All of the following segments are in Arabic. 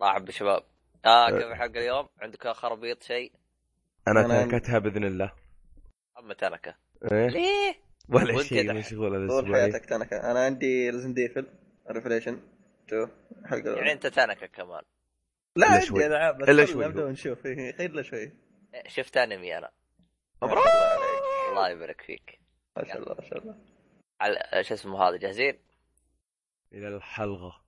رحب بشباب آه كيف الحلقة اليوم؟ عندك خرابيط شيء؟ أنا أنا- تركتها بإذن الله. اما تنكة. إيه؟ ليه؟ ولا شيء. مشغول طول الأسبوع حياتك تنكة. أنا عندي ريزن ديفل ريفليشن 2 الحلقة يعني. أنت تنكة كمان. لا عندي شوي. العاب بس خلنا شوي نبدا. ونشوف. إيه، خير له شوي. شفت أنمي أنا. مبروك الله يبارك فيك. ما شاء الله ما شاء الله. على شو اسمه هذا جاهزين؟ إلى الحلقة.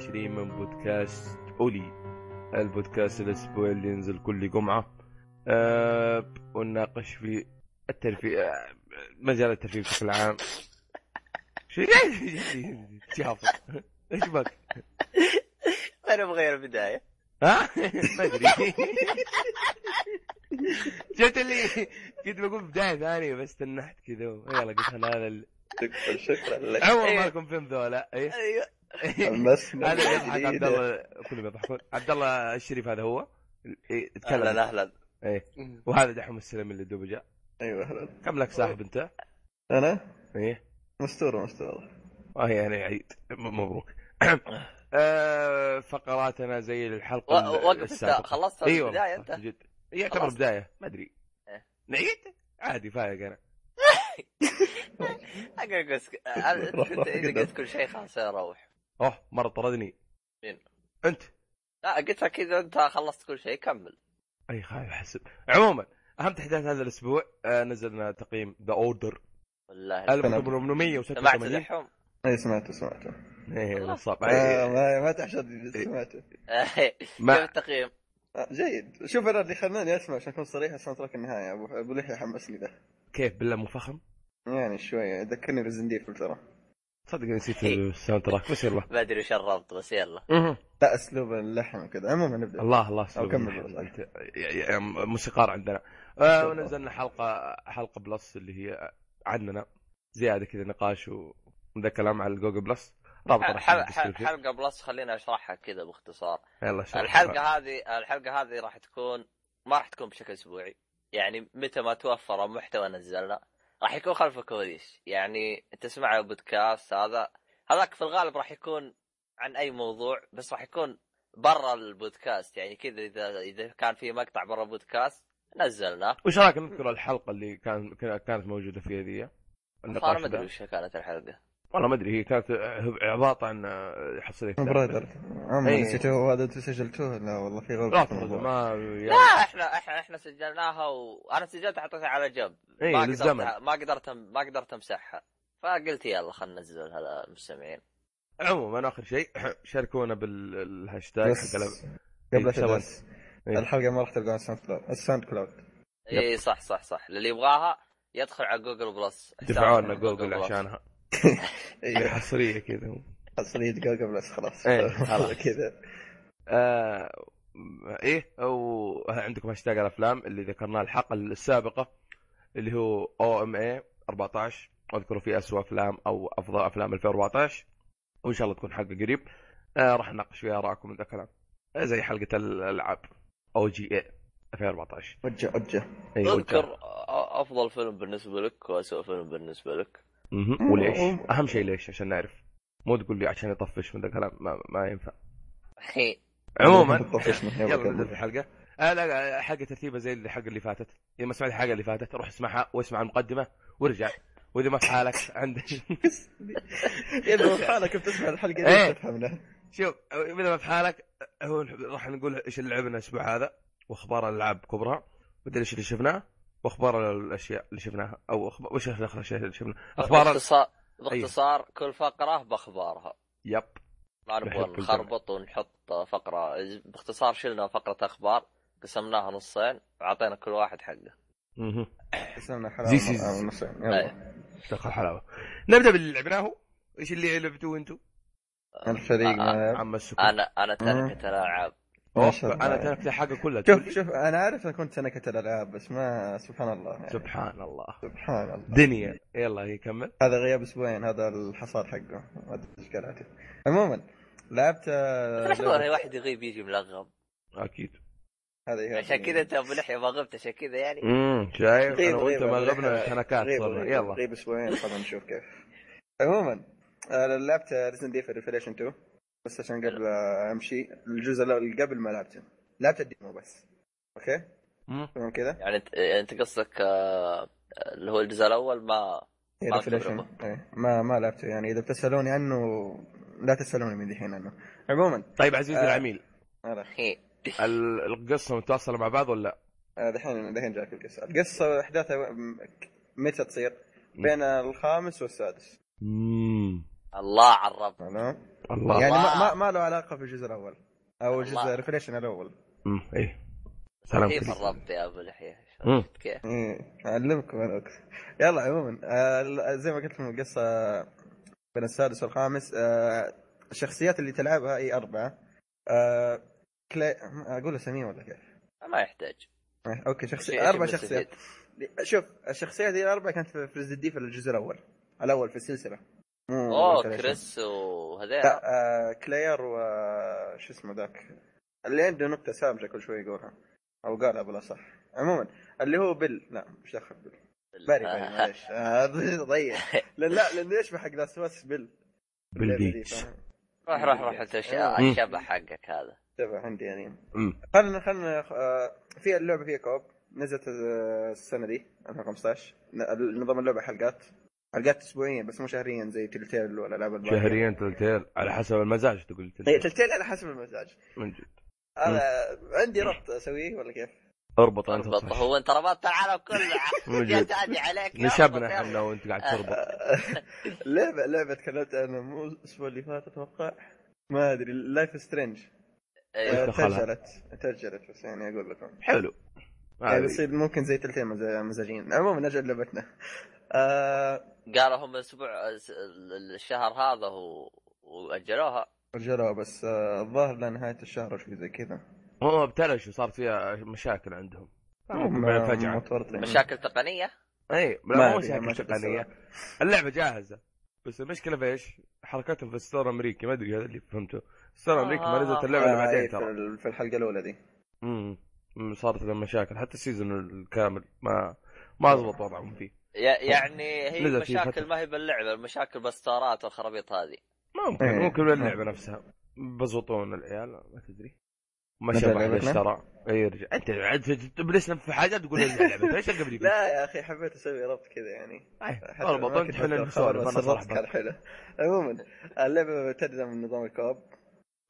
20 من بودكاست أولي. البودكاست الأسبوعي اللي ينزل كل جمعة. أه ونناقش في الترفيه آه، مجال الترفيه بشكل عام. شو يعني، يعني، إيش بك؟ أنا بغير البداية. ها؟ ما أدري. جت اللي كنت بقول بداية ثانية بس تنحت كذا. يلا قلت هذا شكرا لك. عمر إيه. ما لكم فيلم ذولا؟ إيه. أيوه. بس هذا اللي يضحك عبد الله كلهم يضحكون عبد الله الشريف هذا هو؟ إيه، أهلا أهلا. إيه. وهذا دحوم السلم اللي دوب جاء. أيوه أهلاً. كم لك صاحب أنت؟ أنا؟ إيه. مستوره مستوره آه يعني عيد. مبروك. آه، فقراتنا زي الحلقة وقف أنت. خلصت أيوه البداية أنت؟ جد يعتبر خلاص. بداية. ما أدري. إيه. نعيد؟ عادي فايق أنا. روح إذا. قلت كل شيء خلاص أروح. أوه مرة طردني. مين؟ أنت. لا قلت لك اذا انت خلصت كل شيء كمل. أي خايف احسب عموما أهم تحديثات هذا الأسبوع آه نزلنا تقييم The Order والله. سمعت 1886 دحوم أي سمعته سمعته. إيه نصاب آه، ما ما تحشدني سمعته. ما- كيف التقييم؟ آه، جيد. شوف أنا اللي خلاني أسمع عشان أكون صريح ال soundtrack النهاية. أبو أبو لحية حمسني ذا كيف؟ بالله مو فخم؟ يعني شوية. يذكرني Resident Evil ترى. صدق نسيت ال soundtrack بس يلا. ما أدري وش الربط بس يلا. لا أسلوب اللحن وكذا. عموما نبدأ. الله الله يا- موسيقار عندنا. آه ونزلنا حلقه حلقة plus اللي هي عننا. زيادة كذا نقاش وذا كلام على ال Google Plus. رابط. حلقة plus خلينا أشرحها كذا باختصار. يلا شرح. الحلقة هذه الحلقة هذه راح تكون ما راح تكون بشكل أسبوعي. يعني متى ما توفر محتوى نزلنا راح يكون خلف الكواليس. يعني تسمع بودكاست هذا هذاك في الغالب راح يكون عن أي موضوع بس راح يكون برا البودكاست. يعني كذا إذا إذا كان في مقطع برا البودكاست نزلناه. وش رايك نذكر الحلقة اللي كان كانت موجودة فيها ذي أنا ما أدري وش كانت الحلقة. والله ما أدري هي كانت عباطه عن آه، حصريه برادر عمري إيه. نسيته هذا انت سجلتوه لا والله في الموضوع. ما لا يعني. إحنا إحنا إحنا سجلناها وأنا سجلتها حطيتها على جنب. اي ما للزمن. قدرت ما قدرت ما قدرت أمسحها. فقلت يلا خلينا ننزل هذا المستمعين. عموما آخر شيء شاركونا بالهاشتاج الأب- قبل إيه، إيه. الحلقة ما راح تلقاها الساوند كلاود. الساوند كلاود. اي صح صح صح. اللي يبغاها يدخل على Google Plus. دفعوا لنا Google Plus. عشانها. اي حصرية كذا حصرية Google Plus خلاص. إيه، خلاص. كذا آه إيه وعندكم هاشتاج الافلام اللي ذكرناه الحلقة السابقة اللي هو OMA 14 واذكروا فيه اسوء أفلام أو أفضل أفلام 2014 وإن شاء الله تكون حلقة قريب. آه راح نناقش فيها ارائكم من ذا الكلام. آه، زي حلقة الألعاب OGA 2014 وجه وجه أذكر أفضل فيلم بالنسبة لك واسوء فيلم بالنسبة لك. وليش؟ أهم شيء ليش؟ عشان نعرف. مو تقول لي عشان يطفش من ذا الكلام. ما, ما ينفع. عموما طفشنا. يلا. نبدا في الحلقة آه لا لا حلقة ترتيبها زي الحلقة اللي فاتت. إذا ما سمعت الحلقة اللي فاتت روح اسمعها واسمع المقدمة وارجع وإذا ما في حالك عندك. إذا في حالك بتسمع الحلقة إيه. دي تفهمنا. شوف إذا ما في حالك هو راح نقول إيش اللي لعبنا الأسبوع هذا. وأخبار الالعاب كبرى. مدري إيش اللي شفناه. واخبار الأشياء اللي شفناها أو أخبار... وش اخر اشياء اللي شفناها؟ أخبار باختصار باختصار كل فقرة بأخبارها. يب. ما نبغى. نخربط ونحط فقرة. باختصار شلنا فقرة أخبار قسمناها نصين وعطينا كل واحد حقه. مهم. يسلمنا حلاوة نصين. يلا. دخل حلاوة. نبدأ باللي لعبناه. إيش اللي لعبتوه أنتم؟ الفريق. عم السكون أنا أنا تركت الالعاب أنا تركت الحلقة كلها. شوف لي؟ شوف أنا عارف انك كنت سنكة الألعاب بس ما سبحان الله يعني. سبحان الله سبحان الله. دنيا. يلا هي كمل. هذا غياب أسبوعين هذا الحصاد حقه. ما أدري إيش قالت عموما لعبت اي واحد يغيب يجي ملغم. أكيد. هذه. عشان كذا أنت أبو لحية ما غبت عشان كذا يعني. امم شايف غيب- أنا وأنت غيب- ما غبنا شنكات يلا. غيب أسبوعين خلينا نشوف كيف. عموما آه، لعبت Resident Evil Revelations 2 بس عشان قبل أمشي الجزء الأول اللي قبل ما لعبته لعبت ال demo بس. okay. تمام كذا يعني انت أنت قصدك آه، اللي هو الجزء الأول ما ما. إيه، ما ما لعبته يعني إذا بتسألوني عنه لا تسألوني من دحين عنه. عموما طيب عزيزي آه. العميل. القصة متواصلة مع بعض ولا؟ لا؟ آه، دحين دحين جاك القصة. القصة أحداثها متى تصير؟ بين الخامس والسادس. امم الله تمام. الله يعني ما, الله. ما, ما له علاقة في الجزء الأول أو الجزء الله. ريفليشن الأول امم إيه سلام كيف. الرب يا أبو لحية كيف إيه أعلمكم أنا أكثر. يلا عموما آه زي ما قلت لكم القصة بين السادس والخامس آه الشخصيات اللي تلعبها هي أربعة آه كلي... أقول اساميهم ولا كيف؟ ما يحتاج آه، okay شخصي شيء- أربع شخصيات. شوف الشخصيات دي الاربعه كانت في Resident Evil الجزء الأول الأول في السلسلة مو اوه. كريس وهذيل. لا آه كلير و شو اسمه ذاك؟ اللي عنده نكته سامجة كل شوي يقولها. أو قالها بالأصح. عموما اللي هو بيل. لا مش دخل بيل. باري باري معليش. آه، ضيع. لأن لا لأنه يشبه حق Last of Us بيل؟ بيل اللعبة دي، جيتس. روح روح روح انت الش- مم. الشبح حقك هذا. شبه عندي يعني. خلنا خلنا آه، في اللعبة فيها co-op. نزلت آه، السنة دي 2015 ن- نظام اللعبة حلقات. حلقات اسبوعيا بس مو شهريا زي Telltale والالعاب الباقية. شهريا Telltale على حسب المزاج تقول Telltale. Telltale على حسب المزاج. من جد. أنا عندي ربط أسويه ولا كيف؟ اربط أنت اربط. هو أنت ربطت العالم كله. جد. تادي عليك نشبنا. إحنا وأنت قاعد تربط. لعبة لعبة تكلمت عنها مو الأسبوع اللي فات أتوقع. ما أدري Life is Strange إيه. تاجلت تاجلت بس يعني أقول لكم. حلو. يعني هذه. بيصير ممكن زي Telltale مز- مزاجين. عموما نرجع لعبتنا. آه قالوا هم أسبوع الشهر هذا و... وأجلوها. أجلوها بس آه الظاهر لنهايه الشهر أو شيء زي كذا. هم ابتلشوا صار فيها مشاكل عندهم. متورطين. مشاكل تقنية؟ إي لا مو مشاكل تقنية. اللعبة جاهزة. بس المشكلة في إيش؟ حركتهم في ال store الأمريكي. ما أدري هذا اللي فهمته. ال store الأمريكي ما نزلت اللعبة اللي آه، بعدين إيه، ترى. في الحلقة الأولى دي. امم أمم، صارت لهم مشاكل. حتى ال season الكامل ما ما زبط وضعهم فيه. يعني هي مشاكل. ما هي باللعبة المشاكل بال store ات والخرابيط هذه. ممكن إيه. ممكن باللعبة نفسها. بزبطون العيال ما تدري. ما اللي لعبتنا؟ اشترى اي يرجع. أنت عاد تبلسنا في حاجة تقول لعبه إيش قبل لا يا أخي حبيت أسوي ربط كذا يعني. اربط ما انت الخبر، بس أنا الربط كان صراحة. حلو. عموما اللعبة تبدا من نظام الكوب.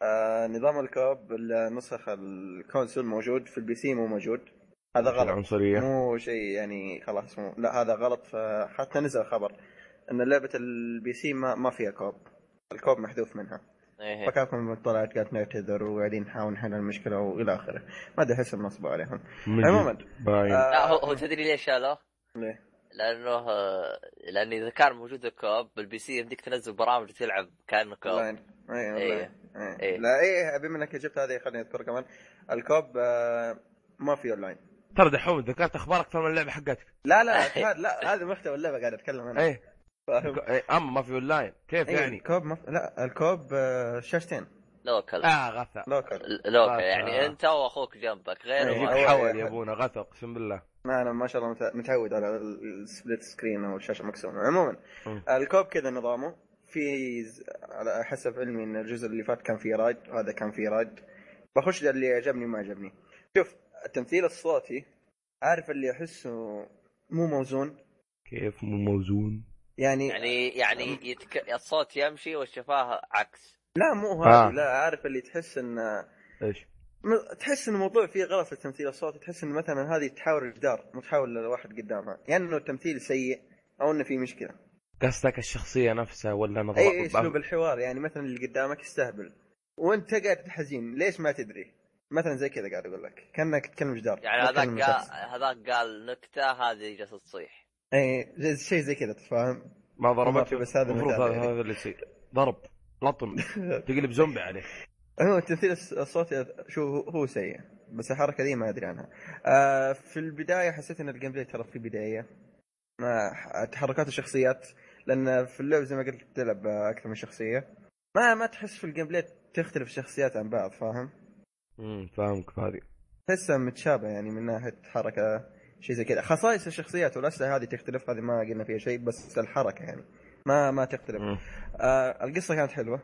آه نظام الكوب النسخ الكونسول موجود في البي سي مو موجود. هذا غلط. العنصريه مو شيء يعني خلاص مو لا هذا غلط. فحتى نزل خبر إن لعبة ال PC ما, ما فيها co-op. ال co-op محذوف منها. إيه. ف Capcom طلعت قالت نعتذر وقاعدين نحاول نحل المشكلة وإلى آخره. ما أدري احس النصب عليهم. من عموما آه، لا هو هو تدري ليش شالوه؟ ليه؟ لأنه لأن إذا كان موجود ال co-op بال PC يمديك تنزل برامج تلعب كأنه co-op. اي إيه. أونلاين. إيه. إيه. لا إيه بما إنك جبت هذه خليني اذكر كمان. ال co-op آه، ما في أونلاين. ترى دحوم ذكرت أخبار أكثر من اللعبة حقتك. لا لا هذا لا هذا محتوى اللعبة قاعد أتكلم عنه. إيه. فاهم؟ إيه، أما ما في اونلاين كيف إيه، يعني؟ ال co-op مف... لا ال co-op آه، شاشتين. local آه غثى local. local آه. يعني أنت واخوك جنبك غير. يجيك حول يا أبونا غثى أقسم بالله. ما أنا ما شاء الله مت- متعود على ال split screen أو الشاشة مقسومه عموما. ال co-op كذا نظامه في على حسب علمي إن الجزء اللي فات كان فيه raid وهذا كان فيه raid. بخش اللي عجبني وما عجبني. شوف التمثيل الصوتي عارف اللي احسه مو موزون؟ كيف مو موزون؟ يعني, يعني يعني يتك... الصوت يمشي والشفاه عكس. لا مو آه. هذه لا عارف اللي تحس إن إيش؟ م- تحس إن الموضوع فيه غلط في التمثيل الصوتي تحس إن مثلا هذه تحاور الجدار مو تحاول لواحد قدامها. يعني إنه التمثيل سيء أو إنه في مشكلة. قصدك الشخصية نفسها ولا نظام اي أسلوب الحوار. يعني مثلا اللي قدامك يستهبل. وأنت قاعد حزين ليش ما تدري؟ مثلا زي كذا قاعد أقول لك. كأنك تتكلم جدار. يعني هذاك تكلم قال. هذاك قال نكتة هذه جالسه تصيح اي زي- شيء زي كذا تفهم ما ما ضربك بس هذا المفروض المثال هذا يعني. هذا اللي يصير. ضرب. لطم تقلب زومبي عليه. هو التمثيل الص- الصوتي شو هو- هو سيء. بس الحركة دي ما أدري عنها. آه في البداية حسيت إن ال gameplay ترى في بداية. ما تحركات الشخصيات لأن في اللعبه زي ما قلت تلعب أكثر من شخصية. ما ما تحس في ال gameplay تختلف الشخصيات عن بعض فاهم؟ امم فاهمك في هذه تحسها متشابهة يعني من ناحية حركة شيء زي كذا. خصائص الشخصيات والأسلحة هذه تختلف هذه ما قلنا فيها شيء بس الحركة يعني ما ما تختلف. مم. آه القصة كانت حلوة.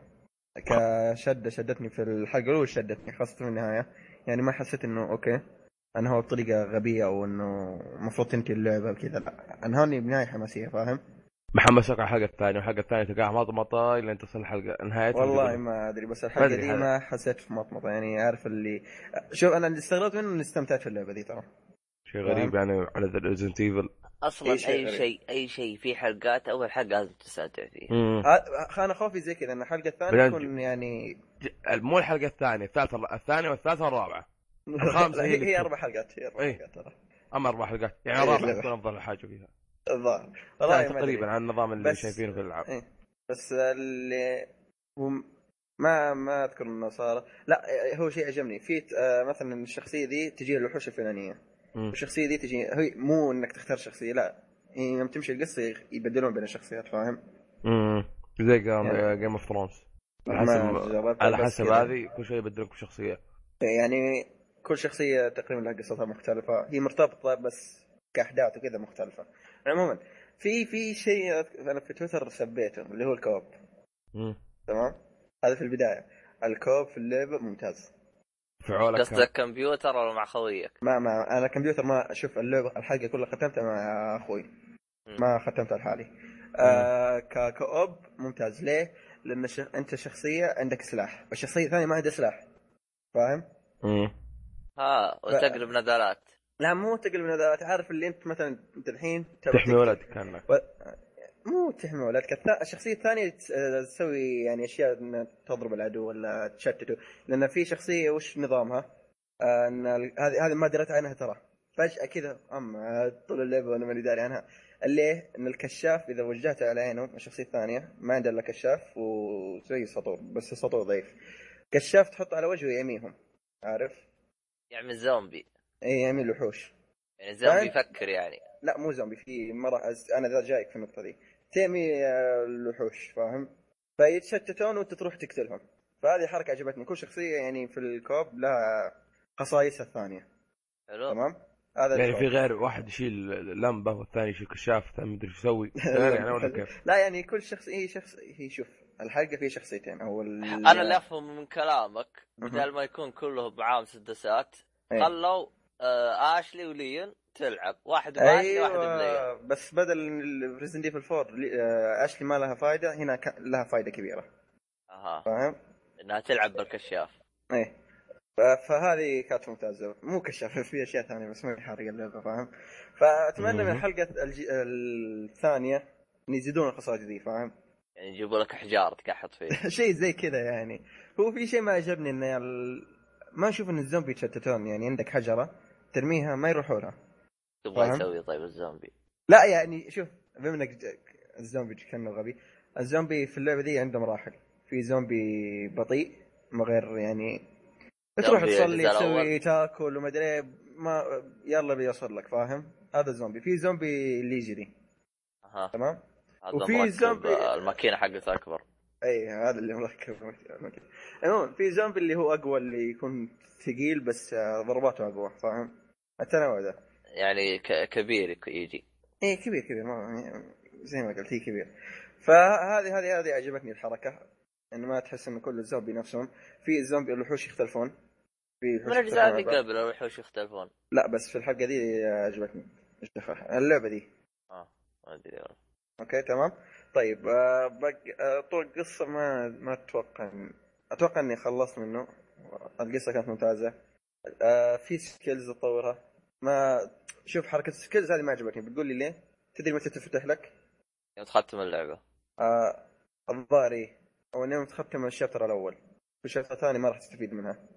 كشدة شدتني في الحلقة الأولى شدتني خاصة في النهاية. يعني ما حسيت إنه okay انهوا بطريقة غبية أو إنه المفروض تنتهي اللعبة وكذا. لا انهوها بنهاية حماسية فاهم؟ تحمسك على الحلقة الثانية والحلقة الثانية تلقاها مطمطة إلى أن تصل الحلقة نهايتها والله ما أدري بس الحلقة دي. ما حسيت في مطمطة يعني عارف اللي شوف أنا اللي استغربت منه إني استمتعت في اللعبة دي ترى شيء غريب يعني على Resident Evil أصلا أي شيء أي. شيء أي شيء في حلقات أول حلقة لازم تستمتع فيه آه، أنا خوفي زي كذا إن الحلقة الثانية. تكون يعني مو الحلقة الثانية الثالثة الثانية والثالثة والرابعة الخامسة لا، هي هي. أربع حلقات هي أربع إيه. حلقات ترى أما أربع حلقات يعني الرابعة. تكون أفضل حاجة فيها الظاهر. والله تقريبا. عن النظام اللي بس- شايفينه في الألعاب. إيه. بس اللي ما ما أذكر إنه صار. لا هو شيء عجبني. في آه، مثلا الشخصية دي تجي الوحوش الفلانية. والشخصيه دي تجي هي مو إنك تختار شخصية لا. هي يوم تمشي القصة يبدلون بين الشخصيات فاهم؟ امم زي يعني- Game of Thrones على حسب على حسب. هذه كل شيء يبدلك بشخصية. يعني كل شخصية تقريبا لها قصتها مختلفة. هي مرتبطة بس كأحداث وكذا مختلفة. عموما في في شيء أنا في تويتر سبيته اللي هو الكوب. تمام هذا في البداية الكوب في اللعبه ممتاز فعولك قصدك كمبيوتر ولا مع خويك؟ ما ما أنا كمبيوتر ما أشوف اللعبه الحلقة كلها ختمتها مع أخوي مم. ما ختمتها لحالي آه ك- كأوب ممتاز ليه؟ لأن ش... أنت شخصية عندك سلاح والشخصية الثانية ما عندها سلاح فاهم؟ مم. ها وتقلب نزالات لا مو تقلب نظرات عارف اللي أنت مثلا أنت الحين تحمي. ولدك كانك مو تحمي ولدك. الث- الشخصية الثانية آه، تسوي يعني أشياء انها تضرب العدو ولا تشتته. لأن في شخصية وش نظامها؟ آه، إن هذه هذه ما دريت عنها ترى. فجأة كذا ام طول اللعبه وأنا ماني داري عنها. اللي إن الكشاف إذا وجهته على عينه الشخصية الثانية ما عنده إلا كشاف وزي سطوع بس السطوع ضعيف. كشاف تحطه على وجهه يعميهم عارف؟ يعمل زومبي. اي يعمي الوحوش. يعني زومبي فاهم؟ يفكر يعني. لا مو زومبي في مرة أز- أنا ذا جايك في النقطة دي تعمي آه، الوحوش فاهم؟ فيتشتتون وأنت تروح تقتلهم. فهذه حركة عجبتني. كل شخصية يعني في ال co-op لها خصائصها الثانية. حلو. تمام؟ هذا يعني. في غير واحد يشيل لمبة والثاني يشيل كشاف الثاني مدري إيش يسوي. غير يعني ولا كيف؟ لا يعني كل شخصية شخصية شوف الحلقة فيها شخصيتين. أو ال... أنا اللي افهم من كلامك. بدل ما يكون كلهم معاهم مسدسات إيه. خلوا آه آشلي وليون تلعب. واحد باشلي واحد بليون أيوه بس بدل Resident Evil 4 لي- آه، آشلي ما لها فائده هنا ك- لها فائده كبيرة. أها. فاهم؟ إنها تلعب بالكشاف. إيه. فهذه كانت ممتازة. مو كشاف في أشياء ثانية بس ما هي حارقه اللعبة فاهم؟ فأتمنى من. الحلقة الج... الثانية إن يزيدون الخصائص دي فاهم؟ يعني يجيبوا لك أحجار تكحط فيه شيء زي كذا يعني. هو في شيء ما عجبني انه ال... ما أشوف إن الزومبي يتشتتون يعني عندك حجرة ترميها ما يروحوا لها تبغى فاهم؟ يسوي طيب الزومبي. لا يعني شوف بما إنك الزومبي كأنه غبي. الزومبي في اللعبة دي عنده مراحل. في زومبي بطيء من غير يعني تروح تصلي تسوي. تاكل وما أدري ما يلا بيوصل لك فاهم؟ هذا الزومبي. في زومبي اللي يجري أها. تمام؟ وفي زومبي- الماكينة حقته أكبر. إي هذا اللي مركب. عموما في زومبي اللي هو أقوى اللي يكون ثقيل بس آه، ضرباته أقوى فاهم؟ التنوع ده. يعني كبير يجي. إيه كبير كبير. ما زي ما قلت هي كبير. فهذه هذه هذه عجبتني الحركة. انه ما تحس انه كل الزومبي نفسهم في الزومبي الوحوش يختلفون. في من الاجزاء اللي. قبل الوحوش يختلفون. لا بس في الحلقة دي عجبتني؟ اللعبة دي. آه ما أدري. أوكي تمام. طيب آه بق... آه طول القصة ما ما أتوقع أتوقع إني خلصت منه. القصة كانت ممتازة. آه في skills تطورها. ما شوف حركة ال skills هذه ما عجبتني. بتقول لي ليه؟ تدري متى تفتح لك؟ يوم تختم اللعبة. آه الظاهر. أو يوم تختم ال chapter الأول. في ال chapter الثاني ما راح تستفيد منها.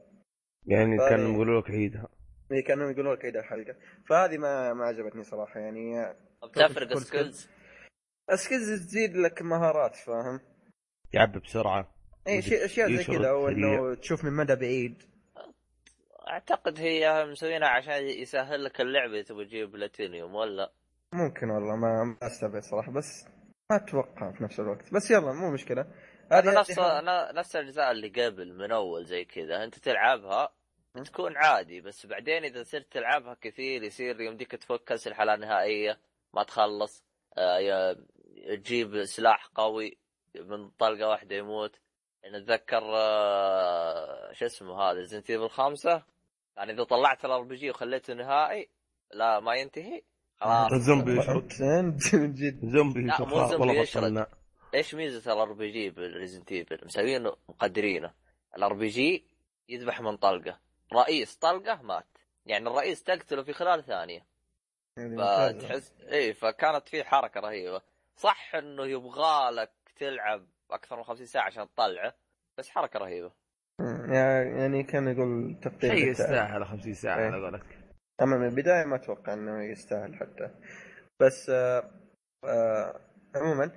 يعني طيب. كانوا يقولوا لك عيدها. هي كانوا يقولوا لك عيد الحلقة. فهذه ما ما عجبتني صراحة. يعني آه، طب تفرق كل skills؟ ال skills؟ تزيد لك مهارات فاهم؟ يعبي بسرعة. اي شيء أشياء زي كذا أو. إنه تشوف من مدى بعيد. أعتقد هي مسوينها عشان يسهل لك اللعبه تبغى تجيب بلاتينيوم ولا؟ ممكن والله ما أستبعد صراحة بس ما أتوقع في نفس الوقت. بس يلا مو مشكلة. هذا نفس نفس الأجزاء اللي قبل من أول زي كذا. أنت تلعبها تكون عادي بس بعدين إذا صرت تلعبها كثير يصير يمديك تفك اسلحه لا نهائيه ما تخلص. آه، تجيب سلاح قوي من طلقة واحدة يموت. يعني أتذكر آه، شو اسمه هذا Resident Evil خمسة؟ يعني إذا طلعت ال RPG وخليته نهائي لا ما ينتهي خلاص. الزومبي يشرد انت من جد زومبي لا، مو يشرد. إيش ميزة ال RPG بال Resident Evil مسوينه مقدرينه. ال RPG يذبح من طلقة. رئيس طلقة مات. يعني الرئيس تقتله في خلال ثانية. ممتازة. فتحس اي فكانت في حركة رهيبة. صح إنه يبغالك تلعب أكثر من 50 ساعة عشان تطلعه بس حركة رهيبة. يعني كان يقول تقدير شيء. يستاهل 50 ساعة إيه. على قولك أما من البداية ما أتوقع إنه يستاهل حتى. بس آه آه عموما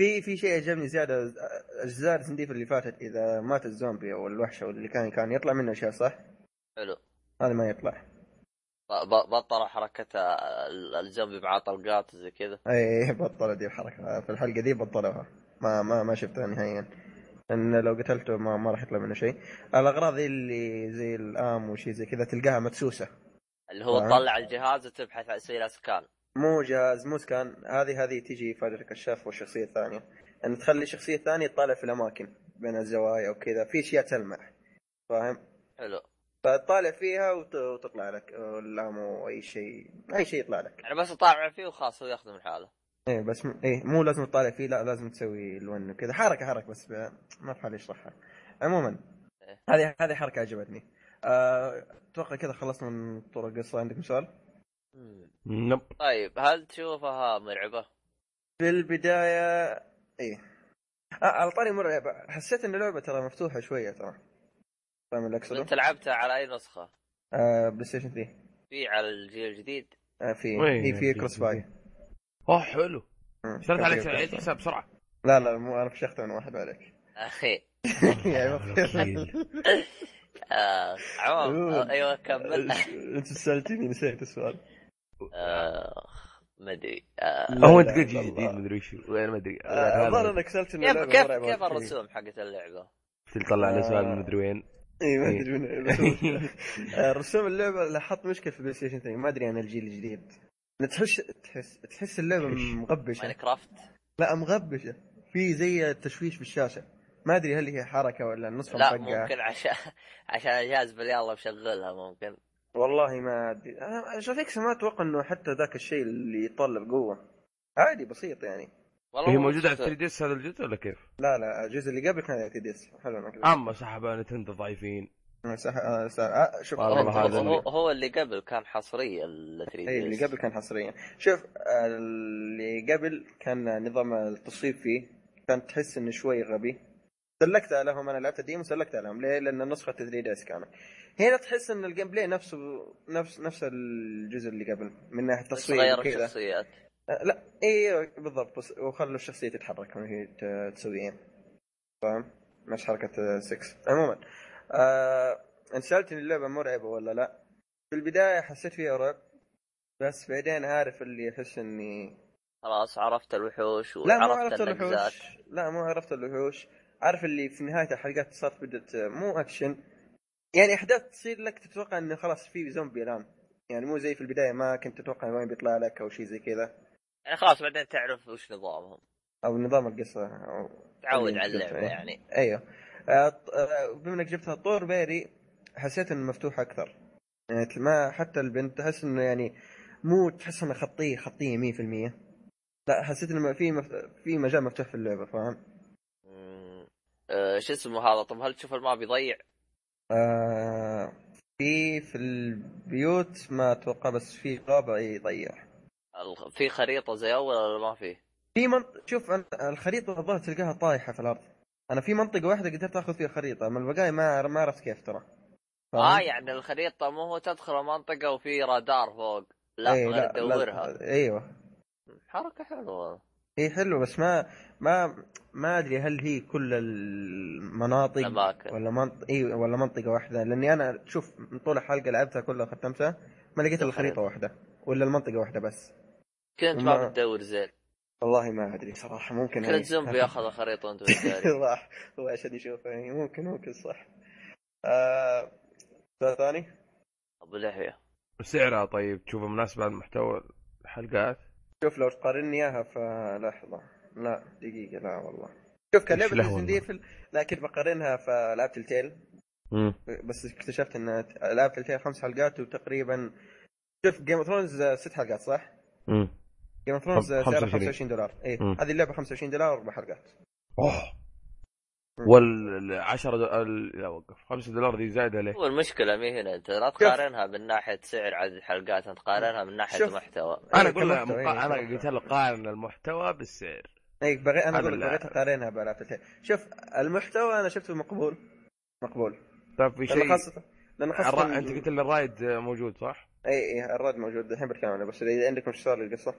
في في شيء عجبني زيادة أجزاء السنديف اللي فاتت إذا مات الزومبي أو الوحش أو اللي كان كان يطلع منه أشياء صح؟ حلو. هذا ما يطلع. ب- ب- بطلوا حركة ال- الزومبي مع طلقات وزي كذا. اي بطلوا دي الحركه في الحلقة دي بطلوها. ما ما ما شفتها نهائيا. إن لو قتلته ما, ما راح يطلع منه شيء. الأغراض اللي زي ال ammo وشي زي كذا تلقاها مدسوسة. اللي هو؟ تطلع الجهاز وتبحث عن سيل scan. مو جهاز مو scan. هذه هذه تجي فائدة الكشاف والشخصية الثانية. إن تخلي الشخصية الثانية تطالع في الأماكن بين الزوايا وكذا. في أشياء تلمع. فاهم؟ حلو. فتطالع فيها وت- وتطلع لك. الامو أي شيء أي شيء يطلع لك. يعني بس تطالع فيه وخلاص هو يخدم حاله. إيه بس م... إيه مو لازم تطالع فيه لا لازم تسوي الون وكذا. حركة حركة بس ب... ما في حال يشرحها. عموما إيه. هذه هذه حركة عجبتني. آه، أتوقع كذا خلصنا من طرق القصة. عندكم سؤال؟ نب طيب هل تشوفها مرعبة؟ في البداية إيه. آه على طاري مرعبة. حسيت إن اللعبة ترى مفتوحة شوية ترى. فاهم اللي أقصده؟ أنت لعبتها على أي نسخة؟ آه PlayStation 3 في على الجيل الجديد؟ آه في. في؟ cross-buy اوه حلو كان عليك عيد. حساب بسرعة لا لا مو أنا فشخت من واحد عليك أخي يعني الوكيل. آه عموما أوه. أيوه كمل انت سالتني نسيت السؤال آه ما أدري آه هو أنت قلت جديد الله. مدري وش وين ما أدري آه، الظاهر إنك سألت كيف كيف كيف. الرسوم حقت اللعبة؟ تطلع لي سؤال آه. من مدري وين إي ما. أدري من الرسوم. آه، رسوم اللعبة لاحظت مشكلة في ال PlayStation 3 ما أدري عن الجيل الجديد تحس تحس تحس اللعبة إيش؟ مغبشة. Minecraft؟ لا مغبشة. في زي التشويش في الشاشة ما أدري هل هي حركة ولا النسخة لا مفقعة ممكن عشان عشان الجهاز باليلا مشغلها ممكن. والله ما أدري. أنا graphics ما أتوقع إنه حتى ذاك الشيء اللي يتطلب قوة عادي بسيط يعني. والله هي مو موجودة على مبسوط. 3D S هذا الجزء ولا كيف؟ لا لا الجزء اللي قبل كان 3DS حلو أما سحبوا Nintendo ضعيفين. صح آه، صح. آه، شوف هو, هو, اللي- هو, هو اللي قبل كان حصريا ال 3 اي اللي قبل كان حصريا. شوف آه، اللي قبل كان نظام التصويب فيه كان تحس إنه شوي غبي. سلكتها لهم أنا لعبت ال demo سلكتها لهم. ليه؟ لأن نسخة 3DS كانت؟ هنا تحس إن ال gameplay نفسه نفس نفس الجزء اللي قبل من ناحية بس تصوير غيروا وكذا. الشخصيات. لا اي بالضبط بس وخلوا الشخصية تتحرك وهي ت- تسويين فاهم؟ نفس حركة 6 عموما آه انت سالتني اللعبة مرعبة ولا لا؟ في البداية حسيت فيها رعب بس بعدين عارف اللي يحس إني خلاص عرفت الوحوش لا مو وعرفت عرفت الوحوش. لا مو عرفت الوحوش. عارف اللي في نهاية الحلقات صارت بدت مو أكشن. يعني أحداث تصير لك تتوقع إنه خلاص في زومبي الآن. يعني مو زي في البداية ما كنت تتوقع وين بيطلع لك أو شيء زي كذا. يعني خلاص بعدين تعرف وش نظامهم. أو نظام القصة أو تعود على اللعبة إيه. يعني. أيوه. بما انك جبتها طور بيري حسيت إنه مفتوح أكثر يعني ما حتى البنت تحس إنه يعني مو تحس انها خطية خطية 100% لا حسيت إنه في مف... في مجال مفتوح في اللعبة فاهم؟ آه، شو اسمه هذا طب هل تشوف الماب يضيع؟ آه في في البيوت ما أتوقع بس في غابه يضيع في خريطة زي أول ولا ما في؟ في منطقه شوف الخريطة الظاهر تلقاها طايحة في الأرض أنا في منطقة واحدة قدرت آخذ فيها خريطة أما البقايا ما ما عرفت كيف ترى؟ آه يعني الخريطة مو هو تدخل منطقه وفي رادار فوق. لا إيه، غير تدورها لا أيوه. حركة حلوة. هي حلو بس ما ما ما أدري هل هي كل المناطق الأماكن. ولا منطقه اي ولا منطقة واحدة. لأني أنا شوف من طول الحلقة لعبتها كلها ختمتها ما لقيت الا خريطه واحدة ولا المنطقة واحدة بس. كنت ما- بتدور زين. والله ما أدري صراحة ممكن كنت. زومبي ياخذ الخريطة وأنت راح هو عشان يشوفها يعني ممكن ممكن صح. آه... سؤال ثاني؟ أبو لحية. سعرها طيب تشوفه مناسب على محتوى الحلقات؟ شوف لو تقارني إياها فلحظة. لا دقيقة لا والله. شوف كان لعبة؟ Evil لكن بقارنها فلعبة Telltale. امم بس اكتشفت إن لعبة Telltale خمس حلقات وتقريبا شوف Game of Thrones ست حلقات صح؟ امم Game of Thrones سعرها 25. 25 دولار اي. هذه اللعبة 25 دولار أربع حلقات أوه. وال 10 دولار لا وقف 5 دولار دي زايدة ليه؟ هو المشكلة مي هنا أنت لا تقارنها من ناحية سعر عدد الحلقات انت تقارنها من ناحية شوف. محتوى أنا أقول مقا... إيه، أنا. قلت له قارن المحتوى بالسعر اي بغي... أنا أقول بغيت أقارنها بلعبة Telltale شوف المحتوى أنا شفته مقبول مقبول طيب في شيء خاصه لأنه خاصة الرا... أنت قلت لي ال raid موجود صح؟ اي اي ال raid موجود الحين بتكلم عنه بس إذا عندك مش صار القصة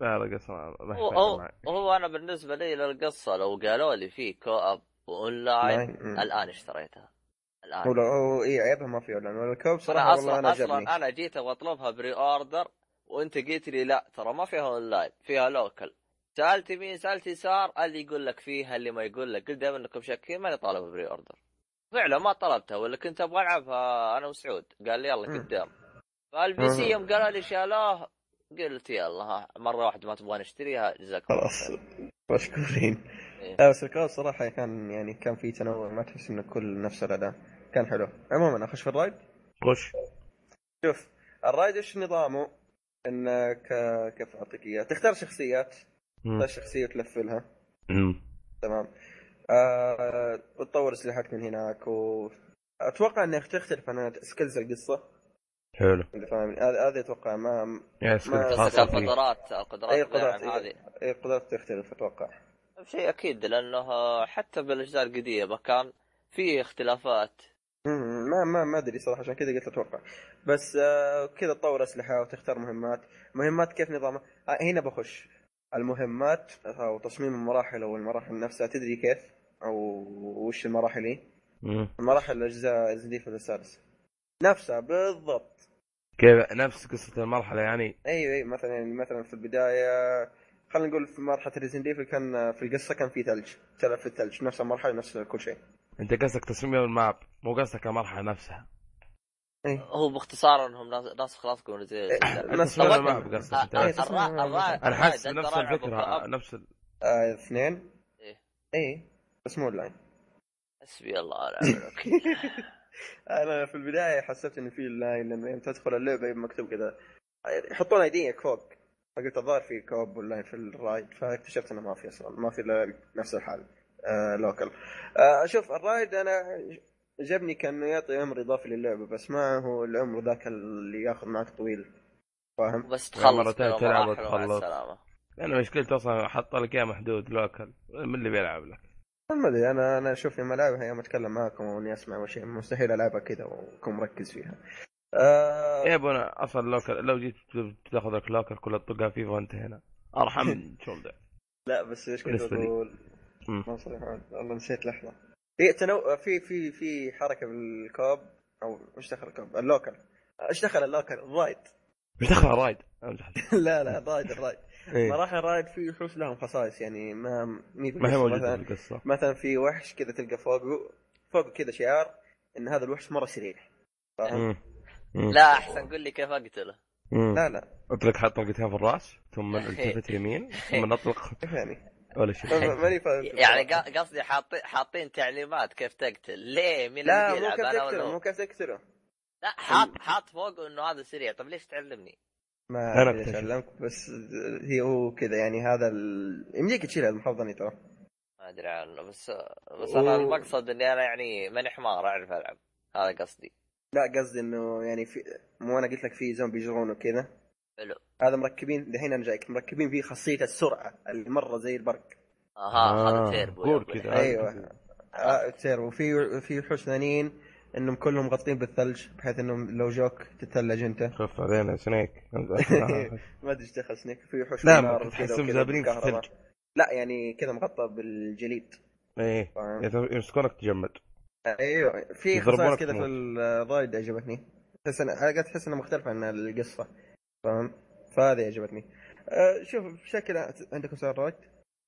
لا لا قصة ما هو هو. هو أنا بالنسبة لي للقصة لو قالوا لي في co-op و online مم. الآن اشتريتها. الآن. هو إي عيبها ما فيه لأنه ال co-op صراحة أنا والله أنا أصلا عجبني أنا جيت أبغى أطلبها pre-order وأنت قلت لي لا ترى ما فيها اونلاين فيها local سألت يمين سألت يسار اللي يقول لك فيها اللي ما يقول لك. قلت دائما إنكم شاكين ماني طالب pre-order فعلا ما طلبتها ولا كنت أبغى ألعبها أنا وسعود. قال لي يلا. قدام. فال PC. يوم قالوا لي شالوه قلت يلا ها مرة واحدة ما تبغى نشتريها جزاكم الله خلاص. مشكورين. إيه. لا بس ال co-op صراحة كان يعني كان في تنوع ما تحس إنه كل نفس الاداء كان حلو. عموما أخش في ال raid خش. شوف ال raid إيش نظامه؟ انك كيف أعطيك إياه؟ تختار شخصيات. تختار شخصية وتلفلها. تمام. آه... وتطور اسلحتك من هناك و أتوقع انك تختلف عن سكيلز القصة. حلو. إذا فاهم. هذا هذا أتوقع ما يا سكت ما-. القدرات القدرات أي قدرات هذه. أي قدرات تختلف أتوقع. شيء أكيد لأنه حتى بالأجزاء القديمة كان في اختلافات. مم، ما ما ما أدري صراحة عشان كذا قلت أتوقع. بس آه كذا تطور أسلحة وتختار مهمات. مهمات كيف نظامها؟ آه هنا بخش. المهمات أو تصميم المراحل أو المراحل نفسها تدري كيف؟ أو وش المراحل هي مم. مراحل الأجزاء Resident السادس. نفسها بالضبط. كيف نفس قصة المرحلة يعني؟ أيوه أيوه مثلا يعني مثلا في البداية خلينا نقول في مرحلة Resident Evil كان في القصة كان في ثلج تلعب في الثلج نفس المرحلة نفس كل شيء. أنت قصدك تصميم ال map مو قصدك المرحلة نفسها. إيه هو باختصار إنهم ناس ناس خلاص يكونوا زي نفس. ال map قصدك أنا حاسس نفس ك map. نفس ال... آه اثنين. إيه. إيه بس مو اونلاين حسبي الله ونعم الوكيل. أنا في البداية حسبت ان في لاين لأنه يوم تدخل اللعبة مكتوب كذا. يحطون ID ك فوق فقلت الظاهر في co-op online في ال raid فاكتشفت إنه ما في أصلا ما في إلا نفس الحال آه local آه شوف ال raid أنا جبني كأنه يعطي عمر إضافي للعبة بس ما هو العمر ذاك اللي ياخذ معك طويل. فاهم؟ بس تخلص مرتين تلعب وتخلص. السلامة. أنا مشكلته أصلا حط لك إياه محدود لوكل من اللي بيلعب لك. ما أدري أنا أنا أشوف لما العبها يوم أتكلم معاكم وأني أسمع وشيء مستحيل ألعبها كذا وأكون مركز فيها. آه يا أبو أنا أصلا لوكل لو جيت تاخذ لك لوكل كلها تطقها فيه وانت هنا أرحم من شولدر لا بس إيش كنت. أقول؟ ما صريح والله نسيت لحظة في تنو في في في حركة بالكوب أو إيش دخل الكوب؟ اللوكل إيش دخل اللوكل؟ الرايد إيش دخل رايد؟ أمزح لا لا الرايد الرايد إيه. مراحل الرايد في وحوش لهم خصائص يعني ما مي ما هي. موجودة مثلا في القصة مثلا في وحش كذا تلقى فوقه فوق كذا شعار إن هذا الوحش مرة سريع فاهم؟ لا أحسن قل لي كيف أقتله. لا لا أطلق حط طلقتين في الرأس ثم التفت يمين ثم نطلق يعني؟ ولا شيء ماني فاهم يعني قصدي حاطين حاطين تعليمات كيف تقتل ليه مين لا مو كيف تقتله؟ مو كيف تقتله لا حاط حاط فوقه إنه هذا سريع طب ليش تعلمني؟ ما أكتشف. علمك بس هي هو كذا يعني هذا ال... يمديك تشيلها المحافظه ترى. ما أدري عنه بس بس أنا المقصد إني أنا يعني ماني حمار أعرف ألعب. هذا قصدي. لا قصدي إنه يعني في مو أنا قلت لك في زومبي يجرون وكذا. حلو. هذا مركبين دحين أنا جايك مركبين فيه خاصية السرعة اللي مره زي البرق. أها هذا تيربو قول كذا. أيوة. آه تصير وفي في وحوش ثانيين. إنهم كلهم مغطين بالثلج بحيث إنهم لو جوك تتثلج أنت. خف علينا سنيك. ما أدري إيش دخل سنيك. في وحوش لا تحسهم زابرين في. الثلج. لا يعني كذا مغطى بالجليد. إيه؟ يمسكونك تجمد. أيوه. في خصائص كذا. في الرايد عجبتني تحس أنا قاعد تحس إنها مختلفة عن القصة. فاهم؟ فهذه عجبتني أه شوف بشكل عندكم سؤال رايد؟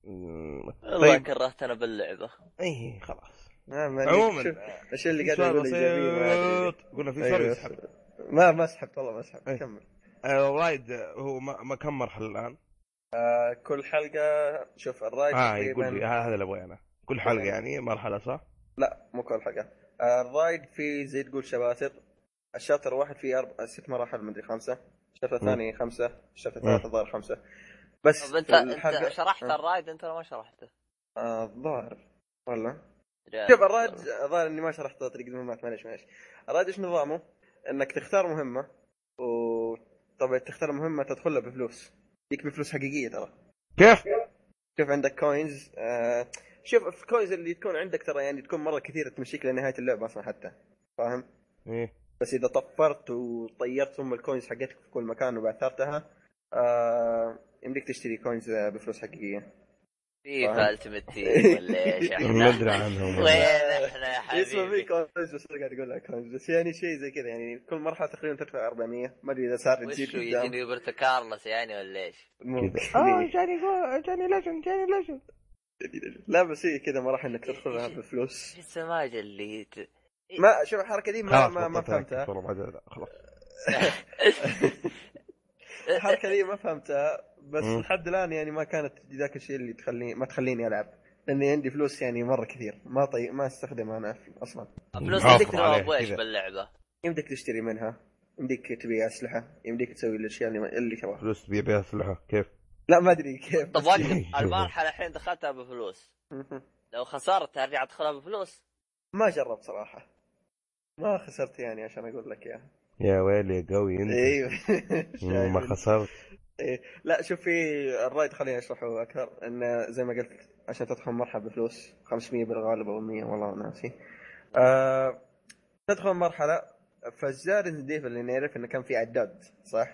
والله طيب. كرهتنا باللعبة. إيه خلاص. عموما شوف إيش اللي قاعد يقول ايجابي قلنا في سؤال يسحب ما ما سحبت والله ما سحبت. أي. كمل. الرايد هو ما ما كم مرحلة الآن؟ آه كل حلقة شوف الرايد آه يقول لي هذا اللي ابغاه أنا. كل حلقة يعني مرحلة صح؟ لا مو كل حلقة. آه الرايد في زي تقول شباتر. ال chapter واحد فيه أربع ست مراحل مدري خمسة. ال chapter الثاني خمسة. ال chapter الثالث الظاهر خمسة. بس طب أنت أنت شرحت آه. ال raid أنت ولا ما شرحته؟ آه، الظاهر. ولا؟ ريال. شوف ال raid الظاهر إني ما شرحت طريقه المهمات معليش معليش. ال raid إيش نظامه؟ إنك تختار مهمة وطبعا تختار مهمة تدخلها بفلوس. يجيك بفلوس حقيقية ترى. كيف؟ شوف عندك coins آه شوف ال coins اللي تكون عندك ترى يعني تكون مرة كثيرة تمشيك لنهاية اللعبة أصلا حتى. فاهم؟ إيه. بس إذا طفرت وطيرت ام ال coins حقتك في كل مكان وبعثرتها آه يمديك تشتري coins بفلوس حقيقية. FIFA Ultimate Team ولا إيش ما إحنا؟ أدري عنهم وين إحنا يا اسمه في حبيبي؟ coins بس قاعد أقول لك coins بس يعني شيء زي كذا يعني كل مرحلة تقريبا تدفع 400 ما أدري إذا صار وش هو قدام. يجيني روبرتو كارلوس يعني ولا إيش؟ آه جاني جاني legend جاني legend لا بس هي كذا مراحل إنك تدخلها بفلوس. إيش السماجة اللي ت... ما شوف الحركة دي ما ما, ما فهمتها. خلاص. الحركه دي ما فهمتها بس. لحد الآن يعني ما كانت ذاك الشيء اللي تخليني ما تخليني ألعب. لأني عندي فلوس يعني مرة كثير ما طي... ما أستخدمها أنا أصلا. فلوس عندك إيش. باللعبة؟ يمديك تشتري منها يمديك تبيع أسلحة يمديك تسوي الأشياء اللي, اللي تبغاها. فلوس تبيع بيها أسلحة كيف؟ لا ما أدري كيف. طب المرحله الحين دخلتها بفلوس لو خسرت أرجع ادخلها بفلوس ما جربت صراحة. ما خسرت يعني عشان أقول لك إياها. يا ويلي يا قوي أنت أيوه ما؟ خسرت إيه. لا شوف في الرايد خليني أشرحه أكثر انه زي ما قلت عشان تدخل مرحلة بفلوس 500 بالغالب أو 100 والله ناسي آه تدخل مرحلة فالزاد ديف اللي نعرف إنه كان في عداد صح؟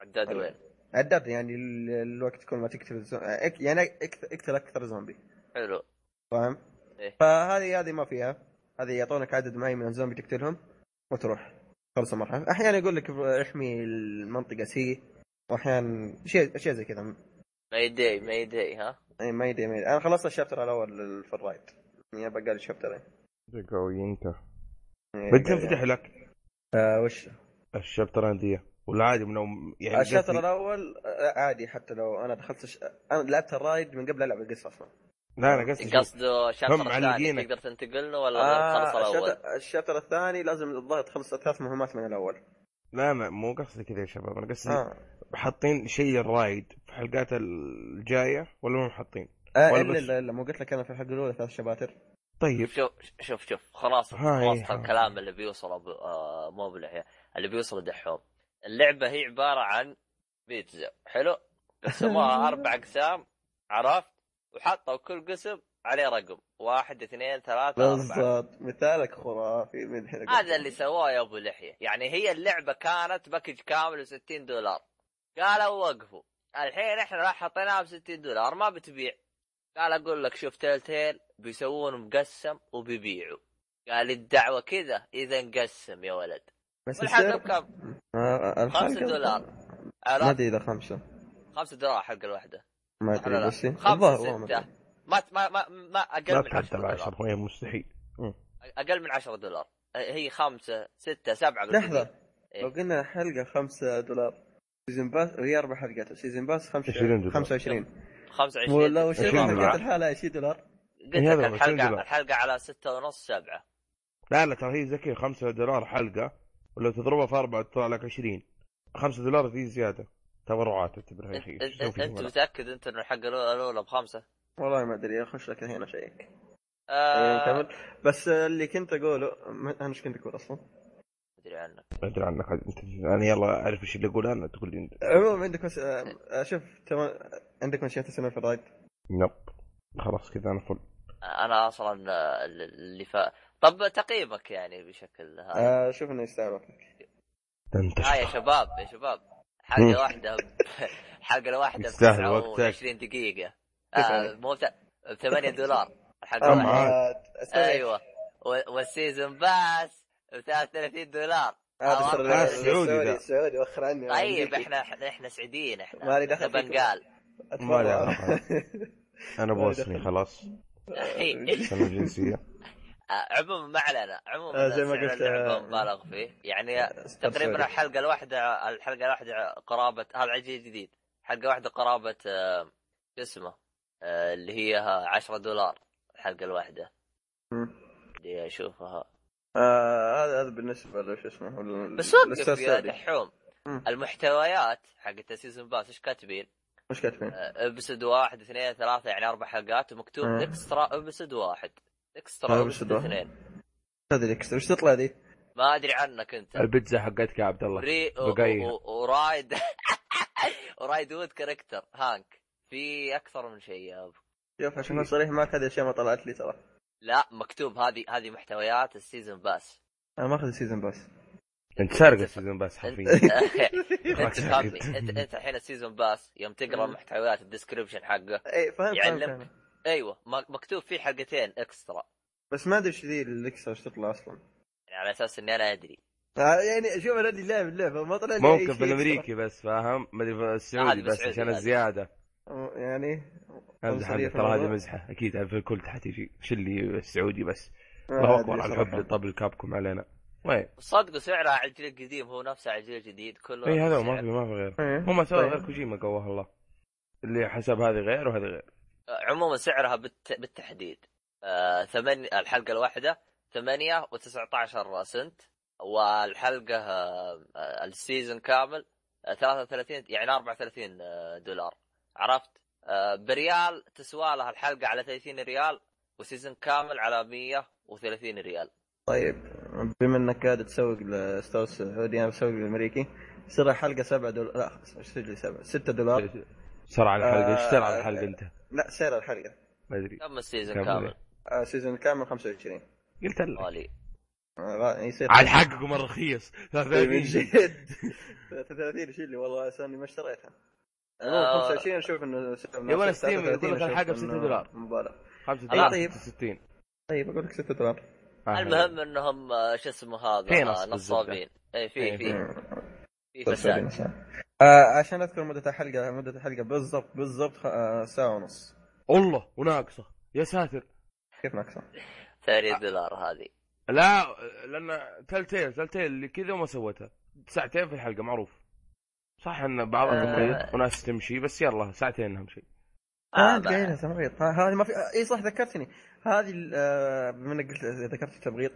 عداد وين؟ عداد يعني ال- الوقت كل ما تقتل يعني اقتل أكثر زومبي حلو فاهم؟ إيه. فهذه هذه ما فيها هذه يعطونك عدد معين من الزومبي تقتلهم وتروح خلص المرحلة. أحيانا يقول لك احمي المنطقة سي وأحيانا شيء أشياء زي كذا. ما يدي ما يدي ها؟ اي ما يدري ما يدري أنا خلصت الشابتر الأول في الرايد يعني بقى لي شابترين. قوي انت إيه، لي- تنفتح لك؟ آه وش؟ الشابتر دي. ولا عادي من يعني الشابتر الأول آه عادي حتى لو أنا دخلت ش... أنا لعبت الرايد من قبل ألعب القصة أصلا. لا أنا قصدي قصده هم الثاني. تقدر تنتقل له ولا آه تخلص الأول؟ الشابتر الثاني لازم الظاهر تخلص ثلاث مهمات من الأول. لا لا مو قصدي كذا يا شباب. أنا قصدي آه, حاطين شيء الرايد في الحلقات الجاية ولا مو حاطين؟ آه ولا الا الا إلا مو قلت لك أنا في الحلقة الأولى ثلاث شباتر. طيب. شوف شوف شوف خلاص خلاص. الكلام اللي بيوصل أبو... آه مو بالحياة اللي بيوصل دحوم. اللعبة هي عبارة عن بيتزا. حلو؟ قسموها أربع أقسام عرفت؟ وحطوا كل قسم عليه رقم. واحد اثنين ثلاثة بالضبط. مثالك خرافي. من هذا اللي سواه يا أبو لحية. يعني هي اللعبة كانت باكج كامل ب 60 دولار. قالوا وقفوا. الحين إحنا راح حطيناها ب 60 دولار. ما بتبيع. قال أقول لك شوف تيل تيل بيسوون مقسم وبيبيعوا. قال الدعوة كذا إذا نقسم يا ولد. بس والحلقة السعر بكم؟ آه الحلقة 5 دولار. ما أدري إذا خمسة. 5 دولار الحلقة الواحده ما. ادري بس خمسة الظاهر ما. ما ما ما, أقل ما من 10 تحتى دولار. العشر هو مستحيل. أقل من 10 دولار. هي خمسة ستة سبعة لحظة. إيه. لو قلنا حلقة خمسة دولار season pass وهي أربع حلقات. season pass 20 دولار. 25 25 ولو شفت 20 حلقات دولار. الحلقة 20 دولار؟ قلت لك هو، 20 الحلقة. الحلقة على ستة ونص سبعة. لا لا ترى هي زكية 5 دولار حلقة ولو تضربها في أربعة تطلع لك 20 5 دولار دي زيادة. تبرعات اعتبرها يا أخي انت, أنت, انت؟ متأكد إنت ان الحلقة الاولى بخمسة؟ والله ما أدري أخش لك الحين اشيك آه نكمل بس اللي كنت أقوله ما- أنا إيش كنت أقول أصلا؟ أدري عنك. ما أدري عنك. انت أنا يلا أعرف إيش اللي اقوله أنا تقول لي عموما عندك مس... آه، شوف تمام. عندك مشيئة السنة في الرأيد؟ نب. خلاص كذا أنا فل. أنا أصلا آه، اللي ف... طب تقييمك يعني بشكل هذا. آه شوف إنه يستاهل وقتك. أنت آه يا شباب يا شباب. حلقه واحدة. حلقه واحدة ب يستاهل وقتك. 29 دقيقة آه يعني؟ مو ب 8 دولار الحلقة واحدة. أيوه و- والسيزون باس ب 33 دولار هذا ترى أربعة. السعودي ذا. السعودي وخر عني طيب إحنا إحنا إحنا سعوديين إحنا مالي دخل. بنقال ما لي علاقة. أنا بوسني. خلاص سنة الجنسية آه، عموما ما علينا عموما آه، زي ما قلت، اللعبة آه، مبالغ فيه يعني ستار تقريبا. الحلقة الواحدة الحلقة الواحدة قرابة هذا عجيب جديد حلقة واحدة قرابة آه، شو اسمه آه، اللي هي 10 دولار الحلقة الواحدة. اللي أشوفها آه، هذا هذا بالنسبة له شو اسمه بس وقف يا. دحوم. المحتويات حقت ال season pass إيش كاتبين؟ مش كاتبين آه، episode واحد اثنين ثلاثة يعني أربع حلقات ومكتوب. extra episode واحد آه، extra. اثنين هذا ال extra وش تطلع ذي؟ ما أدري عنك أنت. البيتزا حقتك يا عبد الله. و- و raid. و raid mode character. Hunk. في أكثر من شيء يا أبو. شوف عشان اكون صريح معك هذه الاشياء ما طلعت لي ترى. لا مكتوب. هذه هذه محتويات ال season pass. أنا ما أخذ ال season pass. أنت سارق ال season انت حرفيا. أنت انت أنت الحين ال season pass. يوم تقرأ. محتويات ال description حقه. اي فهمت فهمت يعلمك. أيوه ما- مكتوب فيه حلقتين extra بس ما أدري إيش ذي ال extra وش تطلع أصلا يعني على أساس إني أنا أدري آه، يعني شوف أنا أدري لاعب اللعبة ما طلع لي أي ممكن شيء في الامريكي بس فاهم ما أدري في هذه السعودي بس عشان هذه. الزيادة. يعني امزح ترى هذه. مزحة أكيد في الكل تحتيجي شو اللي السعودي بس ما الله أكبر على. الحب طب الكابكم علينا وين صدقوا سعره على الجيل القديم هو نفسه على الجيل الجديد كله اي هذا ما. في ما في غير إيه. هم سووا طيب. غير كوجيما قواه الله اللي حسب هذه غير وهذه غير عموما سعرها بالت... بالتحديد. آه ثمانية الحلقة الواحدة ثمانية وتسعة عشر سنت والحلقة آه آه، ال season كامل آه 33 يعني 34 آه، دولار. عرفت؟ آه بريال تسوى لها الحلقة على 30 ريال و season كامل على 130 ريال. طيب بما إنك قاعد تسوق لل store السعودي أنا بسوق للأمريكي يصير الحلقة 7 دولار لا إيش لي 7 6 دولار. سرع على الحلقة إيش سرع على آه، الحلقة أنت؟ لا سعر الحلقة ما أدري. كم السيزون كامل؟ آه سيزون كامل 25 قلت لك مالي آه يصير عاد حقكم الرخيص من 33 جد 33 إيش اللي والله ساني ما اشتريتها. آه. 25 أشوف إنه يا ولد ستيم يقول لك ب 6 دولار. مبالغ. 35 طيب. 60 طيب أقول لك 6 دولار. المهم إنهم آه، شو اسمه هذا آه، نصابين. اي في إيه، في. في طيب، فساد. آه عشان أذكر مدة الحلقة مدة الحلقة بالضبط بالضبط خ- آه ساعة ونص. الله وناقصة. يا ساتر. كيف ناقصة؟ 8 دولار هذه. لا لأن تلتيل تلتيل اللي كذا وما سوتها ساعتين في الحلقة معروف. صح إن بعضها آه. وناس تمشي بس يلا ساعتين أهم شيء. آه، آه ما- قايلها تمريض آه، هذه ما في إي صح ذكرتني. هذه آه، بما إنك قلت ذكرت التبغيض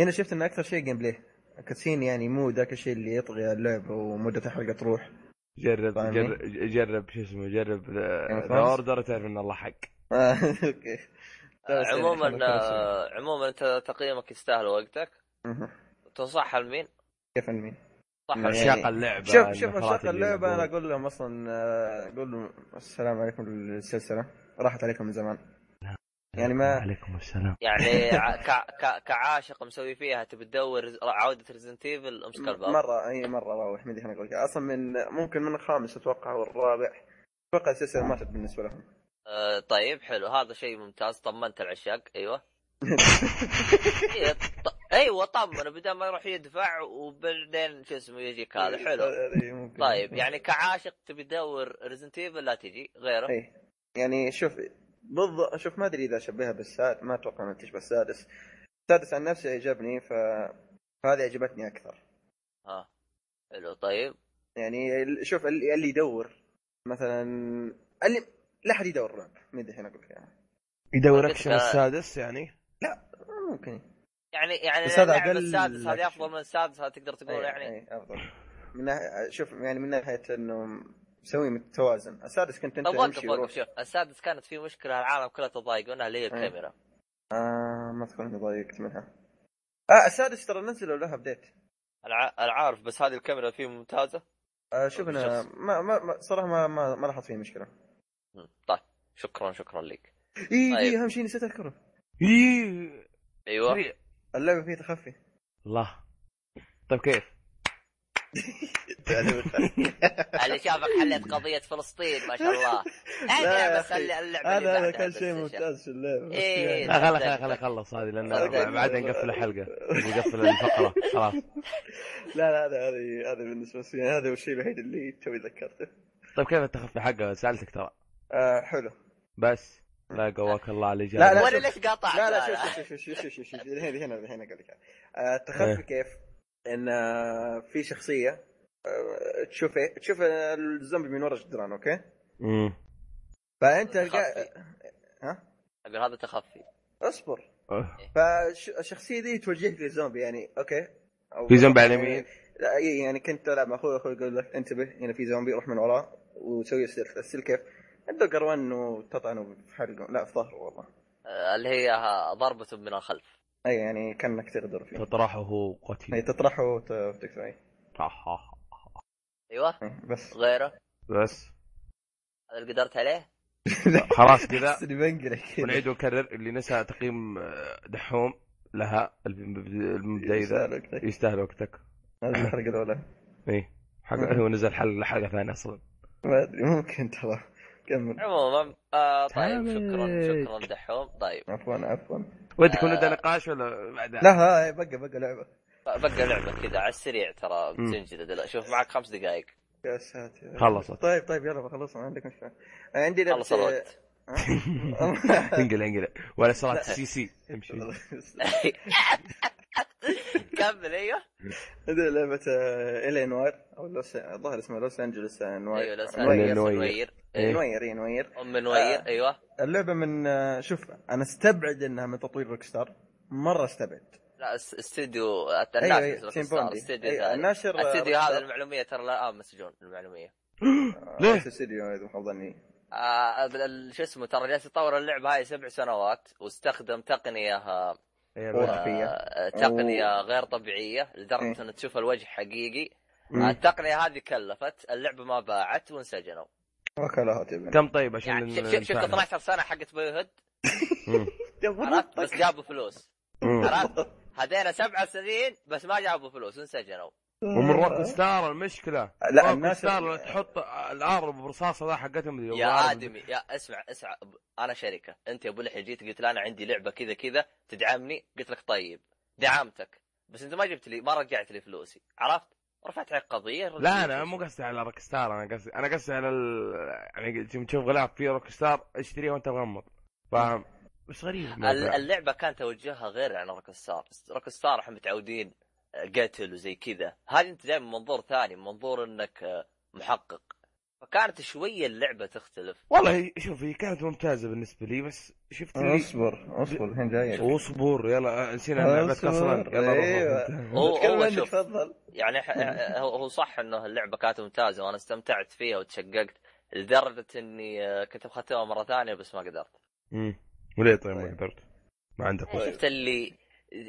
هنا شفت إن أكثر شيء gameplay cutscene يعني مو ذاك الشيء اللي يطغي اللعب ومدة الحلقة تروح. جرب؟ جرب جرب شو اسمه جرب The Thrones؟ Order تعرف ان الله حق آه، أوكي آه، يعني عموما. آه، عموما أنت تقييمك يستاهل وقتك. تنصحها لمين؟ كيف المين؟ صح يعني- عشاق اللعبة شوف شوف عشاق اللي اللعبة أنا. أقول لهم أصلا آه، أقول لهم السلام عليكم للسلسلة راحت عليكم من زمان يعني ما عليكم السلام. يعني ع- كع- كع- كعاشق مسوي فيها تبي تدور عودة Resident Evil امسك الباب. مرة إي مرة روح مدري أنا أقول لك. أصلا من ممكن من الخامس أتوقع أو الرابع. أتوقع السلسلة ماتت بالنسبة لهم. آه طيب حلو. هذا شيء ممتاز. طمنت العشاق. أيوه. إيه، ط- أيوه طمنه بدل ما يروح يدفع وبعدين شو اسمه يجيك هذا. حلو. طيب يعني كعاشق تبي تدور Resident Evil لا تجي. غيره. إي. يعني شوف بالضبط شوف ما أدري إذا أشبهها بالسادس ما أتوقع إنها تشبه السادس. السادس عن نفسي عجبني ف فهذه عجبتني أكثر. ها حلو طيب. يعني ال- شوف اللي, اللي يدور مثلا اللي لا أحد يدور رعب ما أدري الحين أقول لك يعني. يدور قلت أكشن السادس يعني؟ ممكن. يعني يعني السادس هذه. أفضل من السادس هذا تقدر تقول أي- يعني. أي أفضل. من ناحيه شوف يعني من ناحية إنه مسوي توازن السادس كنت أنت طب وقف وقف. شوف السادس كانت في مشكلة العالم كلها تضايق منها اللي هي أي. الكاميرا آه ما اذكر إني ضايقت منها آه السادس ترى نزلوا لها update أنا ع- أنا عارف بس هذه الكاميرا فيه ممتازة آه شوف أنا. ما ما ما- صراحة ما ما, ما لاحظت فيه مشكلة. طيب شكرا شكرا لك إي طيب. اي أهم شيء نسيت أذكره إيه. أيوه. اللعبة فيها تخفي الله طيب كيف؟ اللي شافك حلت قضيه فلسطين ما شاء الله لا هذه بس اللعبه هذا هذا كان شيء. ممتاز في اللعبه إيه. لا خلا خلا خلا خلص هذه لأن. بعدين نقفل الحلقة نقفل الفقره خلاص لا لا هذا هذه هذا بالنسبة لي هذا هو الشيء الوحيد اللي توي ذكرته طيب كيف التخفي حقه سالتك ترى آه حلو بس لا قواك الله على لا، لا. الاجابه ولا ليش قاطعت لا لا شوف شوف شوف شوف شوف هنا هنا هنا أقول لك آه، التخفي إيه. كيف؟ إن آه، في شخصية آه، تشوف؟ تشوف الزومبي من ورا الجدران أوكي؟ أمم. فأنت تخفي. قا- ها؟ أقول هذا تخفي اصبر أه. فالشخصية دي توجهك للزومبي يعني أوكي أو في زومبي على يعني- اليمين لا إي، يعني كنت ألعب مع أخوي أخوي يقول لك انتبه هنا في زومبي روح من وراه وسوي السلك السلك كيف؟ الدقر وان وتطعنه في حلقه لا في ظهره والله آه، اللي هي ضربة من الخلف أي يعني كأنك تغدر فيه. تطرحه أي قتيل تطرحه وت- وتكسر أي. أيوه. بس. غيره. بس. هذا اللي قدرت عليه؟ خلاص كذا. ونعيد ونكرر اللي نسى تقييم آه، دحوم لها المبدئي ذا يستاهل وقتك. يستاهل وقتك. هذه الحلقة الاولى اي حق هو نزل حلقه حلقة ثانية أصلا. ما أدري ممكن ترى. كمل. عموما آه طيب شكرا. شكرا دحوم. طيب. عفوا عفوا. ودك آه. نبدا نقاش ولا بعدها؟ لا ها بقى بقى لعبة. بقى لعبة كذا على السريع ترى لا، شوف معك خمس دقائق يا ساتر. خلصت. طيب طيب يلا بخلص ما عندك مشكلة. عندي لعبة خلص الوقت. انقل انقل ولا صلاة سي سي. امشي. كمل أيوه عندي لعبة الي نوير أو لوس الظاهر اسمها لوس أنجلوس نوير أيوه لا نوير نوير. نوير إيه. نوير اي نوير أم نوير آه. أيوه اللعبة من آه، شوف أنا أستبعد إنها من تطوير روك ستار مرة أستبعد لا اس- استديو الناس ستار سيمبوندي استديو أيوة، ثاني. الناشر آه، الاستديو روك هذا. المعلومية ترى الان مسجون المعلومية ليه؟ نفس الاستديو إذا ما خاب ظني آه ال- شو اسمه ترى جالس يطور اللعبة هاي سبع سنوات واستخدم تقنية آه. آه، تقنية أو- غير طبيعية لدرجة إيه. إنك تشوف الوجه حقيقي. مم. التقنية هذه كلفت اللعبة ما باعت وانسجنوا. وكلها تبن كم طيب عشان يعني شفت نفهم. 12 سنة حقت بويهد مم. عرفت؟ بس جابوا فلوس. عرفت؟ هذينا سبع سنين بس ما جابوا فلوس انسجنوا. ومن روك ستار المشكلة. لا، روك الناس- ستار تحط الأرض برصاصة ذا حقتهم. يا آدمي يا اسمع اسمع. أنا شركة. أنت يا أبو لحية جيت قلت لي أنا عندي لعبة كذا كذا تدعمني. قلت لك طيب دعمتك. بس أنت ما جبت لي ما رجعت لي فلوسي. عرفت؟ رفعت عليك قضية لا أنا مو قصدي على Rockstar. أنا قصدي أنا قصدي على ال... يعني تشوف غلاف فيه Rockstar اشتريه وأنت مغمض. فاهم بس غريب. اللعبة كان توجهها غير عن Rockstar. Rockstar إحنا متعودين. قتل وزي كذا هذه أنت جاي من منظور ثاني من منظور إنك آه، محقق فكانت شوية اللعبة تختلف والله هي- شوف هي كانت ممتازة بالنسبة لي بس شفت اللي اصبر اصبر الحين جاي واصبر يلا نسينا لعبتك أصلا. يلا روح. أيوة. هو- هو شوف. تفضل يعني هو هو صح إنه اللعبة كانت ممتازة وأنا استمتعت فيها وتشققت لدرجة إني آه، كنت بختمها مرة ثانية بس ما قدرت مم. وليه طيب ما طيب. قدرت؟ ما عندك وقت شفت اللي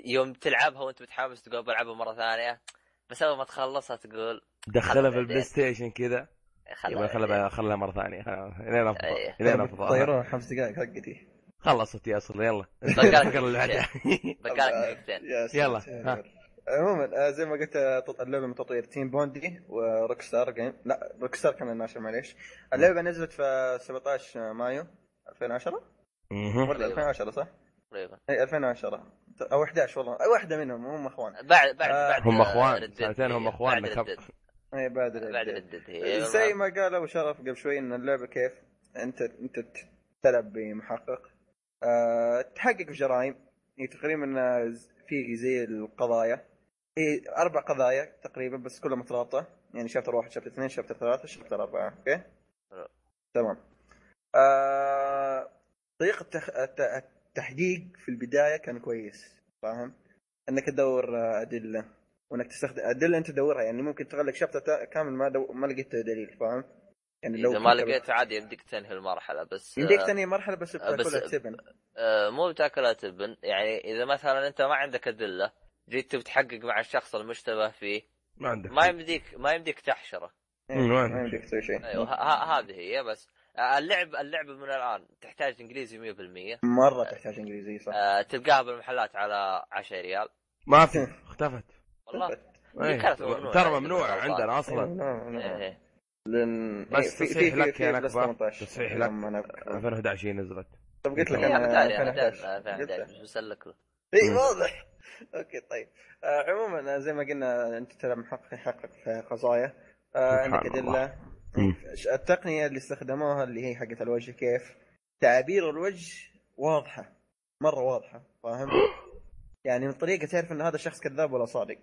يوم تلعبها وانت متحمس تقول بلعبها مرة ثانية بس أول ما تخلصها تقول دخلها خلها في البلاي. ستيشن كذا خلها يبغى خلها مرة ثانية. الين افضل. الين افضل طيرون خمس دقائق حقتي خلصت يا أصلا يلا يا ساتر. يلا، ها. عموما آه، زي ما قلت آه، اللعبة من تطوير تيم بوندي وروك ستار جيم لا روك ستار كان الناشر معليش اللعبة نزلت في 17 مايو 2010 مهم. ولا 2010 صح؟ تقريبا. أي 2010 أو 11 والله. أي واحدة منهم هم أخوان. بعد بعد آه، بعد هم آه، اخوان. سنتين هم إيه، أخوان بعد نكب Red Dead. اي بعد بعد Red Dead. هي زي ما قال ابو شرف قبل شوي إن اللعبة كيف؟ انت أنت تلعب بمحقق. أه تحقق في جرائم. هي تقريبا آه، في زي القضايا. هي أربع قضايا تقريبا بس كلها مترابطة. يعني chapter واحد chapter اثنين chapter ثلاثة chapter أربعة. أوكي. تمام. أه طريقة التخ... الت- التحقيق في البداية كان كويس فاهم؟ إنك تدور آه، أدلة وإنك تستخدم أدلة أنت تدورها يعني ممكن تغلق شابتر كامل ما دو... ما لقيت دليل فاهم؟ يعني لو إذا ما لقيت عادي يمديك تنهي المرحلة بس يمديك آه، ثاني مرحلة بس آه، بس- بتاكلها تبن. مو بتاكلها تبن. يعني إذا مثلا أنت ما عندك أدلة جيت تبي تحقق مع الشخص المشتبه فيه ما عندك ما يمديك ما يمديك تحشره. إيه، ما يمديك تسوي شيء. أيوه هذه هي بس. اللعب اللعبة من الآن تحتاج إنجليزي 100% مرة تحتاج إنجليزي صح آه، تلقاها بالمحلات على 10 ريال ما في اختفت والله إيه. ممنوعة ترى ممنوعة. عندنا إيه، أصلا نعم، نعم. إيه، إيه. لأن بس إيه، في- تصحيح في- لك يا. 18. تصحيح لك. لما أنا- 2011 نزلت طب قلت لك إيه، أنا أنا داري أنا 2011 داري أنا قلت داري لك. بس بسلك له اي. واضح أوكي طيب آه عموما زي ما قلنا أنت تلعب محقق يحقق في قضايا آه عندك. أدلة. التقنية اللي استخدموها اللي هي حقت الوجه كيف؟ تعابير الوجه واضحة مرة واضحة فاهم؟ يعني من طريقة تعرف إن هذا الشخص كذاب ولا صادق.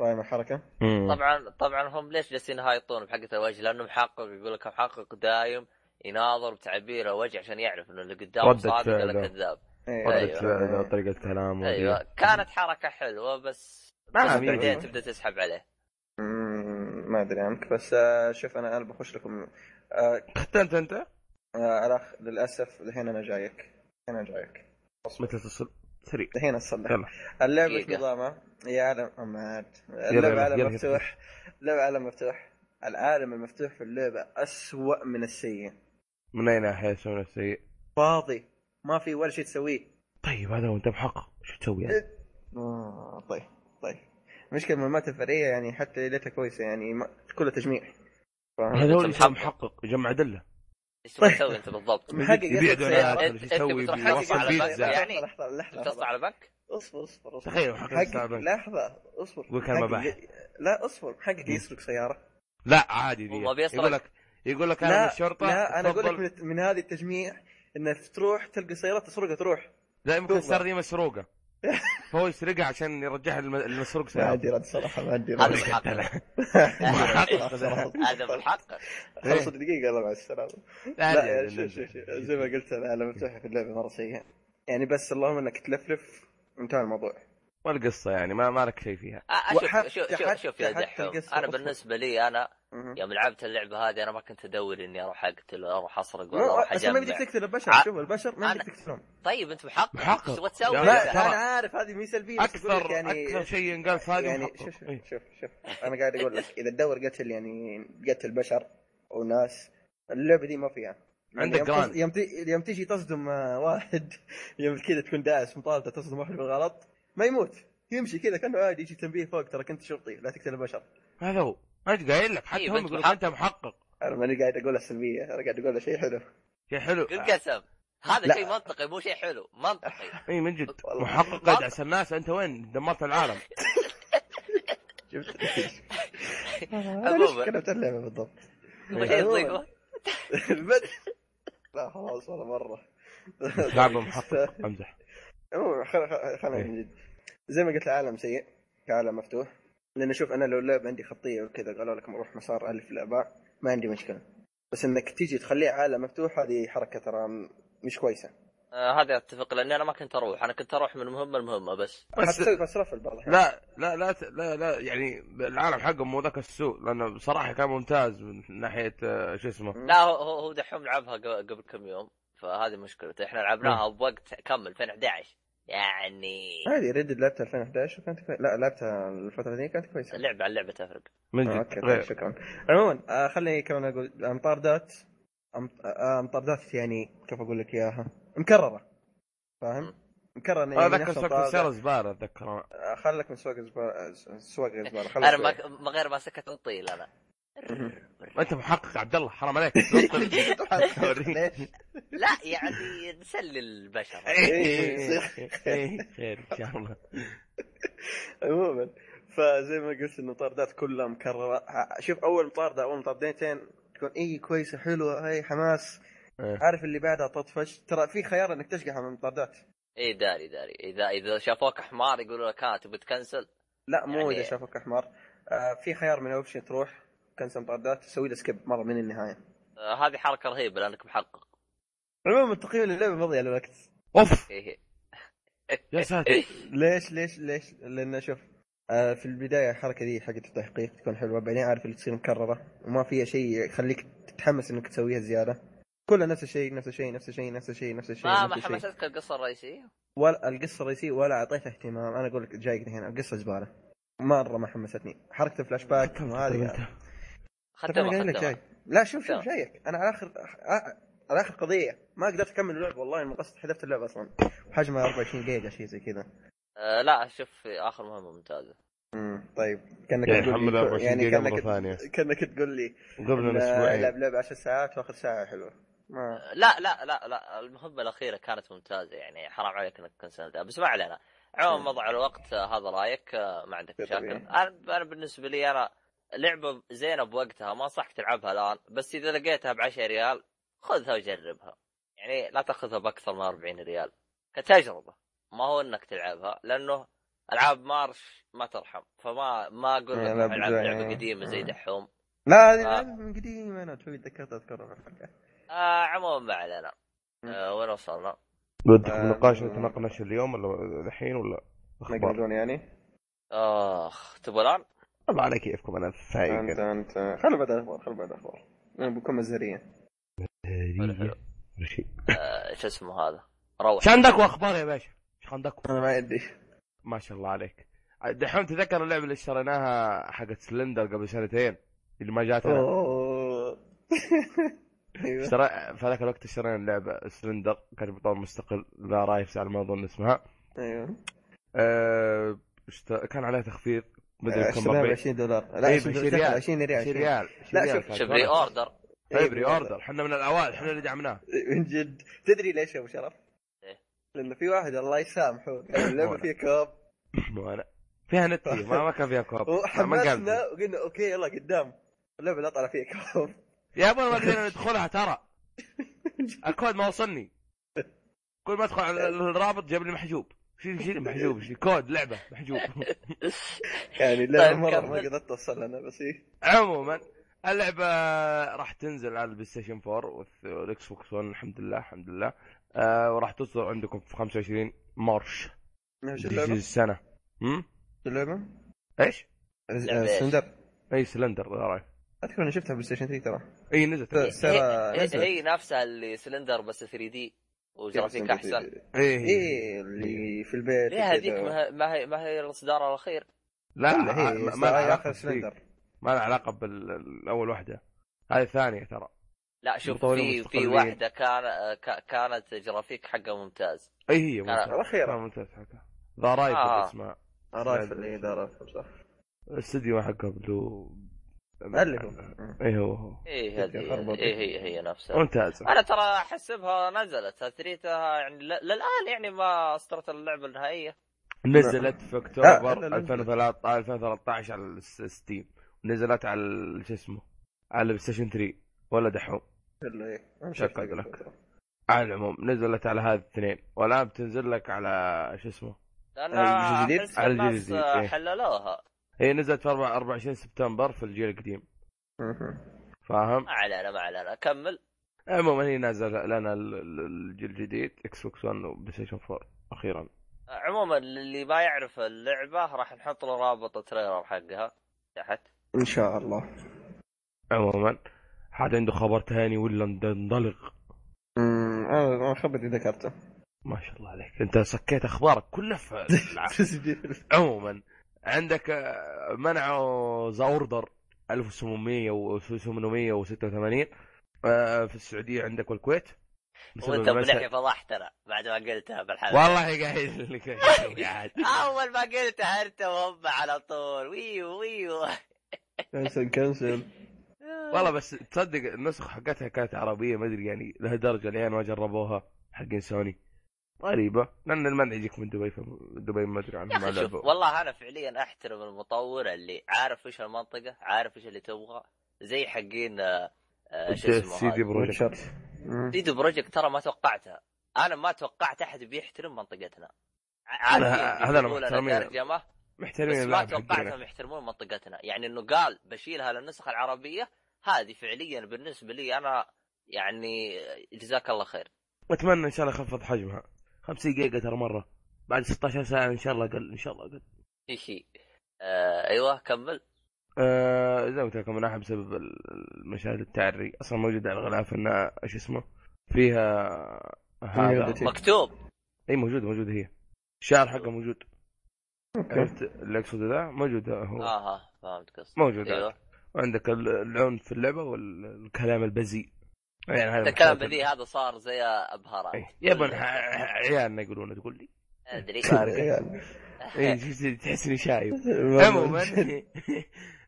فاهم الحركة. طبعا طبعا هم ليش جالسين يهايطون بحقة الوجه؟ لأنه محقق يقول لك محقق دايم يناظر بتعبير الوجه عشان يعرف إنه اللي قدامه صادق ولا. كذاب. إيه، ردة أيوة. فعله طريقة كلامه أيوه. كانت حركة حلوة بس ما بس في- بعدين تبدا تسحب عليه. مم، ما أدري عنك بس آه شوف أنا أنا بخش لكم. آه ختمت أنت؟ آه الأخ للأسف الحين أنا جايك. الحين أنا جايك. متى تصل؟ سريع. الحين اصلح يلا. اللعبة. نظامها هي عالم يلا، اللعبة عالم. مفتوح. اللعبة عالم مفتوح. العالم المفتوح في اللعبة أسوأ من السيء. من أي ناحية يسوون السيء؟ فاضي. ما في ولا شيء تسويه. طيب هذا وانت محقق شو تسوي يعني؟ آه طيب طيب. مشكلة المهمات الفرعية يعني حتى ليتها كويسة يعني ما... كلها تجميع؟ هذا هو اللي محقق. يجمع أدلة إيش تبغى تسوي أنت بالضبط؟ محقق يبيع أنت يسوي بيتزا يعني؟ لحظة على بنك؟ اصبر اصبر اصبر تخيل محقق بنك. لحظة اصبر يقول كان محقق مباح. لا اصبر محقق يسرق سيارة لا عادي دي. يقول لك يقول لك أنا من الشرطه لا أنا أقول لك. من, هذه التجميع إنك تروح تلقى سيارات تسرقها تروح لا يمكن السياره دي مسروقة فهو يسرقها عشان يرجعها الم- المسروق ما عندي رد صراحة ما عندي هذا رد محقق صراحة. هذا محقق خلص دقيقة الله مع السلامة. لا شوف شوف شوف زي ما قلت العالم مفتوح في اللعبة مرة سيئة. يعني بس اللهم إنك تلفلف. انتهى الموضوع. والقصة يعني ما ما لك شيء فيها. شوف شوف وحتى- شوف شوف يا دحوم. أنا. بالنسبة لي أنا. يوم لعبت اللعبة هذه أنا ما كنت ادور إني أروح أقتل ولا أروح أسرق ولا أروح بس ما يمديك أجمع. تقتل البشر ع- شوف البشر ما يمديك تقتلهم. طيب أنت محقق محقق. إيش تبغى تسوي لا، أنا عارف هذه مي لك أكثر يعني أكثر شيء ينقال في هذه يعني. شوف شوف إيه. شوف شوف. أنا قاعد أقول لك إذا تدور قتل يعني قتل بشر وناس اللعبة دي ما فيها. يعني عندك يوم Grand. يوم تي- يوم تيجي تصدم آه، واحد يوم كذا تكون داعس مطالبه تصدم واحد بالغلط ما يموت. يمشي كذا كأنه عادي يجي تنبيه فوق ترى كنت شرطي لا تقتل البشر. هذا هو. إيش قايل لك حتى طيب، هم يقولوا محقق. أنت محقق. أنا ماني قاعد أقول السلبيه أنا قاعد أقول شيء حلو. شيء حلو. القسم هذا. شيء منطقي مو شيء حلو. منطقي. اي من جد. محقق يدعس الناس أنت وين؟ دمرت العالم. شفت؟ عموماً. ليش تكلمت عن اللعبة بالضبط؟ البدء لا خلاص ولا مرة. لعبه محقق أمزح. عموما خل- خل- خلينا إيه. من جد. زي ما قلت العالم سيء كعالم مفتوح. لأن شوف أنا لو اللعبة عندي خطية وكذا قالوا لك روح مسار ألف الاعباء ما عندي مشكلة. بس إنك تيجي تخليه عالم مفتوح هذه حركة ترى مش كويسة. آه هذا أتفق لأني أنا ما كنت أروح. أنا كنت أروح من مهمة لمهمة بس. بس رفل بعض الأحيان. لا لا لا لا لا يعني العالم حقه مو ذاك السوء لأنه بصراحة كان ممتاز من ناحية آه، شو اسمه. لا هو هو دحوم لعبها قبل كم يوم فهذه مشكلته إحنا لعبناها بوقت كم 2011 يعني عادي ريد لعبتها 2011 وكانت كويسه لا لعبتها الفترة دي كانت كويسة. اللعبة عن لعبه تفرق. من آه، جد. أوكي طيب غير. شكرا. عموما آه خليني كمان أقول امطار دات أم- امطار دات يعني كيف أقول لك إياها؟ مكررة. فاهم؟ مكررة يعني أذكر نفس سوق السياره. زبالة أتذكر. آه، خلك من سواق الزباله سواق الزباله أنا ما ما غير ما سكت طيل أنا. أنت محقق عبد الله حرام عليك؟ لا يعني نسلي البشر. إيه، خير إن شاء الله. عموما فزي ما قلت المطاردات كلها مكرره شوف أول مطارده أول مطاردتين تكون اي كويسة حلوة هاي حماس. إيه. عارف اللي بعدها تطفش. ترى في خيار إنك تشقح من المطاردات اي داري داري. إذا إذا شافوك حمار يقولوا لك ها تبي تكنسل؟ لا مو يعني- إذا شافك أحمر. آه في خيار من ال option تروح. كنسل مطاردات تسوي له سكيب مرة من النهاية. آه هذه حركة رهيبة لأنك محقق. عموما تقييم اللعبة مضيع الوقت. أوف! إيه. يا ساتر. ليش ليش ليش؟ لأن شوف آه في البداية الحركة دي حقت التحقيق تكون حلوة بعدين عارف اللي تصير مكررة وما فيها شيء يخليك تتحمس إنك تسويها زيادة. كلها نفس الشيء نفس الشيء نفس الشيء نفس الشيء نفس الشيء ما ما حمستك القصة الرئيسية؟ ولا القصة الرئيسية ولا أعطيتها اهتمام. أنا أقول لك جايك الحين القصة زبالة. مرة ما حمستني. حركة الفلاش باك هذه ختمها أنا قايل لك جاي لا شوف شوف. جايك أنا على آخر على آخر قضية ما قدرت أكمل اللعبه والله من قصة حذفت اللعبه أصلا. حجمها 24 جيجا شيء زي كذا. آه لا شوف آخر مهمة ممتازة. امم طيب. كأنك يعني تقول لي 24 يعني كأنك ثانية. كأنك تقول لي قبل أسبوعين. العب لعبة 10 ساعات وآخر ساعة حلوة. ما لا لا لا لا المهمة الأخيرة كانت ممتازة يعني حرام عليك إنك كنسلتها بس ما علينا. عموما موضوع الوقت آه، هذا رايك آه، ما عندك مشاكل. أنا بالنسبة لي أنا لعبة زينة بوقتها ما انصحك تلعبها الآن بس إذا لقيتها ب 10 ريال خذها وجربها يعني لا تأخذها بأكثر من 40 ريال كتجربة ما هو إنك تلعبها لأنه ألعاب مارش ما ترحم فما ما أقول لك يعني العب لعبة قديمة زي. دحوم لا هذه آه. لعبة من قديم أنا توي تذكرت أذكرها في الحلقة آه عموما ما علينا آه وين وصلنا؟ ودكم آه، نقاش نتناقش اليوم ولا الحين ولا أخبار؟ يعني آخ تبغى الآن؟ الله على كيفكم أنا فايق أنت أنت. خلوا بعد الأخبار خلوا بعد الأخبار. أنا بكون حلو. شيء آه، شو اسمه هذا؟ روح. إيش عندك واخبار يا باشا؟ إيش عندك؟ أنا ما عندي ما شاء الله عليك. دحين تذكر اللعبة اللي اشتريناها حقت سلندر قبل سنتين اللي ما جاتنا. أيوه. اشترى في ذاك الوقت اشترينا لعبه Slender كانت بطور مستقل Arrival على ما اظن اسمها. أيوه. أه... اشت... كان عليها تخفيض. مدري كم اشتريها ب ربع 20 دولار. لا إيه، 20 20 دولار ريال. 20 ريال 20 20 ريال. لا، 20 ريال شوف-. pre-order طيب pre-order إحنا من الأوائل إحنا اللي دعمناه من جد. تدري ليش يا أبو شرف؟ إيه. لأنه في واحد الله يسامحه. كان اللعبه. فيها co-op. مو أنا. فيها نت ما ما كان فيها co-op. وحمسنا وقلنا أوكي يلا قدام. اللعبة لا طلع فيها co-op. يا أبوي ما قدرنا ندخلها ترى. الكود ما وصلني. كل ما أدخل على الرابط جاب لي محجوب. شيل شيل محجوب شيل كود لعبة محجوب يعني اللعبه طيب، مرة. ما قدرت توصل لنا بس إيه. عموما اللعبة راح تنزل على ال PlayStation 4 والث- وال Xbox 1 الحمد لله الحمد لله آه وراح تصدر عندكم في 25 March اللعبة؟ السنة هم شو اللعبة؟ إيش؟ Slender إي Slender لا رأيك اذكر إني شفتها PlayStation 3 ترى إي نزلت لا، هي, نزلت. هي نفسها اللي Slender بس 3 دي وجرافيك أحسن. اي إيه اللي في البيت ليه هذيك. ما هي- ما هي الاصدار الأخير؟ لا لا هي ما- لها علاقة. Slender. ما لها علاقة بالأول واحدة هذه الثانية ترى. لا شوف في في. واحدة كان ك- كانت جرافيك حقها ممتاز. اي هي ممتاز. الأخيرة. كان ممتاز حقها. ذا رايفل آه. اسمها. عارف اللي هي دارت صح. الاستديو حقه بلو اللي هو اي هو هو. إيه هذه خربط. إيه هي هي نفسها. ممتاز. أنا ترى احسبها نزلت. تريتها يعني ل- للآن يعني ما أصدرت اللعبة النهائية. نزلت في أكتوبر لا، لا، 2013 2013 على الس- ستيم نزلت على شو اسمه على ال PlayStation 3 ولا دحوم. شكرا لك. على العموم نزلت على هذه الاثنين. والآن بتنزل لك على شو اسمه؟ لأن الجيل الجديد؟ على الجديد، إيه. حللوها. هي نزلت في 4 24 سبتمبر في الجيل القديم. فاهم؟ ما علينا ما علينا. كمل. عموما هي نازل لنا ال- ال- الجيل الجديد Xbox 1 و PlayStation 4 أخيرا. عموما اللي ما يعرف اللعبة راح نحط له رابط ال trailer حقها تحت. إن شاء الله. عموما حد عنده خبر تاني ولا ننطلق أمم، أنا خبري ذكرته. ما شاء الله عليك. أنت سكيت أخبارك كلها في عموما عندك آه، منعوا The Order 1700 و 886 آه، في السعودية عندك والكويت. وانت بلحي فضحتنا بعد ما قلتها بالحلقة. والله قايل لك. أول ما قلتها أنت وهم على طول. ويو ويو. كنسل كنسل. والله بس تصدق النسخ حقتها كانت عربية ما أدري يعني لهالدرجه الان ما جربوها حقين سوني. غريبة. لأن المنع يجيك من دبي دبي ما أدري يا عنهم ما شوف والله أنا فعليا أحترم المطور اللي عارف إيش المنطقة عارف إيش اللي تبغى زي حقين آه، آه، شو اسمه سي دي هذا. Projekt. CD Projekt ترى ما توقعتها أنا ما توقعت أحد بيحترم منطقتنا. هذا- محترمين. محترمين بس ما توقعتهم يحترمون منطقتنا. يعني إنه قال بشيلها للنسخه العربية هذه فعليا بالنسبة لي أنا يعني جزاك الله خير. واتمنى إن شاء الله يخفض حجمها. 50 جيجا ترى مرة. بعد 16 ساعة إن شاء الله أقل إن شاء الله أقل هي آه أيوه كمل. آه زي ما قلت لكم أنا احب بسبب المشاهد التعري أصلا موجود على الغلاف إنها إيش اسمه؟ فيها هذا. مكتوب. إي موجود موجود هي. الشعر حقه موجود. أوكي. عرفت؟ اللي اقصده ذا موجود هو. آه ها فهمت قصدك. موجود أيوه. وعندك ال- العنف في اللعبة والكلام البذيء يعني هذا الكلام. بذي هذا صار زي ابهارات إيه. يا ابن عيالنا يقولون تقول لي أدري. اي تحس اني شايب عموما.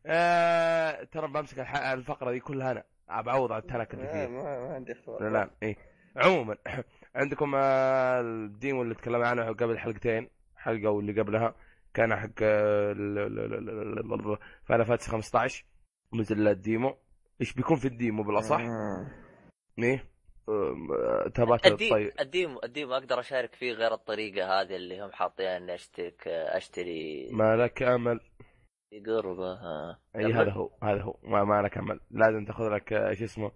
آه، ترى بمسك الفقرة دي كلها أنا بعوض على التنكة اللي ما, عندي اختبار لا اي عموما عندكم آه، ال demo اللي تكلمنا عنه قبل حلقتين حلقة واللي قبلها كان حق Final Fantasy 15 نزل ال demo إيش بيكون في ال demo بالأصح؟ إيه؟ تابعت ال demo الطي ال demo ال demo أقدر أشارك فيه غير الطريقة هذه اللي هم حاطين إني أشترك أشتري ما لك أمل. في قربة ها. إي. هذا هو هذا هو. ما, ما لك أمل. لازم تاخذ لك آه، شو اسمه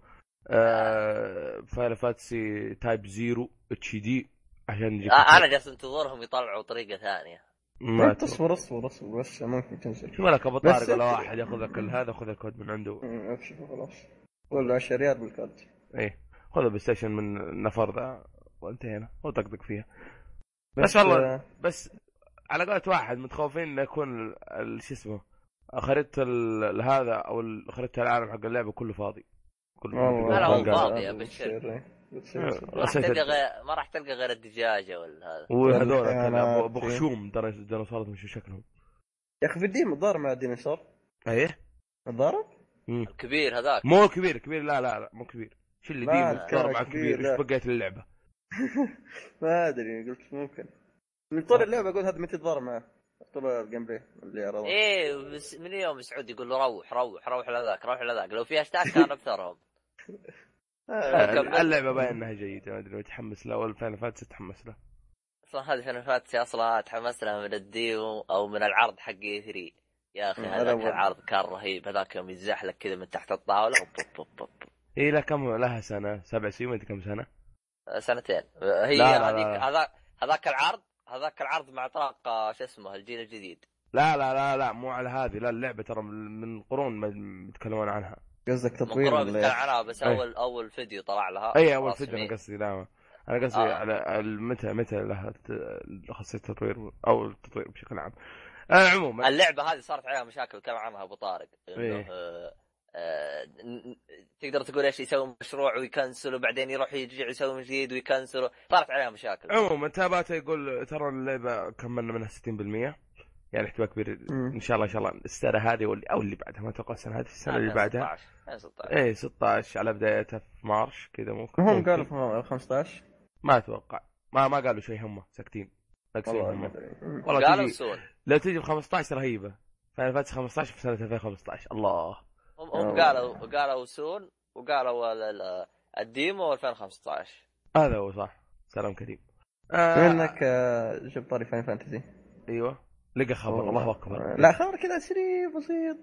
آه Final Fantasy Type-0 HD عشان يجيك آه أنا جالس أنتظرهم يطلعوا طريقة ثانية. ما انت اصبر اصبر اصبر بس ممكن تنزل. شوف لك أبو طارق؟ ولا واحد ياخذ لك ال- هذا خذ الكود من عنده. ابشر خلاص. ولا 10 ريال بالكارت. إيه خذ ال PlayStation من النفر ذا وانتهينا وطقطق فيها بس والله آه، بس على قولة واحد متخوفين انه يكون شو اسمه خريطة هذا أو خريطة العالم حق اللعبة كله فاضي كله لا، لا، هو. فاضي يا بشر. آه،. ما راح تلقى غير ما راح تلقى غير الدجاجة ولا هذا وهذول ابو. خشوم ترى الديناصورات مش شكلهم يا أخي في الديم الضارب مع الديناصور إيه الضارب؟ مم. كبير هذاك مو كبير كبير لا لا لا مو كبير شو اللي لا، ديم كان ضرب مع كبير،. إيش بقيت اللعبة؟ ما أدري قلت ممكن. من طول اللعبة أقول هذا متى تضارب معه. طول الجيم بلاي اللي عرضه إيه بس من يوم سعود يقول له روح روح روح لذاك روح لذاك. لو في هاشتاج كان ابثرهم آه، كمل. اللعبة باين إنها جيدة ما أدري متحمس لها ولا فاينل فانتسي تحمس لها أصلا هذه فانا فاتسي أصلا تحمست لها من الديو أو من العرض حق اي 3 يا أخي هذاك. العرض كان رهيب. هذاك يوم يتزحلق كذا من تحت الطاولة بوب بوب بوب. هي لها كم لها سنة سبع سنين ما ادري كم سنة سنتين هي هذيك. هذاك هذاك العرض هذاك العرض مع اطلاق آه، شو اسمه الجيل الجديد لا لا لا لا مو على هذه لا اللعبة ترى من من قرون ما يتكلمون عنها قصدك من تطوير بتكلم إيش؟ عنها بس أي. اول أول فيديو طلع لها اي أول. فيديو أنا قصدي لا أنا قصدي آه. على متى متى لها خاصية التطوير أو التطوير بشكل عام آه عموما اللعبة هذه صارت عليها مشاكل كان عنها أبو طارق إنه إيه. آه، آه، تقدر تقول إيش يسوي مشروع ويكنسل وبعدين يروح يرجع يسوي من جديد ويكنسل صارت عليها مشاكل. عموما تابعته يقول ترى اللعبة كملنا منها 60% يعني احتمال كبير. إن شاء الله إن شاء الله السنة هذه واللي أو اللي بعدها ما أتوقع السنة هذه السنة اللي بعدها. 16 16 إيه 16 على بدايتها في March كذا ممكن. هم. قالوا في 15 ما أتوقع. ما ما قالوا شيء هم ساكتين. والله ما هم أدري. مم. والله قالوا soon لو تجي ب 15 رهيبة. Final Fantasy 15 في سنة 2015 الله. هم, هم قالوا قالوا soon وقالوا ال- ال- ال demo 2015 هذا هو صح. سلام كريم. آه انك آه، جبت طاري Final Fantasy. أيوه. لقى خبر الله أكبر. لا خبر كذا سريع بسيط.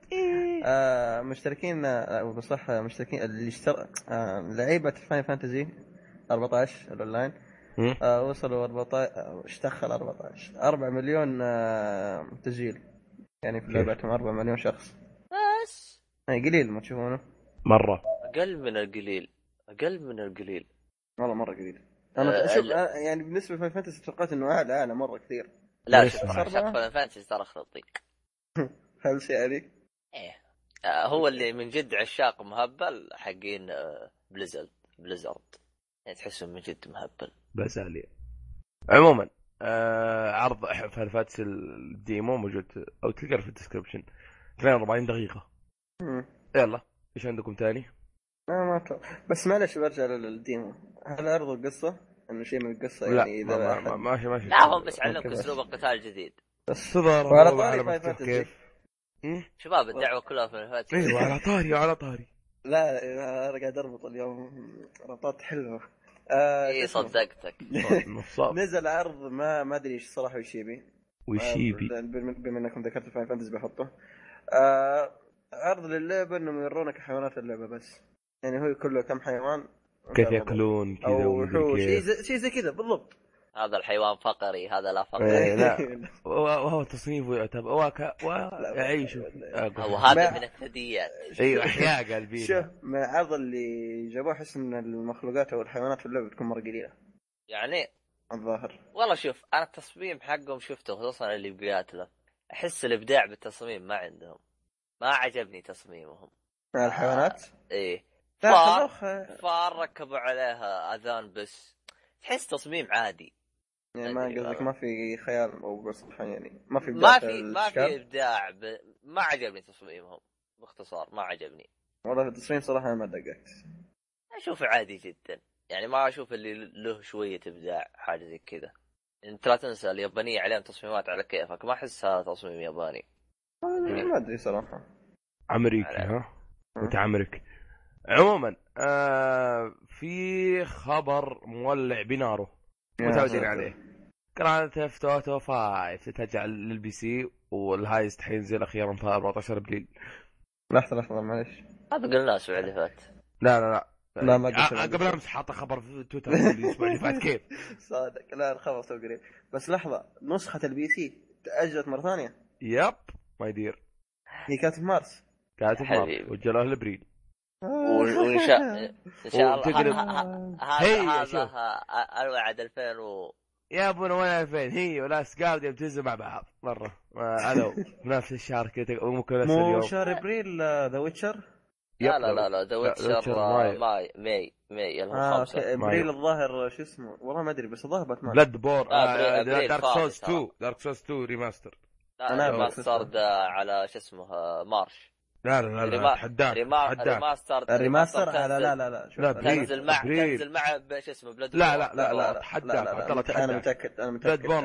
آه مشتركين آه بصح مشتركين اللي اشتر آه لعيبة Final Fantasy 14 الأونلاين. آه وصلوا 14 آه، إيش دخل 14 4 مليون آه تسجيل. يعني في؟ لعبتهم 4 مليون شخص. بس يعني قليل ما تشوفونه. مرة. أقل من القليل. أقل من القليل. والله مرة قليل. أنا آه، شوف آه يعني بالنسبة ل Final Fantasy توقعت إنه أعلى أعلى مرة كثير. لا شوف Final Fantasy ترى خلطيق هل شيء عليك؟ إيه. آه، هو اللي من جد عشاق مهبل حقين آه، Blizzard Blizzard. يعني تحسهم من جد مهبل. بازاليا عموما آه عرض Final Fantasy ال demo موجود أو تلقاه في ال description. 42 دقيقة. مم. يلا إيش عندكم ثاني؟ ما ما أتوقع. بس معلش برجع لل demo هل عرضوا القصة؟ إنه شيء من القصة لا يعني ما إذا ما- ما- أحد- ماشي ماشي لا هم بس علمك. أسلوب القتال الجديد تظهر وعلى طاري. كيف مم؟ شباب الدعوة كلها في الفاتحه أيوه على طاري على طاري لا أنا قاعد أربط اليوم ربطات حلوة آه اي؟ صدقتك نصاب نزل عرض ما ما أدري إيش صراحة وش يبي وشيبي آه، بما إنكم ذكرتوا فاين فانتسي بحطه آه عرض للعبة إنهم يورونك حيوانات اللعبة بس. يعني هو كله كم حيوان؟ كيف ياكلون كذا وحوش. شيء زي, شيء زي كذا بالضبط. هذا الحيوان فقري هذا لا فقري. إيه، لا. وهو تصنيفه يعتبر وك ويعيش لا، هو هذا ما- من الثدييات. أيوه أحياء قلبي شوف من العرض اللي جابوه أحس إن المخلوقات أو الحيوانات في اللعبة بتكون مرة قليلة. يعني؟ الظاهر. والله شوف أنا التصميم حقهم شفته خصوصا اللي بقيات له أحس الإبداع بالتصميم ما عندهم. ما عجبني تصميمهم. الحيوانات؟ إيه. لا فار فار ركبوا عليها أذان بس. تحس تصميم عادي. يعني ما قصدك. ما في خيال أو قصة يعني. ما في ما في ما؟ في إبداع ب... ما عجبني تصميمهم باختصار ما عجبني. والله التصميم صراحة أنا ما دققت اشوفه عادي جدا. يعني ما أشوف اللي له شوية إبداع حاجة زي كذا. انت لا تنسى اليابانية عليهم تصميمات على كيفك. ما احس هذا تصميم ياباني. ما أدري صراحة. أمريكي ها؟ متعمرك عموما آه في خبر مولع بناره متعودين. عليه. Grand Theft Auto 5 تتجه لل PC وال heist حينزل أخيرا في 14 إبريل. لحظة لحظة معلش هذا قلناه الأسبوع اللي فات. لا لا لا. لا، ما قلت آه،. قبل أمس حاطه خبر في تويتر الأسبوع اللي فات كيف؟ صادق. لا الخبر تو قريب. بس لحظة نسخة ال PC تأجلت مرة ثانية؟ yep. ما يدير هي كانت في مارس. كاتب حبيبي. مارس. وجلوه لابريل وإن شاء إن شاء الله. هذا الوعد 2000 و يا ابونا وين 2000 هي ولاست جارديان بتنزل مع بعض. مرة. آه، هذا هو بنفس الشهر كذا ممكن نفس مو اليوم. شهر إبريل ذا ويتشر لا لا لا لا ذا ويتشر Witcher ماي. ماي ماي آه خمسة. ما إبريل. الظاهر شو اسمه؟ والله ما أدري بس الظاهر باتمان بلاد بور آه، دارك سولز ترى. 2 دارك سولز 2 ريماستر لا أنا ريماسترد على شو اسمه آه، مارش لا لا لا, لا اتحداك ريماستر الريماستر لا لا لا لا، أبريل. تنزل مع. تنزل مع شو اسمه بلاد لا،. لا، لا لا لا لا لا لا. أنا متاكد أنا متاكد بلاد بورن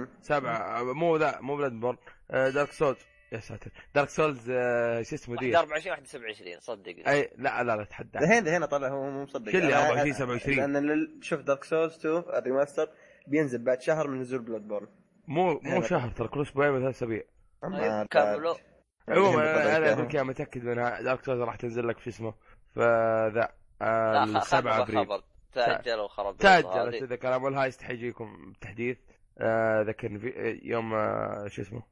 م- سبعة مو ذا مو بلاد بورن دارك سولز يا ساتر دارك سولز آه، شو اسمه دي 24 واحد 27 صدق اي لا لا لا اتحداك دحين دحين طلع هو مو مصدق أنا- 24 أنا- 27 لأن شوف دارك سولز 2 الريماستر بينزل بعد شهر من نزول بلاد بورن مو مو. شهر ترى كل أسبوعين ولا ثلاث أسابيع. طيب كملوا. عموما أنا أقول لك متأكد منها دارك سولز راح تنزل لك في اسمه فذا 7 خلنا ابريل خبر تأجل وخرب تاجلت إذا كلام الهايست حيجيكم تحديث. آه، ذكرني في يوم آه، شو اسمه؟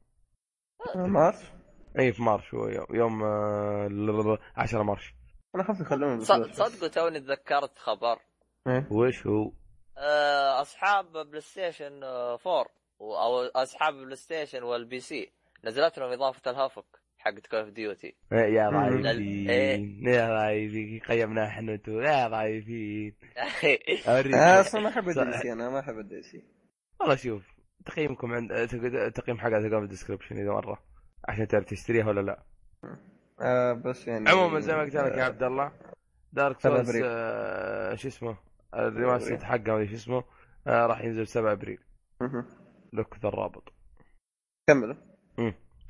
مارس. اي في مارش هو يوم, يوم آه، 10 مارش أنا خفت يخلوني ص- صدقوا توني تذكرت خبر. إيه. وش هو؟ آه، أصحاب بلاي ستيشن آه، 4 و- أو أصحاب بلاي ستيشن والبي سي نزلت لهم إضافة الهافك حق كول اوف ديوتي إيه، يا مم. ضايفين إيه. يا ضايفين قيمنا إحنا انتو يا ضايفين أوريك. آه، أصلا ما أحب. الدي سي أنا ما أحب الدي سي. والله شوف تقييمكم عند تقييم حقها تلقاه في الديسكربشن إذا مرة عشان تعرف تشتريها ولا لا. آه بس يعني عموما زي ما قلت لك يا عبد الله Dark 7 Souls. آه، شو اسمه؟ ال remaster حقه شو اسمه؟ آه، راح ينزل 7 أبريل. لك ذا الرابط. كملوا.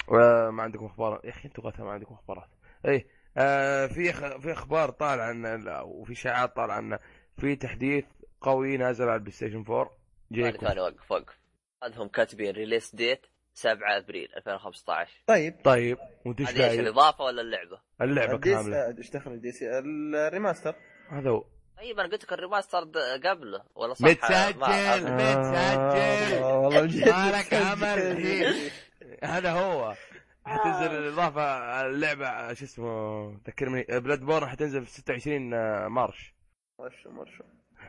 وما عندكم أخبار؟ يا أخي أنتم غثا ما عندكم أخبارات. اي آه في خ... في أخبار طالع عن وفي إشاعات طالع عن في تحديث قوي نازل على البلاي ستيشن 4 ثاني جايكم ثاني وقف وقف. هذهم كاتبين release date 7 أبريل 2015 طيب. طيب وإنت إيش؟ الإضافة ولا اللعبة؟ اللعبة كاملة. إيش دخل ال DLC ال remaster. هذا هو. طيب أنا قلت لك ال remaster قبله ولا صح؟ متسجل. متسجل. آه، مالك. عمل الحين. هذا هو حتنزل الإضافة اللعبة شو اسمه ذكرني Bloodborne حتنزل في 26 March مرشو مرشو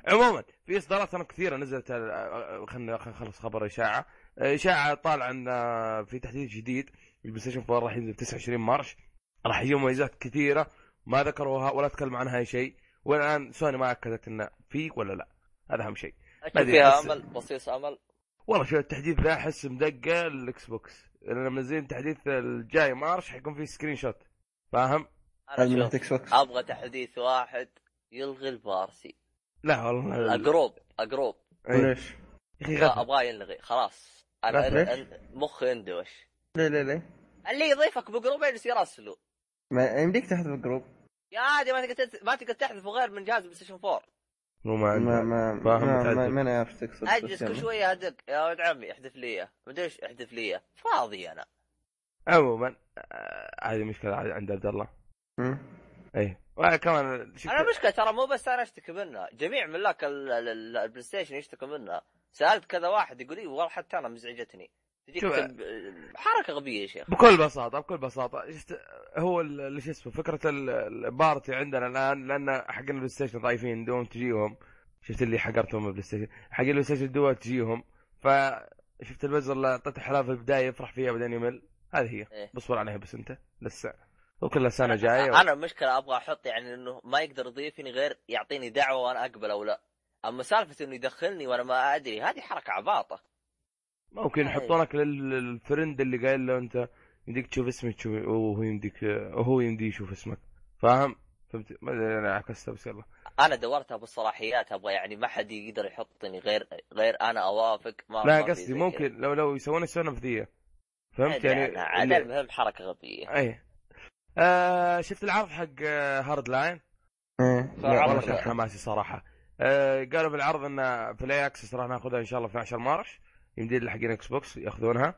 عموما في إصدارات أنا كثيرة نزلت خلينا نخلص خبر إشاعة إشاعة طالع ان في تحديث جديد البلاي ستيشن 4 راح ينزل 29 مارش راح يجي مميزات كثيرة ما ذكروها ولا تكلموا عنها أي شيء والآن سوني ما أكدت إنه في ولا لا. هذا أهم شيء. فيها بس- أمل بصيص أمل. والله شوف التحديث ذا أحس مدقة الاكس بوكس لأن منزلين التحديث الجاي March حيكون فيه screenshot فاهم؟ أنا أبغى تحديث واحد يلغي ال party لا والله اقروب اقروب إيه. ليش؟ يا أخي ابغاه ينلغي خلاص. لا، أنا مخي اندوش ليه ليه ليه؟ اللي يضيفك بجروب يجلس يرسلوا ما يمديك تحذف الجروب يا عادي ما تقدر ما تقدر تحذفه غير من جهاز بلاي ستيشن 4 مو ما ما ما فاهم ما, ما. ما أنا عارف تقصد أجلس كل. شوية أدق. يا ولد عمي احذف لي إياه. مدري إيش احذف لي إياه. فاضي أنا. عموما آه، هذه مشكلة عند عبد الله. اي وكمان شفت أنا مشكلة ترى مو بس أنا أشتكي منها جميع ملاك ال- ال- ال- البلاي ستيشن يشتكوا منها سألت كذا واحد يقول لي والله حتى أنا مزعجتني. تجيك حركة غبية يا شيخ. بكل بساطة بكل بساطة شفت هو ال- اللي شو اسمه فكرة ال- ال party عندنا الان لأن حقنا البلاي ستيشن ضعيفين دوم تجيهم. شفت اللي حقرتهم بلاي ستيشن حق البلاي ستيشن دو تجيهم فشفت البزر اللي أعطيته حلاوه في البداية يفرح فيها بعدين يمل. هذه هي. إيه. بصبر عليها بس أنت لسه. وكل سنه جاية أنا المشكلة أبغى أحط يعني إنه ما يقدر يضيفني غير يعطيني دعوة وأنا أقبل أو لا. أما سالفة إنه يدخلني وأنا ما أدري هذه حركة عباطة. ممكن. يحطونك لل- للفرند اللي قايل له انت يمديك تشوف اسمك تشوف وهو يمديك وهو يمدي يشوف اسمك فاهم؟ فهمت ما أدري أنا عكستها بس يلا أنا دورتها بالصلاحيات أبغى يعني ما حد يقدر يحطني غير غير أنا أوافق ما لا قصدي ممكن لو لو يسوون السنة نفذيه فهمت كذا. يعني اللي- المهم حركة غبية اي آه شفت العرض حق آه، هارد لاين إيه. لا، والله كان. حماسي صراحة آه قالوا بالعرض إن في الاي اكسس راح ناخذها إن شاء الله في 12 مارس يمدي اللي حقين إكس بوكس ياخذونها.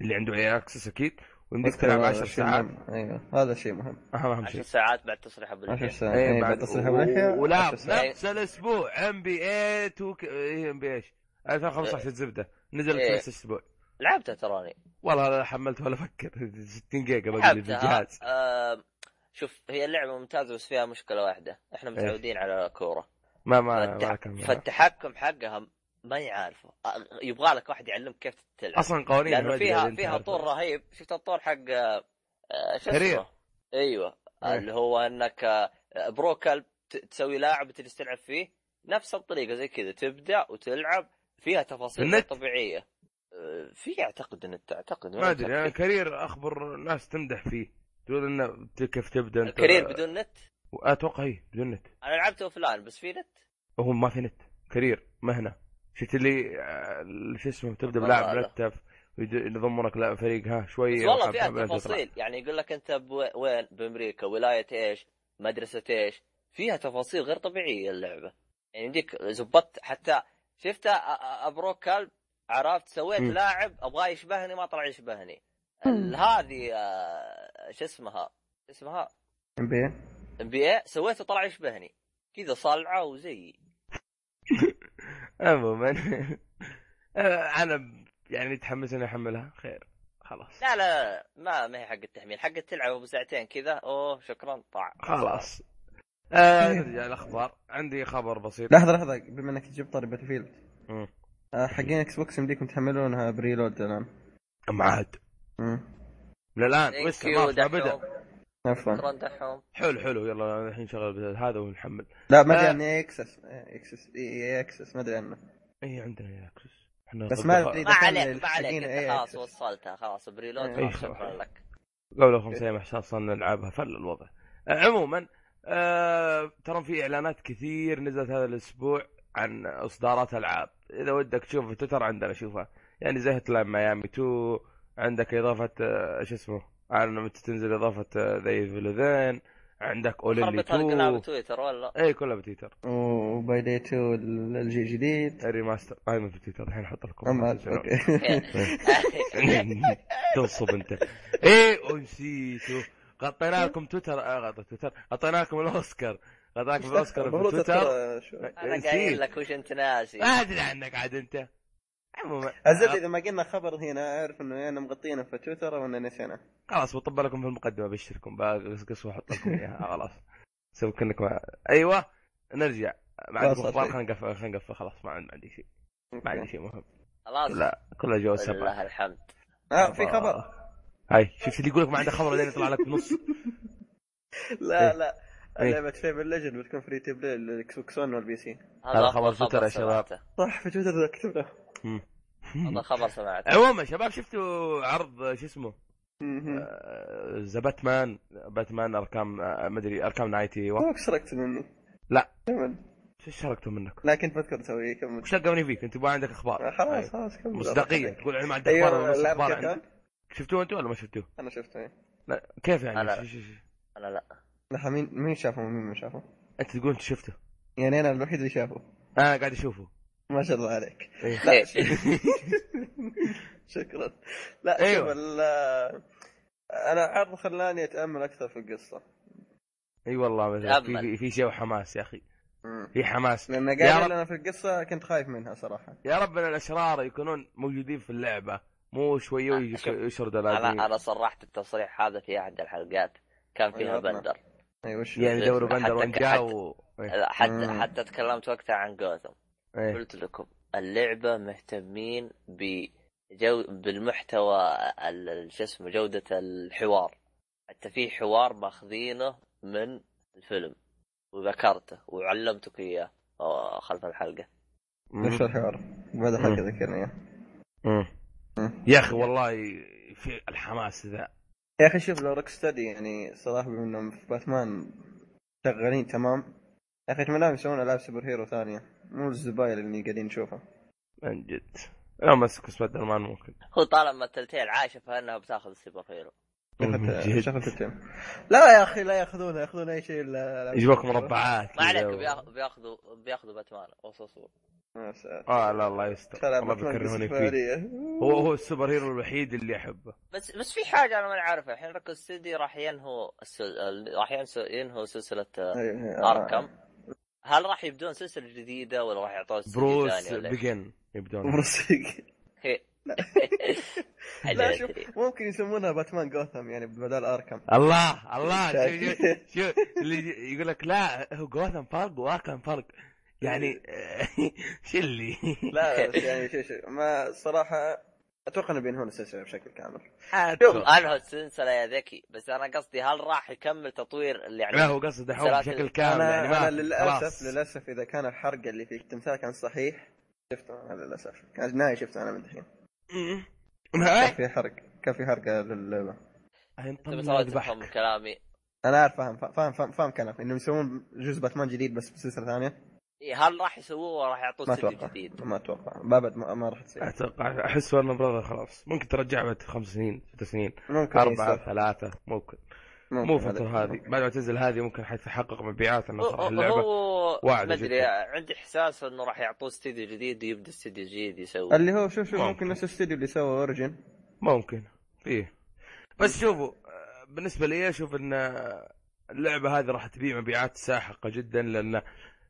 اللي عنده أي اكسس أكيد. ويمديك تلعب هذا 10 شيء ساعات. مهم. أيوه. هذا شيء مهم. اهم اهم 10 شيء. ساعات بعد تصريح أبو 10 اللحية. ساعات. إيه إيه، بعد تصريح باللحية ولا 10 ساعات. نفس الأسبوع. ام بي اي 2 إيه ام بي إيش؟ 2015 الزبده نزلت إيه. نفس الأسبوع. لعبتها تراني. والله لا حملت ولا أفكر 60 جيجا بقى لي في الجهاز آه شوف هي اللعبة ممتازة بس فيها مشكلة واحدة. إحنا متعودين على كورة. ما ما ما فالتحكم حقها ما يعرفه. آه، يبغى لك واحد يعلمك كيف تلعب. أصلا قوانين لأنه فيها فيها. طور رهيب. شفت الطور حق شو. اسمه؟ أيوه. إيه. اللي هو إنك برو كلب تسوي لاعب تجلس تلعب فيه. نفس الطريقة زي كذا. تبدأ وتلعب. فيها تفاصيل النت؟ طبيعية. في أعتقد النت أعتقد ما أدري. أنا متأكد. career أخبر ناس تمدح فيه. تقول إنه كيف تبدأ أنت. career بدون نت؟ أتوقع هي بدون نت. أنا لعبته offline بس في نت؟ هو ما في نت. career مهنه شفت اللي آه، اللي شو اسمه تبدأ بلاعب لا. مرتب يضمونك لا فريق ها شوي بس والله فيها. تفاصيل. يعني يقول لك أنت وين؟ بأمريكا. ولاية إيش؟ مدرسة إيش؟ فيها تفاصيل غير طبيعية اللعبة. يعني يمديك زبطت حتى شفت أ- أ- أبرو كلب؟ عرفت؟ سويت مم. لاعب أبغاه يشبهني ما طلع يشبهني. هذه آه، شو اسمها؟ اسمها؟ ام بي ام بي اي سويته طلع يشبهني. كذا صلعة وزيي. عموما. آه، أنا يعني متحمس إني أحملها. خير. خلاص. لا لا ما ما هي حق التحميل. حق تلعب أبو ساعتين كذا أوه شكرا. طاع خلاص. آه نرجع الاخبار عندي خبر بسيط. لحظة لحظة. بما إنك تجيب طاري Battlefield. آه، حقين إكس بوكس يمديكم تحملونها preload الآن. معاد مم. من الان لسه ما. بدأ. عفوا. شكرا دحوم. حلو حلو. يلا الحين شغل هذا ونحمل لا ما ادري. عن EA Access EA Access EA Access ما ادري عنه. إي عندنا EA Access إحنا بس ما أدري. ما عليك ما عليك. أنت خلاص. وصلتها. خلاص preload. خلاص شكرا لك. قبل خمس أيام عشان صرنا نلعبها. فل الوضع. عموما آه ترى في إعلانات كثير نزلت هذا الأسبوع عن إصدارات ألعاب. إذا ودك تشوف في تويتر عندنا شوفها. يعني زي Hotline Miami 2 عندك إضافة آه، شو اسمه؟ اعلن متى تنزل إضافة The Evil Within عندك خربت القناه 2 بتويتر ولا اي كلها بتويتر. وباي دي 2 الجي جديد الريماستر هاي في تويتر الحين أحط لكم أما تنصب أنت. إيه ونسيتوا غطينا لكم تويتر. آه تويتر. غطينا لكم الأوسكار. غطينا لكم الأوسكار في تويتر. تذكر شو؟ أنا. قايل لك وش أنت ناسي. ما أدري عنك عاد أنت. عموما. الزبده إذا ما قلنا خبر هنا أعرف إنه أنا مغطينه في تويتر وأنا نسينا. خلاص بطبع لكم في المقدمة أبشركم. بقص وأحط لكم إياها. خلاص. سوي كأنك ما أيوه نرجع. ما عندكم خلاص، أخبار okay. خلينا نقفل خلينا نقفل. خلاص ما عندي ما عندي شيء. ما عندي شيء مهم. خلاص. لا كلها جو سبع لله الحمد. آه في خبر. هاي شفت اللي يقول لك ما عنده خبر بعدين يطلع لك بنص. لا إيه. لا. لعبه Fable Legends بتكون free to play للاكس بوكس 1 وال PC هذا خبر تويتر يا شباب. صح في تويتر كتبنا هذا خبر سمعته عموما شباب شفتوا عرض شو اسمه مهم. ذا باتمان باتمان أركام آه، ما أدري أركام نايتي و... توك سرقت مني لا. شو شاركتوا منك؟ لا كنت بذكر أسوي كمل وش لقوني فيك؟ أنت يبغى عندك أخبار آه، خلاص أيوة. خلاص كمل مصداقية تقول أنا ما عندي أخبار؟ شفتوه أنتوا ولا ما شفتوه؟ أنا شفته إيه. لا كيف يعني؟ شو- شو؟ أنا لا لحظه مين مين شافه ومين ما شافه؟ أنت تقول أنت شفته يعني أنا الوحيد اللي شافه أنا قاعد أشوفه ما شاء الله عليك إيه. لا شكرا لا أيوة. شوف أنا عرض خلاني أتأمل أكثر في القصة أي والله مثلا في. في, في شيء وحماس يا أخي. في حماس لأن قاعد رب. أنا في القصة كنت خايف منها صراحة يا رب إن الأشرار يكونون موجودين في اللعبة مو شوية آه، ويش- شوف. يشردوا أنا أنا صرحت التصريح هذا في أحد الحلقات كان فيها أيوة. بندر اي وش يعني دوري حتى- بندر وين حتى-. إيه. حتى مم. حتى تكلمت وقتها عن جوثم إيه. قلت لكم اللعبة مهتمين بجو بالمحتوى ال- ال- شو اسمه جودة الحوار حتى في حوار ماخذينه من الفيلم وذكرته وعلمتك إياه خلف الحلقة وش الحوار؟ بعد مم. حلقه ذكرني اياه. يا أخي والله في الحماس ذا يا أخي شوف لو روك ستدي يعني صراحة بما إنهم في باتمان شغالين تمام يا أخي أتمنى يسوون ألعاب super hero ثانية. مو الزبايل اللي قاعدين نشوفها من جد. لا مسك سبايدر مان ممكن. هو طالما Telltale عايشه فانها بتاخذ ال super hero. لا يا أخي لا ياخذونها يأخذون أي شيء الا يجيبوك مربعات ما عليك بياخذوا بياخذوا باتمان. وصوصوا يا ساتر. آه لا الله يستر. باتمان بيكرهوني فيه. هو هو ال super hero الوحيد اللي أحبه. بس بس في حاجة أنا ما عارفها الحين Rocksteady راح ينهوا السل... ال- راح ينهوا سلسلة آه، أي- Arkham. هل راح يبدون سلسلة جديدة ولا راح يعطون بروس؟ بيجن يبدون. بروسيك هي. لا. شوف ممكن يسمونها باتمان جوثام يعني بدل Arkham. الله الله؟ شوف اللي يقول لك لا هو جوثم فرق و Arkham فرق يعني شو اللي؟ لا بس يعني شو شو ما صراحة أتوقع إنه بينهون السلسلة بشكل كامل. أتوقع. انهوا السلسلة يا ذكي بس أنا قصدي هل راح يكمل تطوير اللي يعني لا هو قصده دحوم بشكل كامل أنا, يعني ما أنا للاسف خلاص. للأسف إذا كان الحرق اللي في التمثال كان صحيح شفته أنا للأسف. كان ناي شفته أنا من الحين. أمم. كان في حرق كان في حرق للعبه انت. تفهم كلامي. أنا عارف فاهم فاهم فاهم, فاهم كلامك إنهم يسوون جزء باتمان جديد بس بسلسلة ثانية. هل راح يسووه ولا راح يعطوه ما استوديو أتوقع. جديد؟ ما أتوقع. بابد ما, ما راح تصير. أتوقع أحس ورن براذر خلاص. ممكن ترجع بعد خمس سنين ست سنين. ممكن أربعة يصير. ثلاثة ممكن. ممكن مو فترة هذه. بعد ما تنزل هذه ممكن حتحقق مبيعات انه هو- صراحة اللعبة. هو ما أدري جداً. عندي إحساس إنه راح يعطوه استوديو جديد ويبدأ استوديو جديد يسوي اللي هو شوف شوف ممكن. ممكن. نفس الاستوديو اللي سوى Origins ممكن. فيه بس شوفوا بالنسبة لي أشوف إن اللعبة هذه راح تبيع مبيعات ساحقة جدا لأن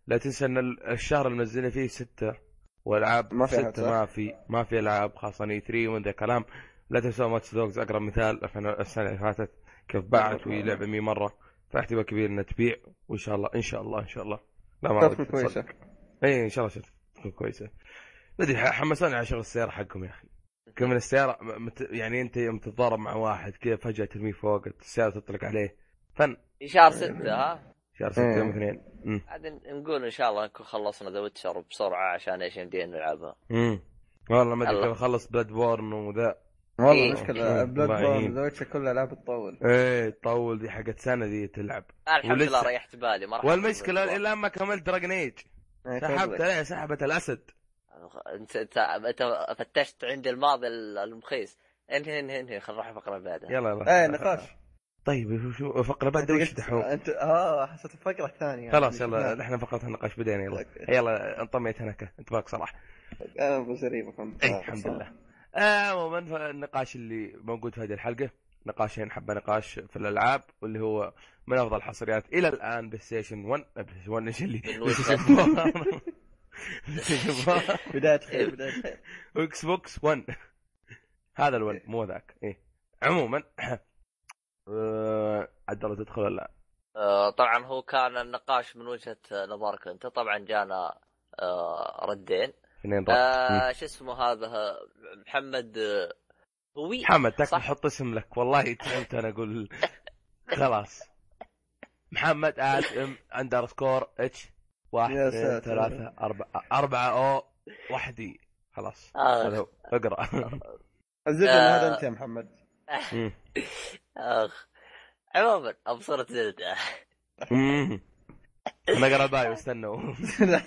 لا تنسى أن ال- الشهر اللي منزلين فيه ستة وألعاب ما في ستة؟ ما في ما في ألعاب خاصة E3 ومن ذا كلام. لا تنسوا Watch Dogs أقرب مثال الفين- السنة اللي فاتت كيف باعت وهي لعبة 100 مرة. فاحتمال كبير إنها تبيع وإن شاء الله إن شاء الله إن شاء الله. لا ما تكون كويسة. اي إن شاء الله تكون كويسة. ما أدري حمسوني على شغل السيارة حقهم يا أخي. كل من السيارة مت... يعني أنت يوم تتضارب مع واحد كذا فجأة ترميه فوق السيارة تطلق عليه. فن. في شهر ستة ها؟ شهر ستة إيه. يوم اثنين. عاد نقول إن شاء الله نكون خلصنا ذا Witcher بسرعة عشان إيش يمدينا نلعبها أمم. والله ما أدري أخلص Bloodborne وذا والله إيه. مشكلة إيه. Bloodborne. ذا Witcher كل الالعاب تطول إيه تطول دي حقت سنة دي تلعب الحمد لله ريحت بالي ما أخذ الا ما كملت Dragon Age سحبت تفضل. عليه سحبت الأسد انت انت أنت فتشت عندي الماضي المخيس انهي انهي إنهي خل نروح الفقره اللي بعدها يلا يلا إيه نقاش طيب شو- فقرة بعد وش دحوم أنت آه حسيت الفقره الثانية خلاص يلا نحن فقرة النقاش بدينا يلا. يلا انطميت هناك انت back صراحة. أنا أبو زريبه كنت اي الحمد لله. آه، عموما النقاش اللي موجود في هذه الحلقة نقاشين حبة نقاش في الألعاب واللي هو من أفضل الحصريات إلى الآن PlayStation 1 آه، PlayStation 1 إيش اللي؟ من PlayStation وجهة. 4 PlayStation 4 بداية خير بداية خير. و Xbox 1 هذا ال one مو ذاك. إيه. عموما عبد الله تدخل ولا لا؟ آه، طبعا هو كان النقاش من وجهة نظرك أنت. طبعا جانا آه، ردين. اثنين رد آه، شو اسمه هذا؟ محمد آه، هوي. محمد تكفى صح. حط اسم لك. والله تعبت أنا أقول خلاص. محمد at M underscore H واحد اثنين. ثلاثة أربعة أربعة أو وحدي خلاص. آه. اقرأ. الزبده آه. هذا أنت يا محمد. آخ عموما ابصرة زلدة. مم. أنا أقرأ ال bio استنوا لا،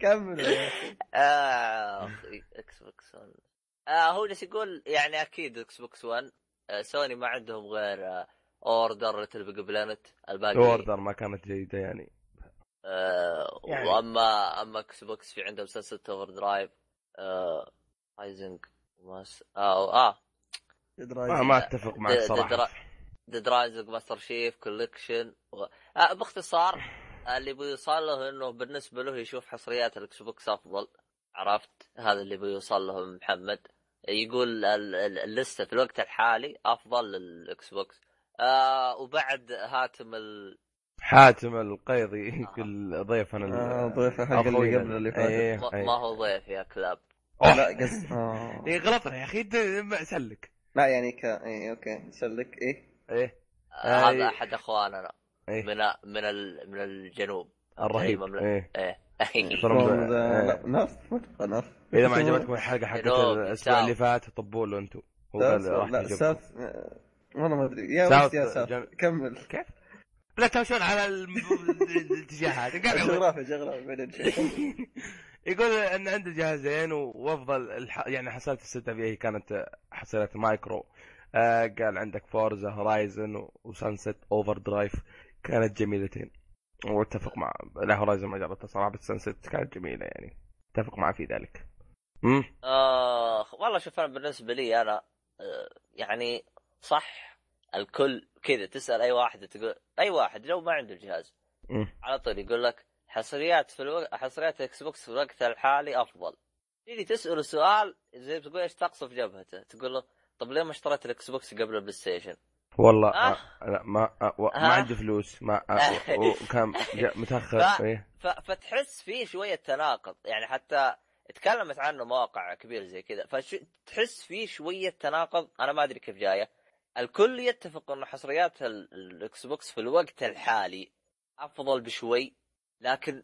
كمل يا أخي. آخ Xbox 1 آه هو جالس يقول يعني أكيد إكس بوكس 1 آه سوني ما عندهم غير آه Order LittleBigPlanet الباقي. Order ما كانت جيدة يعني. آه يعني. وأما أما Xbox في عندهم Sunset Overdrive آه Rising Mas آه آه. ما, ما اتفق معك درا- Dead Rising Master Chief Collection و... آه باختصار اللي بيوصل له إنه بالنسبة له يشوف حصريات ال Xbox أفضل. عرفت؟ هذا اللي بيوصل له من محمد. يقول ال- ال- اللسته في الوقت الحالي أفضل لل Xbox آه وبعد هاتم ال... حاتم القيضي يقول ضيفنا ال- آه، ضيفه حق اللي. قبل اللي فات. إيه، ما إيه. ما هو ضيف يا كلاب. لا قص آه. إيه غلطنا يا أخي. سلك لا يعني ك اي أوكي. سلك إيه؟ إيه. آه، آه، هذا أحد إخواننا. إيه. من من ال- من الجنوب. الرهيب. المملكة. إيه. إيه. إيه. نف ما أتوقع نف إذا ما عجبتكم الحلقة حقت الأسبوع. اللي فات طبوا له أنتم هو قال ساوث راح لا. ساوث آه، والله ما أدري. يا ساوث يا ساوث كمل. كيف؟ لا تمشون على الاتجاهات أقول. جغرافيا جغرافيا بعدين. يقول أن عنده جهازين وأفضل الح... يعني حصلت الستة في كانت حصلت مايكرو. آه قال عندك فورزا هورايزن وسانست اوفر درايف كانت جميلتين. واتفق مع لا هورايزن ما جربتها صراحة بس سانست كانت جميلة يعني. اتفق معه في ذلك. امم آه والله شوف أنا بالنسبة لي أنا آه يعني صح الكل كذا تسأل أي واحد تقول أي واحد لو ما عنده الجهاز. على طول يقول لك حصريات في الوقت حصريات Xbox في الوقت الحالي أفضل تيجي تساله سؤال زي بتقول إيش تقصف جبهته تقول له طب ليه ما اشتريت ال Xbox قبل ال PlayStation؟ والله آه. آه. لا ما آه. و- آه. ما عندي فلوس ما آه. و- وكان متأخر ف- ف... فتحس فيه شوية تناقض يعني حتى تكلمت عنه مواقع كبيرة زي كذا فتحس فيه شوية تناقض أنا ما أدري كيف جاية الكل يتفق انه حصريات ال- ال Xbox في الوقت الحالي أفضل بشوي لكن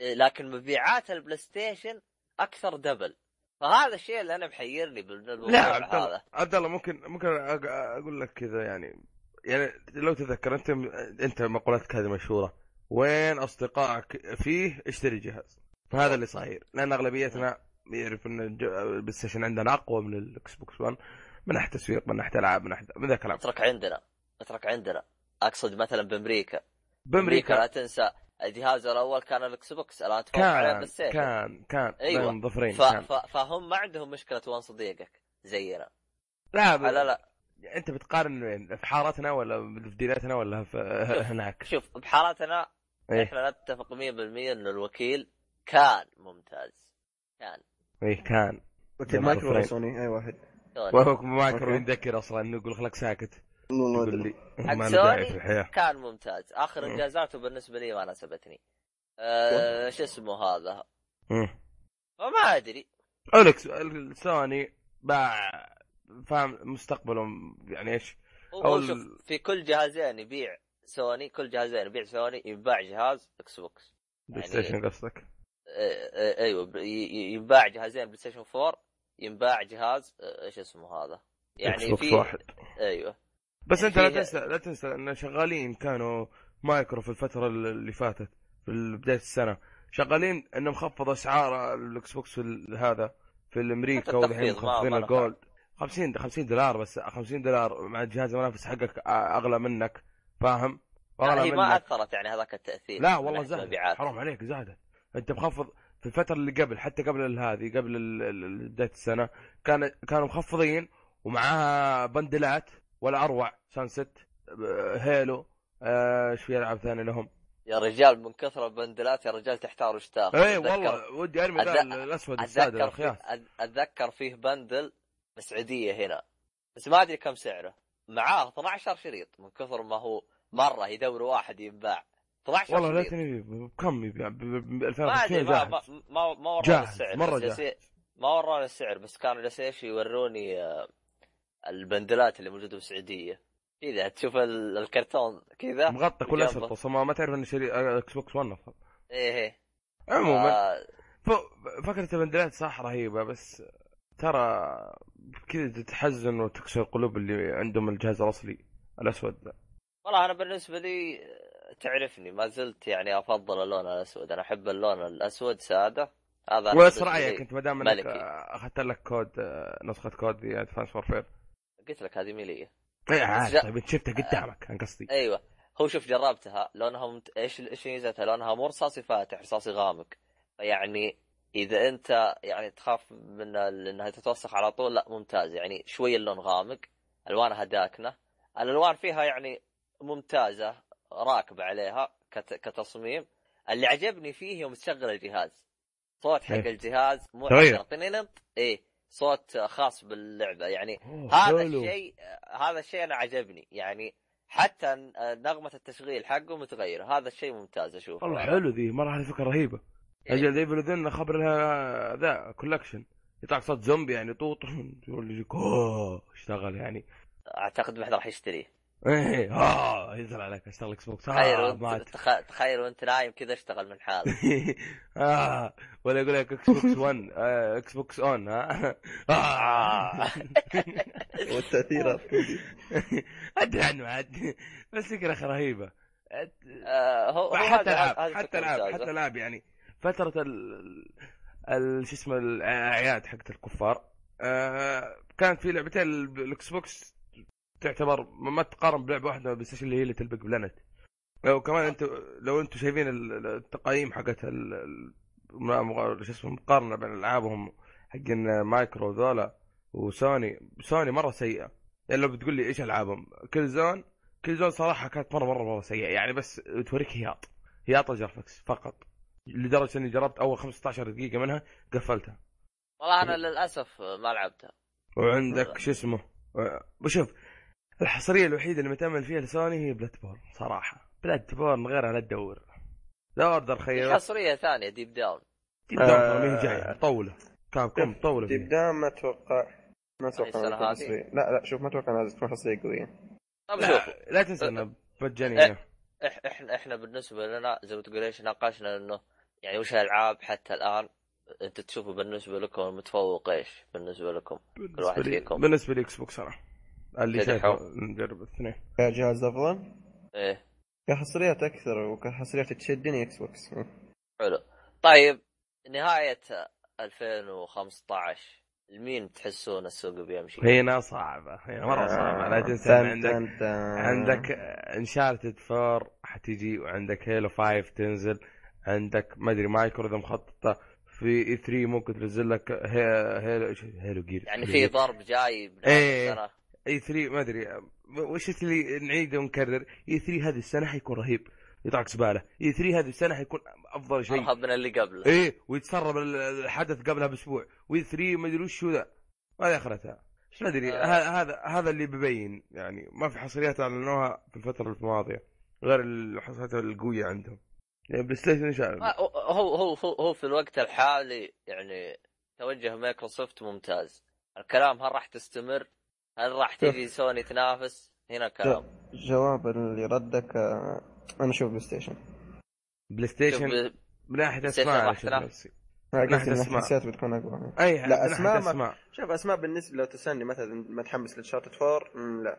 لكن مبيعات ال PlayStation أكثر double فهذا الشيء اللي أنا محيرني بالموضوع لا عبد الله هذا عبد الله ممكن ممكن أقول لك كذا يعني. يعني لو تذكر أنت أنت مقولتك هذه مشهورة. وين أصدقائك فيه اشتري جهاز؟ فهذا اللي صاير. لأن أغلبيتنا يعرف أن البلاي ستيشن عندنا أقوى من الاكس بوكس 1 من ناحية تسويق من ناحية العاب من ناحية من ذا الكلام. اترك عندنا اترك عندنا. أقصد مثلا بأمريكا. لا بأمريكا تنسى. الجهاز الأول كان الإكس بوكس الآن تفوق عليه ستيشن كان كان أيوة. بين ظفرين ف... كان. ف... فهم ما عندهم مشكلة وين صديقك زينا. لا لا لا, لا. أنت بتقارن وين؟ في حارتنا ولا في ديرتنا ولا في هناك؟ شوف بحالتنا إيه. إحنا نتفق 100% انه الوكيل كان ممتاز. كان. إيه كان. وكيل مايكرو. سوني اي واحد. وهو ما كان أوكي. يذكر أصلا انه يقول لك ساكت. ما يقول ادري لي حق ما سوني كان ممتاز. آخر. إنجازاته بالنسبة لي ما ناسبتني. أه شو اسمه هذا. فما أدري. اولكس سوني باع فاهم مستقبلهم يعني إيش؟ هو شوف في كل جهازين يبيع سوني كل جهازين يبيع سوني ينباع جهاز إكس بوكس بلاي يعني- ستيشن قصدك؟ آه، آه، أيوه ب- ي- ي- ينباع جهازين بلاي ستيشن 4 ينباع جهاز إيش اسمه هذا؟ إكس يعني بوكس في واحد. أيوه. بس أنت لا تنسى لا تنسى إن شغالين كانوا مايكرو في الفترة اللي فاتت في بداية السنة. شغالين إنه مخفض أسعار الإكس بوكس هذا في أمريكا ودحين ما- مخفضين ال gold. 50 50 دولار بس 50 دولار مع الجهاز المنافس حقك أغلى منك فاهم؟ اغلى هي ما أثرت يعني هذاك التأثير لا والله زادت. حرام عليك زادت أنت مخفض في الفترة اللي قبل حتى قبل هذه قبل بداية السنة كان كانوا مخفضين ومعاها بندلات ولا أروع. Sunset آه، هيلو آه، إيش في العاب ثانية لهم؟ يا رجال من كثر البندلات يا رجال تحتار وش تاخذ اي والله ودي أرمي ذا أتذ- الأسود السادة اتذكر أت- أتذكر فيه بندل بالسعوديه هنا. بس ما أدري كم سعره. معاه 12 شريط. من كثر ما هو مرة يدور واحد ينباع. 12 والله لا شريط. تنبي بكم يبيع؟ ب- ب- ب ما أدري 2020 ما ما ما, ورونا السعر جالسين- جاهز. ما ورونا السعر بس كانوا جالسين يوروني آه، البندلات اللي موجودة بالسعودية. كذا تشوف ال- الكرتون كذا مغطى كل. أصلا ما تعرف انه شري إكس بوكس 1 أصلا إيه إيه. عموما آه، ف- فكرة البندلات صح رهيبة بس ترى كذا تحزن وتكسر قلوب اللي عندهم الجهاز الأصلي الأسود ذا والله أنا بالنسبة لي تعرفني ما زلت يعني أفضل اللون الأسود. أنا أحب اللون الأسود سادة. هذا بالنسبة رايك انت ما دام إنك أخذت لك كود آه، نسخة Call of Duty Advanced Warfare قلت لك هذه ميلية. اي جا- طيب انت شفتها قدامك أنا قصدي. أيوه. هو شوف جربتها لونها ممت... إيش إيش ميزتها؟ لونها مو رصاصي فاتح رصاصي غامق. يعني إذا أنت يعني تخاف من انها تتوسخ على طول لا ممتاز. يعني شوي اللون غامق ألوانها داكنة. الألوان فيها يعني ممتازة راكبة عليها كت... كتصميم. اللي عجبني فيه يوم تشغل الجهاز. صوت حق إيه. الجهاز مو طنينط إيه. صوت خاص باللعبة. يعني هذا. الشيء هذا الشيء أنا عجبني. يعني حتى نغمة التشغيل حقه متغيره هذا الشيء ممتاز أشوفه. والله حلو ذي مرة هذه فكرة رهيبة. إيه. أجل Evil Within خبر لها ذا collection يطلع صوت زومبي يعني طوط يقول اشتغل يعني. أعتقد ما حد راح يشتريه. إيه آه ينزل عليك اشتغل إكس بوكس تخيل آه وانت تخ- تخيل وانت نايم كذا اشتغل من حاله آه ولا يقول لك إكس بوكس 1 آه، إكس بوكس on ها آه. والتاثيرات أدري عنه عاد. بس فكره رهيبة. آه، هو حتى العاب حتى العاب. حتى العاب يعني فترة ال شو اسمه الأعياد حقت الكفار. آه كانت في لعبتين ال- الاكس بوكس تعتبر ما تقارن بلعبة واحدة ستيشن اللي هي Little Big Planet. وكمان أنتم لو أنتم شايفين ال- التقييم حقت شو اسمه مقارنة بين ألعابهم حقين مايكرو ذولا وسوني سوني مرة سيئة. يعني لو بتقول لي إيش ألعابهم؟ Killzone Killzone صراحة كانت مره مره مرة سيئة. يعني بس توريك هياط. هياط ال graphics فقط. لدرجة إني جربت أول 15 دقيقة منها قفلتها. والله أنا للأسف ما لعبتها. وعندك شو اسمه؟ وشوف الحصرية الوحيدة اللي متامل فيها لسوني هي Bloodborne صراحة. Bloodborne غيرها لا تدور. لا Order غير حصرية ثانية ديب داون ديب داون آه. ترى ما هي جاية. مطوله كاب كوم مطوله Deep Down. ما أتوقع ما أتوقع؟ حصرية. لا لا شوف ما أتوقع إنها تكون حصرية قوية. لا لا تنسى إنها مجانيه إح- إحنا إحنا بالنسبة لنا زي ما تقول إيش ناقشنا إنه يعني وش الألعاب حتى الآن؟ أنت تشوفوا بالنسبة لكم المتفوق إيش بالنسبة لكم؟ كل واحد لي فيكم. بالنسبة لي إكس بوكس أنا اللي كده شايفه. حب. نجرب الاثنين. كجهاز أفضل؟ إيه. كحصريات أكثر وكحصريات تشدني إكس بوكس. حلو. طيب نهاية 2015 لمين تحسون السوق بيمشي؟ هنا صعبة هنا مرة صعبة. لا تنسى عندك عندك Uncharted 4 حتيجي وعندك Halo 5 تنزل. عندك ما أدري مايكرو اذا مخططه في E3 ممكن تنزل لك Ha- Halo Halo Gears يعني في ضرب جاي إيه. السنة E3 ما أدري وش اللي نعيد ونكرر؟ E3 هذه السنة حيكون رهيب يطلعك زبالة. E3 هذه السنة حيكون أفضل شيء. ارهب من اللي قبله. إيه ويتسرب ال- الحدث قبلها بأسبوع. و E3 ما أدري وش هو ذا. هذه اخرتها إيش ما أدري آه. هذا هذا اللي ببين يعني ما في حصريات أعلنوها في الفترة الماضية غير الحصريات القوية عندهم. يعني PlayStation إيش؟ آه، هو هو هو هو في الوقت الحالي يعني توجه مايكروسوفت ممتاز. الكلام هل راح تستمر؟ هل راح تجي سوني تنافس؟ هنا كلام. جواب اللي ردك آه، أنا أشوف PlayStation Play شوف Station ب- من ناحيه PlayStation اسماء إن أسماء. الحساسات بتكون أقوى. أي لا، من ما- أسماء. شوف أسماء بالنسبة لو تسألني مثلا ما تحمس لشارت فور مم، لا.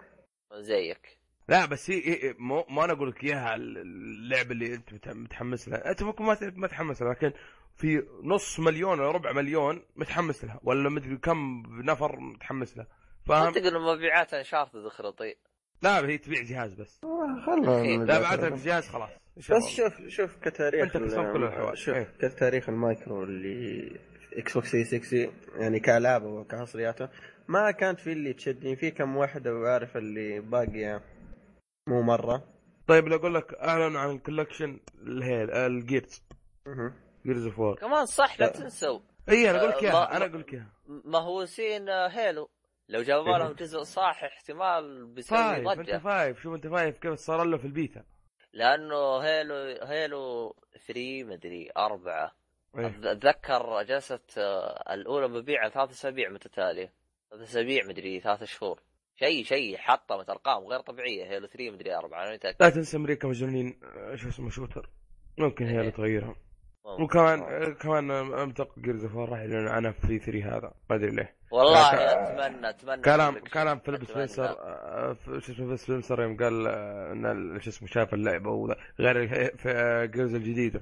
زيك. لا بس هي مو ما أنا أقول لك اياها اللعبه اللي أنت مت- متحمس لها. انت ممكن ما ت- ما تحمس لها لكن في نص مليون ولا ربع مليون متحمس لها ولا مدري كم نفر متحمس لها. فاهم؟ اعتقد ان مبيعات انشارتد خرطي لا هي تبيع جهاز بس خلنا لا بعدها في جهاز خلاص بس الله. شوف شوف كتاريخ. شوف إيه. كتاريخ المايكرو اللي إكس بوكس 360 يعني كالعابه وكحصرياته ما كانت في اللي تشدني في كم واحدة وعارف اللي باقية مو مرة طيب لو أقول لك اعلنوا عن كولكشن الهيل الجيرز. جيرز اوف كمان صح لا. تنسوا اي أنا أقول لك آه، إياها أنا أقول لك إياها مهووسين آه، هيلو لو جابوا. لهم جزء صح احتمال بيسوي انت ضجه فايف شوف انت فايف كيف صار له في البيتا لأنه هيلو هيلو 3 مدري أربعة إيه. أتذكر جلست آه، الأولى مبيعا ثلاث أسابيع متتالية ثلاث أسابيع مدري ثلاث شهور شيء شيء حطمت ارقام غير طبيعية هيلو 3 مدري أربعة أنا متأكد لا تنسى أمريكا مجنونين آه، شو اسمه شوتر ممكن إيه. تغيرها ممكن. وكمان آه، كمان امتق جيرز اوف راح يعلنون عنها في 3 هذا ما أدري ليه. والله ك- أتمنى أتمنى كلام كلام فيليب. سبنسر آه، شو اسمه فيليب سبنسر يوم قال آه، إن شو اسمه شاف اللعبة وذا غير في آه، Gears الجديدة.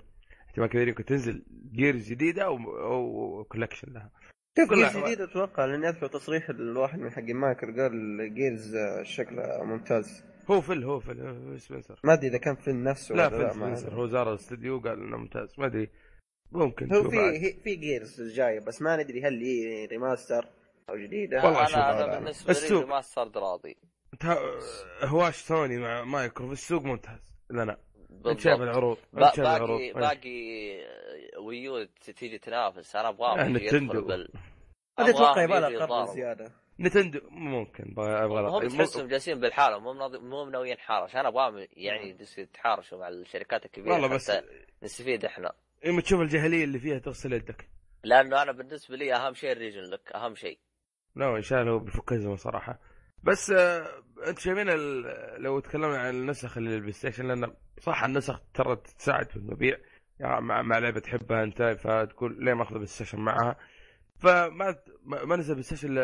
احتمال كبير يمكن تنزل Gears جديدة أو أو collection لها. Gears. جديد أتوقع لأني أذكر تصريح الواحد من حق مايكر قال Gears شكله ممتاز. هو فيل هو فيل هو سبنسر ما أدري إذا كان في نفسه لا فيل سبنسر. هو زار الاستوديو وقال إنه ممتاز. ما أدري ممكن هو في في Gears جاية بس ما ندري هل هي remaster أو جديده والله أنا أنا هذا. بالنسبة السوق. لي ما صرت راضي. هواش سوني مع مايكرو في السوق ممتاز. لنا انت شايف بالضبط. العروض شايف العروض باقي إيه. باقي آه، ويو تيجي تنافس أنا ابغاهم آه، يجي نتندو. بال هذا أتوقع يبغى لها قرض. زيادة نتندو ممكن أبغى أبغى هم مو- تحسهم جالسين بالحاله مو مناض- مو مناويين حارة عشان أبغاهم يعني يدس- يتحارشوا مع الشركات الكبيرة والله بس حتى نستفيد إحنا لما تشوف الجاهلية اللي فيها تغسل يدك لأنه أنا بالنسبة لي أهم شيء الريجن لك أهم شيء لا ان شاء الله هو بيفك صراحة بس آه انت شايفين لو تكلمنا عن النسخ اللي لل PlayStation لأن صح النسخ ترى تساعد في المبيع يعني مع, مع لعبة تحبها أنت فتقول ليه ما أخذ PlayStation معها؟ فما ما نزل PlayStation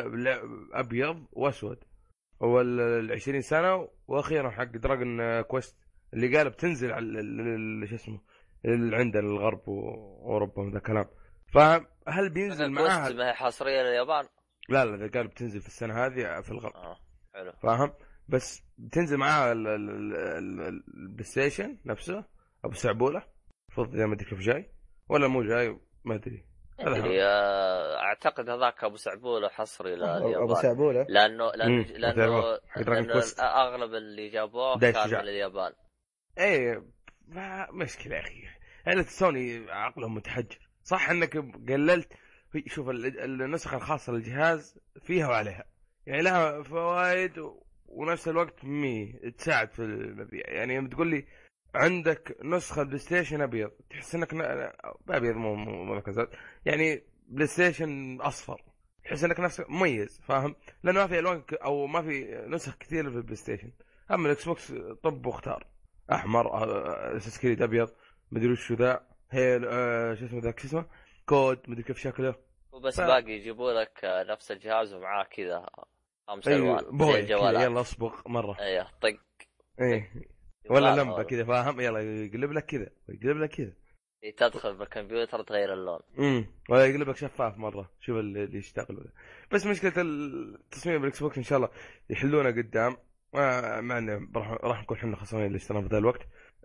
أبيض وأسود. هو ال ال 20 سنة وأخيرا حق Dragon Quest اللي قال بتنزل على ال- ال- ال- شو اسمه اللي عندنا الغرب واوروبا وذا الكلام. فهل بينزل معاها؟ حصريه لليابان؟ لا لا قال بتنزل في السنة هذه في الغرب. آه. حلو. فاهم؟ بس ال- ال- ال PlayStation نفسه أبو سعبولة. المفروض زي ما أدري كيف جاي ولا مو جاي ما أدري. آه، أعتقد هذاك أبو سعبولة حصري ابو لليابان سعبولة؟ لأنه لأنه لأنه, لأنه. اغلب اللي جابوه كان. من اليابان. إيه ما مشكلة يا أخي. عيلة سوني عقلهم متحجر. صح إنك قللت؟ شوف ال- النسخة الخاصة للجهاز فيها وعليها. يعني لها فوائد ونفس الوقت مي تساعد في المبيع. يعني يوم تقول لي عندك نسخة PlayStation أبيض تحس إنك ن- أبيض مو مركزات يعني PlayStation أصفر تحس إنك نفسك مميز فاهم؟ لأنه ما في ألوان أو ما في نسخ كثير في ال PlayStation أما الاكس بوكس طب وأختار. أحمر آه، أساس كريد أبيض مدري وش ذا هيل آه، شو اسمه ذاك شو اسمه؟ كود مدري كيف شكله. وبس ف- باقي يجيبوا لك آه، نفس الجهاز ومعاه كذا خمس اي ألوان. زي الجوالات يلا اصبغ مرة. أيوه طق. إيه. ولا لمبة كذا فاهم؟ يلا يقلب لك كذا يقلب لك كذا. تدخل بالكمبيوتر تغير اللون. امم ولا يقلب لك شفاف مرة. شوف اللي يشتغل. بس مشكلة التصميم بال Xbox إن شاء الله يحلونه قدام. مع انه راح نكون إحنا خسرانين اللي اشترينا في ذا الوقت.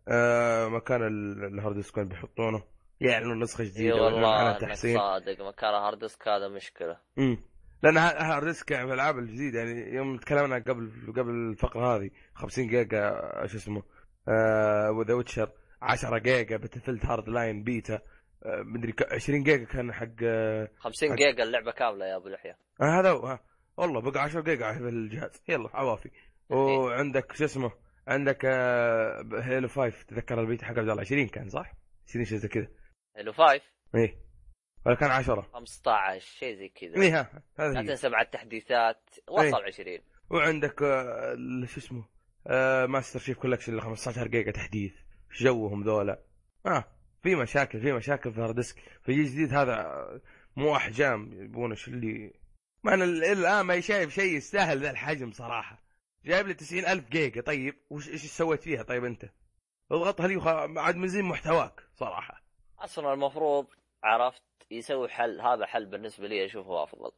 آه مكان ال- ال hard disk وين بيحطونه؟ يعلنوا نسخة إي جديده ويعلنوا والله تحسين. صادق مكان hard disk هذا مشكلة. امم لأن hard disk يعني في الألعاب الجديدة يعني يوم تكلمنا قبل قبل الفقرة هذه 50 جيجا آه، شو اسمه آه وذا Witcher 10 giga Battlefield Hardline beta آه مدري ك- 20 جيجا كان حق آه 50 حق- جيجا اللعبة كاملة يا أبو لحية. آه، هذا هو. والله بقى 10 جيجا في الجهاز. يلا عوافي. وعندك شو اسمه عندك آه Halo 5 تذكر البيتا حق عبد الله 20 كان صح؟ 20 شيء زي كذا. Halo 5 إيه. ولا كان 10 15 شيء زي كذا. إيه ها هذا لا. تنسى مع التحديثات. وصل إيه. 20 وعندك آه، شو اسمه آه Master Chief Collection اللي 15 جيجا تحديث. إيش جوهم ذولا؟ آه في مشاكل في مشاكل في ال hard disk. في جيل جديد هذا آه، مو احجام يبون إيش اللي. ما أنا ال- الآن ما شايف شيء يستاهل ذا الحجم صراحة. جايب لي 90 ألف جيجا. طيب وش إيش سويت فيها؟ طيب أنت. اضغطها لي وخ... عاد من زين محتواك صراحة. أصلا المفروض عرفت يسوي حل هذا حل بالنسبة لي أشوفه أفضل.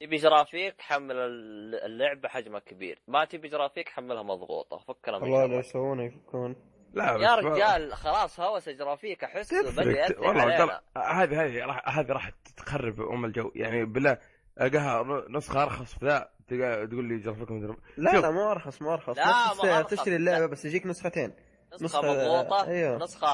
تبي جرافيك حمل ال- اللعبه حجمها كبير. ما تبي جرافيك حملها مضغوطة. فكنا من والله لو. يسوونه يفكون. لا يا ما- رجال خلاص هوس جرافيك أحس بدا والله هذه هذه راح هذه راح تخرب أم الجو. يعني بالله ألقاها نسخة أرخص في ذا تقول لي جرافيك لا. لا مو أرخص مو أرخص. لا، نفس السعر أرخص. تشتري اللعبة بس يجيك نسختين. نسخة نسخة- مضغوطة أيوه. نسخة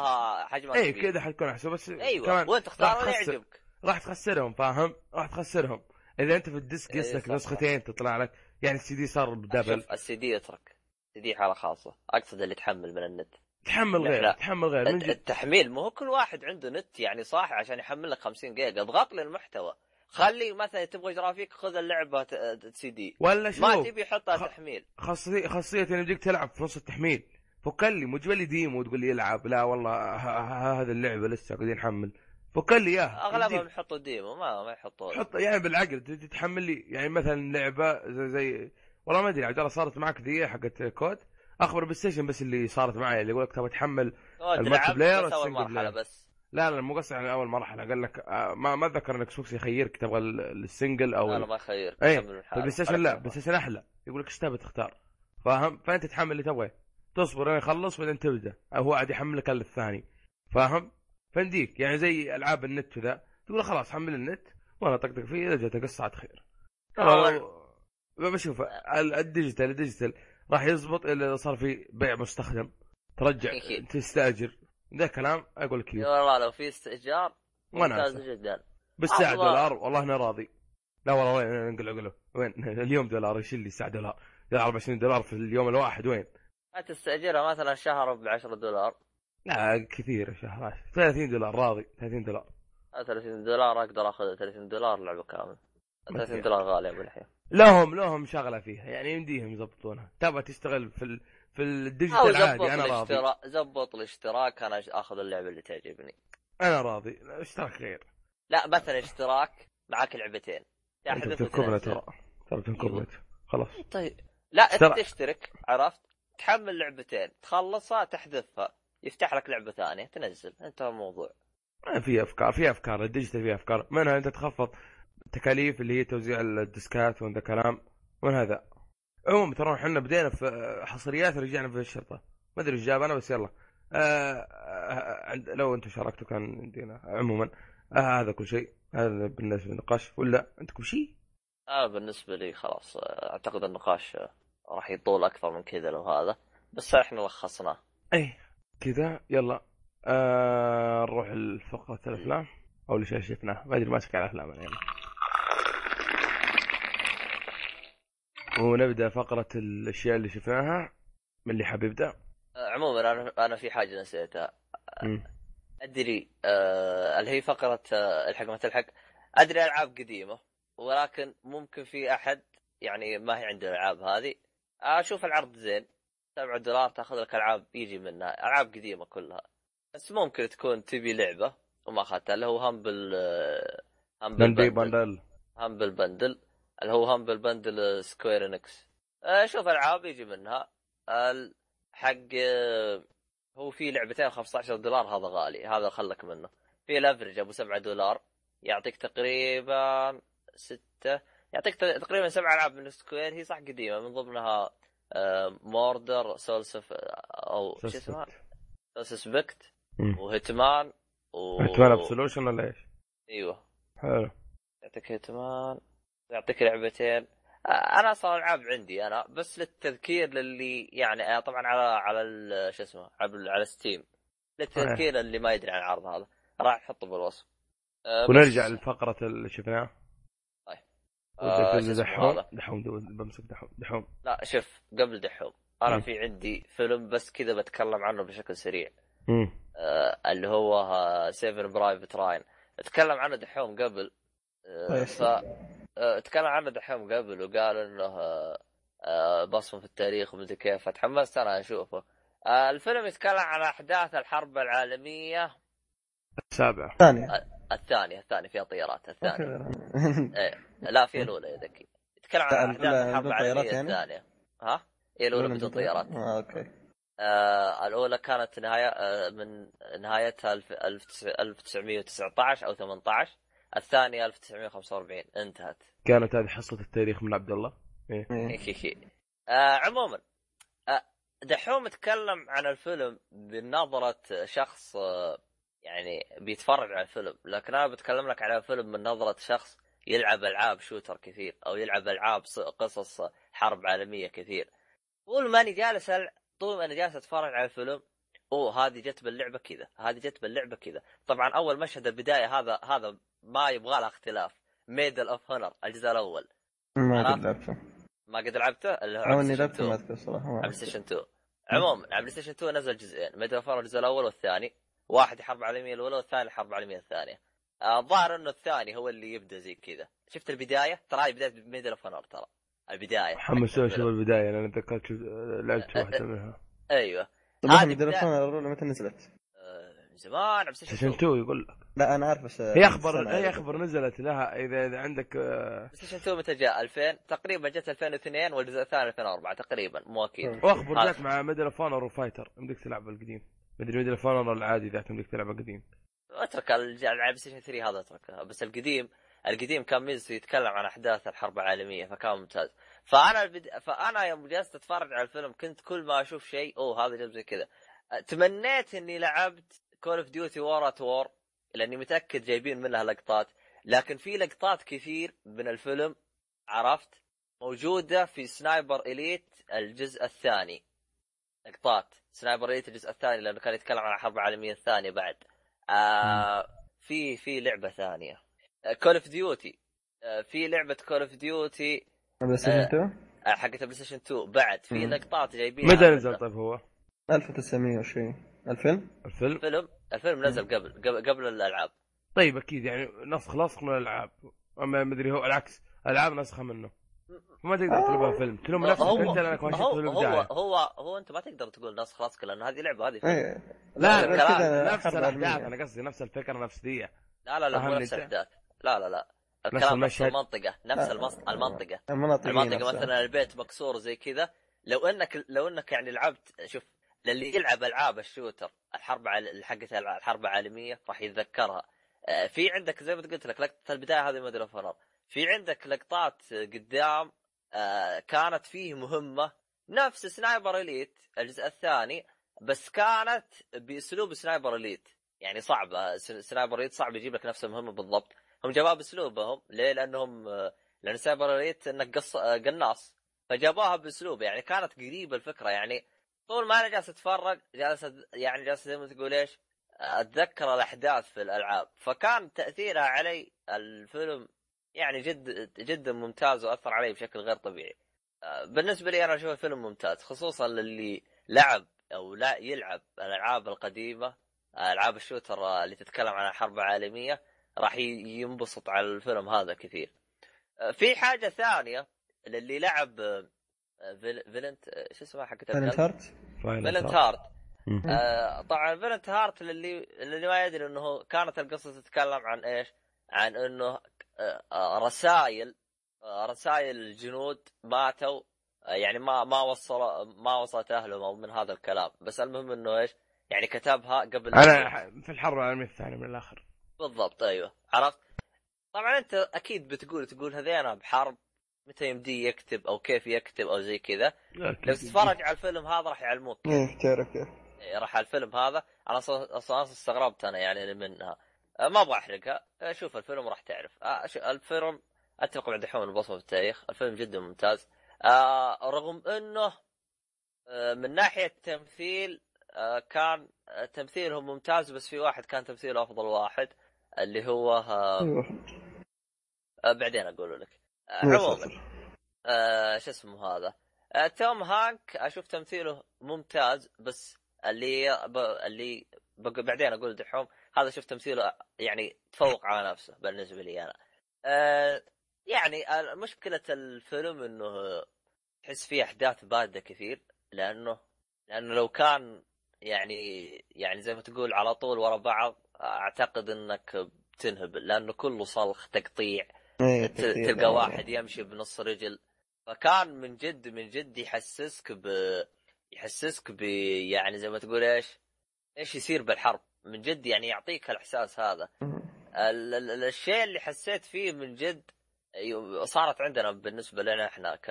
حجمها اي كذا حتكون أحسن بس أيوه. كمان وانت تختار؟ تخسر. يعجبك. راح تخسرهم فاهم؟ راح تخسرهم. إذا أنت في الديسك إيه، يسلك صح، نسختين تطلع لك يعني السي دي صار ب double. شوف السي دي اترك السي دي حالة خاصة. أقصد اللي تحمل من النت. تحمل غير لا. تحمل غير. من التحميل مو هو كل واحد عنده نت يعني صاحي عشان يحمل لك 50 جيجا. اضغط لي المحتوى خلي مثلا تبغى graphics خذ اللعبة ت- سي دي. ولا ما شوف تبي حطها خ- تحميل. خاصية خاصية انه يجيك تلعب في نص التحميل. تجيب لي demo وتقول لي العب لا والله ه- ه- هذه اللعبة لسه قاعدين نحمل. فكلي إياها. أغلبهم. يحطوا demo ما ما يحطوا. حط يعني بالعقل ت- تحمل لي. يعني مثلا لعبة زي, زي والله ما أدري عبد الله صارت معك ذي حقت Call of Duty؟ أخبر بلاي ستيشن بس اللي صارت معي اللي يقول لك تبغى تحمل multiplayer بس أول مرحلة. بس. لا لا مو قصدي على أول مرحلة. قال لك آه، ما ما أتذكر إن إكس بوكس يخيرك تبغى ال- ال single أو لا ال- لا ما يخير إيه تحمل من حالك. البلاي ستيشن لا البلاي ستيشن أحلى. يقول لك إيش تبي تختار؟ فاهم؟ فأنت تحمل اللي تبغاه تصبر لين يخلص بعدين تبدأ. هو عاد يحمل لك الثاني. فاهم؟ فنديك. يعني زي ألعاب النت ذا تقول خلاص حمل النت وأنا طقطق فيه إذا جاتك قصه خير. أول- بشوف. ال- الديجيتال الديجيتال. راح يزبط إلا صار في بيع مستخدم. ترجع. تستأجر. ذا كلام أقول لك. والله لو في استئجار ممتاز. جدا. بالساعة الله. دولار؟ والله أنا راضي. لا والله وين؟ انقل عقله وين؟ اليوم دولار. إيش اللي دولار؟ دولار 24 دولار في اليوم الواحد وين؟ لا تستأجرها مثلا شهر ب 10 دولار. لا كثير شهر 30 دولار راضي. 30 دولار. 30 دولار أقدر أخذ 30 دولار لعبة كاملة. 30 okay. دولار غالية بالحين لهم لهم شغلة فيها يعني يمديهم يضبطونها. تبغى تشتغل في ال... في ال digital عادي أنا راضي. زبط الاشتراك أنا أخذ اللعبة اللي تعجبني. أنا راضي. اشتراك غير. لا مثلا اشتراك معك لعبتين. وتنزل. ترى. ترى بتنكبنا خلاص. طيب. لا أنت. تشترك عرفت؟ تحمل لعبتين تخلصها تحذفها يفتح لك لعبة ثانية تنزل انتهى الموضوع. ما في أفكار في أفكار ال digital فيها أفكار. منها أنت تخفض تكاليف اللي هي توزيع ال discات وهذا كلام ومن هذا؟ عموما ترى إحنا بدينا في حصريات رجعنا في الشرطة. ما أدري إيش جاب أنا بس يلا. آه آه لو أنتم شاركتوا كان عندنا عموما. آه هذا كل شيء. هذا بالنسبة للنقاش. ولا عندكم شيء؟ أنا بالنسبة لي خلاص أعتقد النقاش راح يطول أكثر من كذا لو هذا. بس إحنا لخصناه. اي كذا يلا. آه نروح لفقرة الأفلام. أو اللي شفناه. ما أدري ماسك على أفلام أنا. يعني. ونبدأ فقرة الأشياء اللي شفناها. من اللي حاب يبدأ؟ عموما أنا أنا في حاجة نسيتها مم. أدري آه اللي هي فقرة آه الحق ما تلحق أدري ألعاب قديمة ولكن ممكن في أحد يعني ما هي عنده الالعاب هذه أشوف العرض زين. 7 دولار تأخذ لك ألعاب يجي منها. ألعاب قديمة كلها. بس ممكن تكون تبي لعبة وما أخذتها اللي هو Humble Humble Bundle. Bundle Humble Bundle اللي هو Humble Bundle Square Enix شوف ألعاب يجي منها. حق آه، هو في لعبتين 15 دولار هذا غالي. هذا خلك منه. في ال average أبو 7 دولار. يعطيك تقريبا ستة. يعطيك تقريبا سبع ألعاب من Square هي صح قديمة من ضمنها آه، Murdered Soul أو شو اسمها؟ Suspect. و Hitman و Hitman Absolution ولا إيش؟ أيوه. حلو. يعطيك Hitman يعطيك لعبتين. آه، أنا أصلا ألعاب عندي أنا بس للتذكير للي يعني آه، طبعا على على شو اسمه على على Steam للتذكير اللي ما يدري عن العرض هذا. راح نحطه بالوصف. آه، ونرجع لفقرة اللي شفناها. آه، دحوم هذا؟ دحوم بمسك دحوم. دحوم. لا شوف قبل دحوم. أنا مم. في عندي فيلم بس كذا بتكلم عنه بشكل سريع. آه، اللي هو Saving Private Ryan تكلم عنه دحوم قبل. آه، كويس. ف آه، تكلم عنه دحوم قبل وقال إنه آه، آه، بصمة في التاريخ ومدري كيف. فتحمست أنا أشوفه. آه، الفيلم يتكلم عن أحداث الحرب العالمية. السابعة. ثانية الثانية الثانية فيها طيارات الثانية. أوكي. إيه. لا فيها الأولى يا ذكي يتكلم عن أحداث الحرب العالمية يعني؟ الثانية ها؟ هي الأولى بدون طيارات آه okay آه الأولى كانت نهاية آه من نهايتها الف- ألف تسع- 1919 أو 18 الثانية 1945 انتهت كانت هذه حصة التاريخ من عبد الله إيه. إيه. آه عموما آه دحوم تكلم عن الفيلم بنظرة شخص آه يعني بيتفرج على الفيلم لكن أنا بتكلم لك على الفيلم من نظرة شخص يلعب ألعاب شوتر كثير أو يلعب ألعاب قصص حرب عالمية كثير. طول ما أني جالس ألع- طول ما أنا جالس أتفرج على الفيلم أوه هذه جت باللعبة كذا هذه جت باللعبة كذا. طبعا أول مشهد البداية هذا هذا ما يبغى له اختلاف. Medal of Honor الجزء الأول. ما؟ قد لعبته. ما قد لعبته؟ اللي هو إني لعبته ما ستيشن 2 أذكر صراحة على. ستيشن 2 عموما على بلاي ستيشن 2 نزل جزئين. Medal of Honor الجزء الأول والثاني. واحد الحرب العالميه الأولى والثاني الحرب العالميه الثانية. الظاهر إنه الثاني هو اللي يبدأ زي كذا شفت البداية ترى هاي بداية Medal of Honor ترى البداية حمسوني حق أشوف. البداية لأن ذكرت شو- لعبت واحدة منها أيوه هذه بداية. الفون الاولى متى نزلت؟ آه، من زمان ستيشن 2 2 يقول لك لا أنا عارف بس هي أخبر هي هذه. أخبر نزلت لها إذا إذا عندك آه، ستيشن 2 متى جاء 2000 تقريبا جت 2002 والجزء الثاني 2004 تقريبا مو أكيد. وأخبر. جات مع ميدل أوف أونر وفايتر يمديك تلعب القديم مدري ميدل أوف أونر العادي ذاك يمديك تلعب القديم أترك بلاي ستيشن 3 هذا اتركها بس القديم القديم كان ميزته يتكلم عن أحداث الحرب العالمية فكان ممتاز. فأنا البد... فأنا يوم جلست أتفرج على الفيلم كنت كل ما أشوف شيء أوه هذا جاب زي كذا. تمنيت إني لعبت Call of Duty World at War لأني متأكد جايبين منها لقطات. لكن في لقطات كثير من الفيلم عرفت؟ موجودة في Sniper Elite الجزء الثاني. لقطات. Sniper Elite الجزء الثاني لأنه كان يتكلم عن الحرب العالمية الثانية بعد. آه في في لعبة ثانية. Call of Duty في لعبة Call of Duty بلاي ستيشن 2 حقت بلاي ستيشن 2 بعد في. لقطات جايبينها متى. نزل طيب هو؟ 1900 وشيء الفيلم الفيلم؟ الفيلم الفيلم نزل قبل قبل, قبل الألعاب. طيب أكيد يعني نسخ لصق من الألعاب. أما مدري هو العكس ألعاب نسخة منه. فما تقدر تطلبها فيلم. تلوم نفسك. هو انت لأنك ما شفته هو هو, هو هو أنت ما تقدر تقول ناس خلاص لأنه هذه لعبة هذه فيلم. إيه لا نفس الأحداث. أنا قصدي نفس الفكرة نفس دي لا لا لا مو نفس. الأحداث. لا لا لا. الكلام نفس. المنطقة نفس. المنطقة. المناطق المنطقة مثلا البيت مكسور زي كذا. لو إنك لو إنك يعني لعبت شوف للي يلعب ألعاب الشوتر الحرب. حقت الحرب العالمية راح يتذكرها. آه، في عندك زي ما قلت لك لقطة البداية هذه مدري فرار في عندك لقطات قدام آه، كانت فيه مهمة نفس Sniper Elite الجزء الثاني بس كانت بأسلوب Sniper Elite. يعني صعبة س- Sniper Elite صعب يجيب لك نفس المهمة بالضبط. هم جابوها بأسلوبهم. ليه؟ لأنهم آه، لأن Sniper Elite إنك قص... آه، قناص. فجابوها بأسلوب يعني كانت قريبة الفكرة. يعني طول ما أنا جالس أتفرج جالس يعني جالس زي ما تقول إيش أتذكر الأحداث في الألعاب. فكان تأثيرها علي الفيلم يعني جد جدا ممتاز وأثر علي بشكل غير طبيعي آه، بالنسبة لي أنا أشوف الفيلم ممتاز خصوصا للي لعب أو لا يلعب الألعاب القديمة ألعاب ال shooter اللي تتكلم عن الحرب العالمية راح ينبسط على الفيلم هذا كثير آه، في حاجة ثانية للي لعب آه، فال- Valiant شو اسمها حقت الكلب؟ Hearts Valiant Hearts. آه طبعا Valiant Hearts للي اللي ما يدري إنه كانت القصة تتكلم عن إيش؟ عن إنه رسائل آه رسائل الجنود ماتوا. آه يعني ما ما وصل ما وصلت أهلهم أو من هذا الكلام. بس المهم إنه إيش؟ يعني كتبها قبل أنا في الحرب العالمية الثانية من الآخر. بالضبط أيوه. عرفت؟ طبعا أنت أكيد بتقول تقول هذينا بحرب متى يمديه يكتب أو كيف يكتب أو زي كذا. لو تتفرج على الفيلم هذا راح يعلموك. إيه تعرف كيف إيه، راح الفيلم هذا. أنا أصلا استغربت أنا يعني منها. ما أبغى أحرقها. أه، شوف الفيلم راح تعرف. أه، الفيلم أتفق مع دحوم البصمة في التاريخ. الفيلم جدا ممتاز. أه، رغم إنه أه، من ناحية تمثيل أه، كان أه، تمثيلهم ممتاز بس في واحد كان تمثيله أفضل واحد اللي هو أه، أه، بعدين أقول لك. أه، عموما شو اسمه هذا؟ توم هانك أشوف تمثيله ممتاز بس اللي ب... اللي بق... بعدين أقول دحوم هذا شوف تمثيله يعني تفوق على نفسه بالنسبة لي أنا. آه يعني آه، مشكلة الفيلم إنه تحس فيه أحداث باردة كثير لأنه لأنه لو كان يعني يعني زي ما تقول على طول ورا بعض أعتقد إنك بتنهب لأنه كله صلخ تقطيع كثير. تلقى واحد يمشي بنص رجل. فكان من جد من جد يحسسك ب يحسسك ب يعني زي ما تقول إيش إيش يصير بالحرب. من جد يعني يعطيك الإحساس هذا. ال- ال- ال- الشيء اللي حسيت فيه من جد صارت عندنا بالنسبة لنا إحنا ك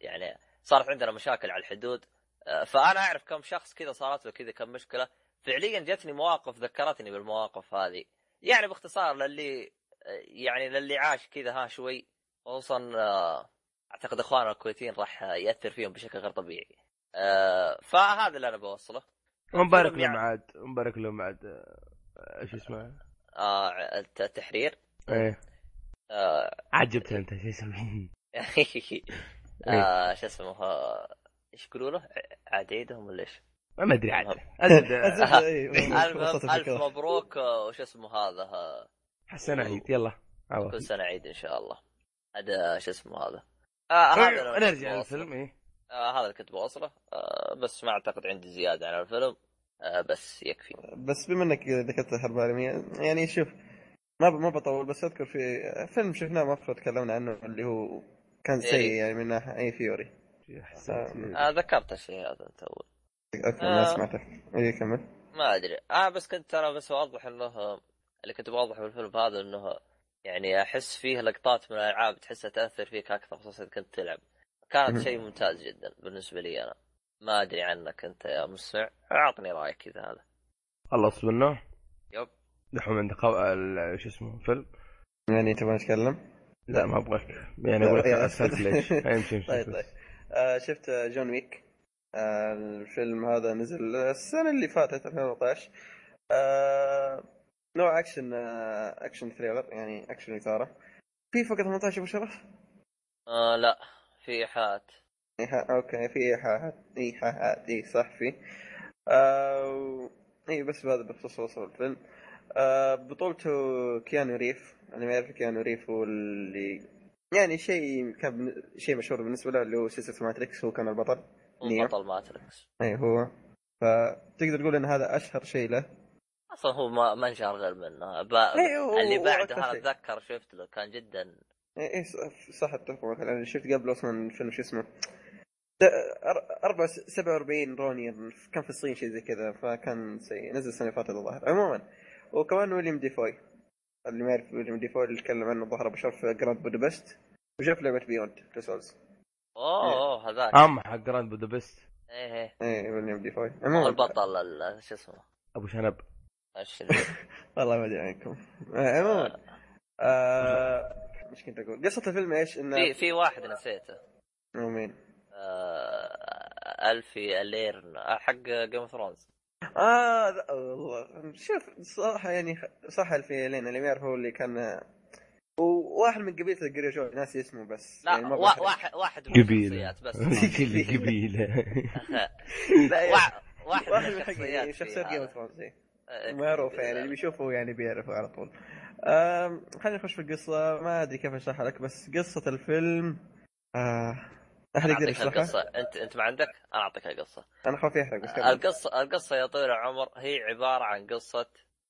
يعني صارت عندنا مشاكل على الحدود. آه، فأنا أعرف كم شخص كذا صارت له كذا كم مشكلة. فعليا جتني مواقف ذكرتني بالمواقف هذه. يعني باختصار للي يعني للي عاش كذا ها شوي خصوصا آه، أعتقد إخواننا الكويتيين راح يأثر فيهم بشكل غير طبيعي. آه، فهذا اللي أنا بوصله. ونبارك فيلم لهم يعني- عاد ونبارك لهم عاد آه، إيش اسمه؟ آه، الت- التحرير إيه آه، عجبت أنت شو اسمه؟ آه، شو اسمه آه، إيش يقولوا له؟ عاد عيدهم ولا إيش؟ ما أدري عاد إيه، وصلت ألف. مبروك آه، وش اسمه هذا آه، حسن عيد يلا. كل سنة عيد إن شاء الله هذا شو اسمه هذا آه هذا أنا كنت نرجع. للفيلم إيه آه هذا اللي كنت بوصله. آه بس ما أعتقد عندي زيادة عن الفيلم. آه بس يكفي. بس بما إنك ذكرت الحرب العالميه يعني شوف ما ب- ما بطول بس أذكر في فيلم شفناه مره تكلمنا عنه اللي هو كان Fury. سيء يعني من ناحية أي Fury آه ذكرت الشيء هذا أنت أول. أكثر ما آه. سمعتك اي كمل. ما أدري. أنا بس كنت أنا بس اوضح إنه اللي كنت بوضح بالفيلم هذا إنه يعني أحس فيه لقطات من الألعاب تحسها تأثر فيك أكثر خصوصا إذا كنت تلعب. كانت. شيء ممتاز جدا بالنسبة لي أنا. ما أدري عنك أنت يا مستمع أعطني رأيك كذا هذا. خلص منه يب. دحوم عندك. شو اسمه فيلم. يعني تبغى نتكلم؟ لا ما ابغاك يعني أقول لك أسألك ليش. امشي امشي طيب طيب. آه شفت John Wick؟ آه الفيلم هذا نزل السنة اللي فاتت 2014 آه نوع أكشن آه action thriller يعني أكشن إثارة. في فوق 18 أبو شرف؟ آه لا. في ايحاءات إيحاء أوكي في ايحاءات ايحاءات إي صح في آه... إي بس هذا بخصوص وصل الفيلم. آه بطولته كيانو ريف. أنا ما أعرف كيانو ريف هو اللي يعني شيء كان بن- شيء مشهور بالنسبة له اللي هو سلسله Matrix هو كان البطل. بطل Matrix. إي هو. فتقدر تقول إن هذا أشهر شيء له؟ أصلا هو ما ما انشهر غير منه. ب... اللي بعده أنا. أتذكر شفت له كان جدا اي إي ص- صح أتفق معك. أنا شفت قبله أصلا فيلم شو اسمه د- أر- أربعة س- 47 Ronin كان في الصين شيء زي كذا فكان سيء. نزل السنة اللي فاتت الظاهر عموما وكمان ويليام ديفو. اللي ما يعرف ويليام ديفو اللي تكلم عنه ظهر بشر في Grand Budapest. وشاف لعبة Beyond Two Souls أوه أوه هذاك. ام حق جراند بودابست. إيه إيه. اي ويليام ديفو. عموما. البطل ال- شو اسمه؟ أبو شنب. والله ما أدري عنكم. آه، عموما. آه، إيش كنت أقول؟ قصة الفيلم إيش؟ إنه في في واحد نسيته. مين؟ آه ألفي الليرن آه، حق جيم اوف ثرونز آه لا والله. شوف صراحة يعني صح الفيلين اللي ما يعرف هو اللي كان وواحد من قبيلة الجريجو ناسي اسمه بس. لا يعني وا-. واحد واحد من الشخصيات بس. كل قبيلة. يعني وا- واحد من الشخصيات شخصية في جيم اوف. ثرونز معروف يعني اللي بيشوفه يعني بيعرفه على طول. خلينا نخش في القصة ما أدري كيف اشرحها لك بس قصة الفيلم آه أحد يقدر يشرحها؟ القصة أنت أنت ما عندك أنا أعطيك القصة أنا خاف يحرق بس كمل. القصة القصة يا طويل العمر هي عبارة عن قصة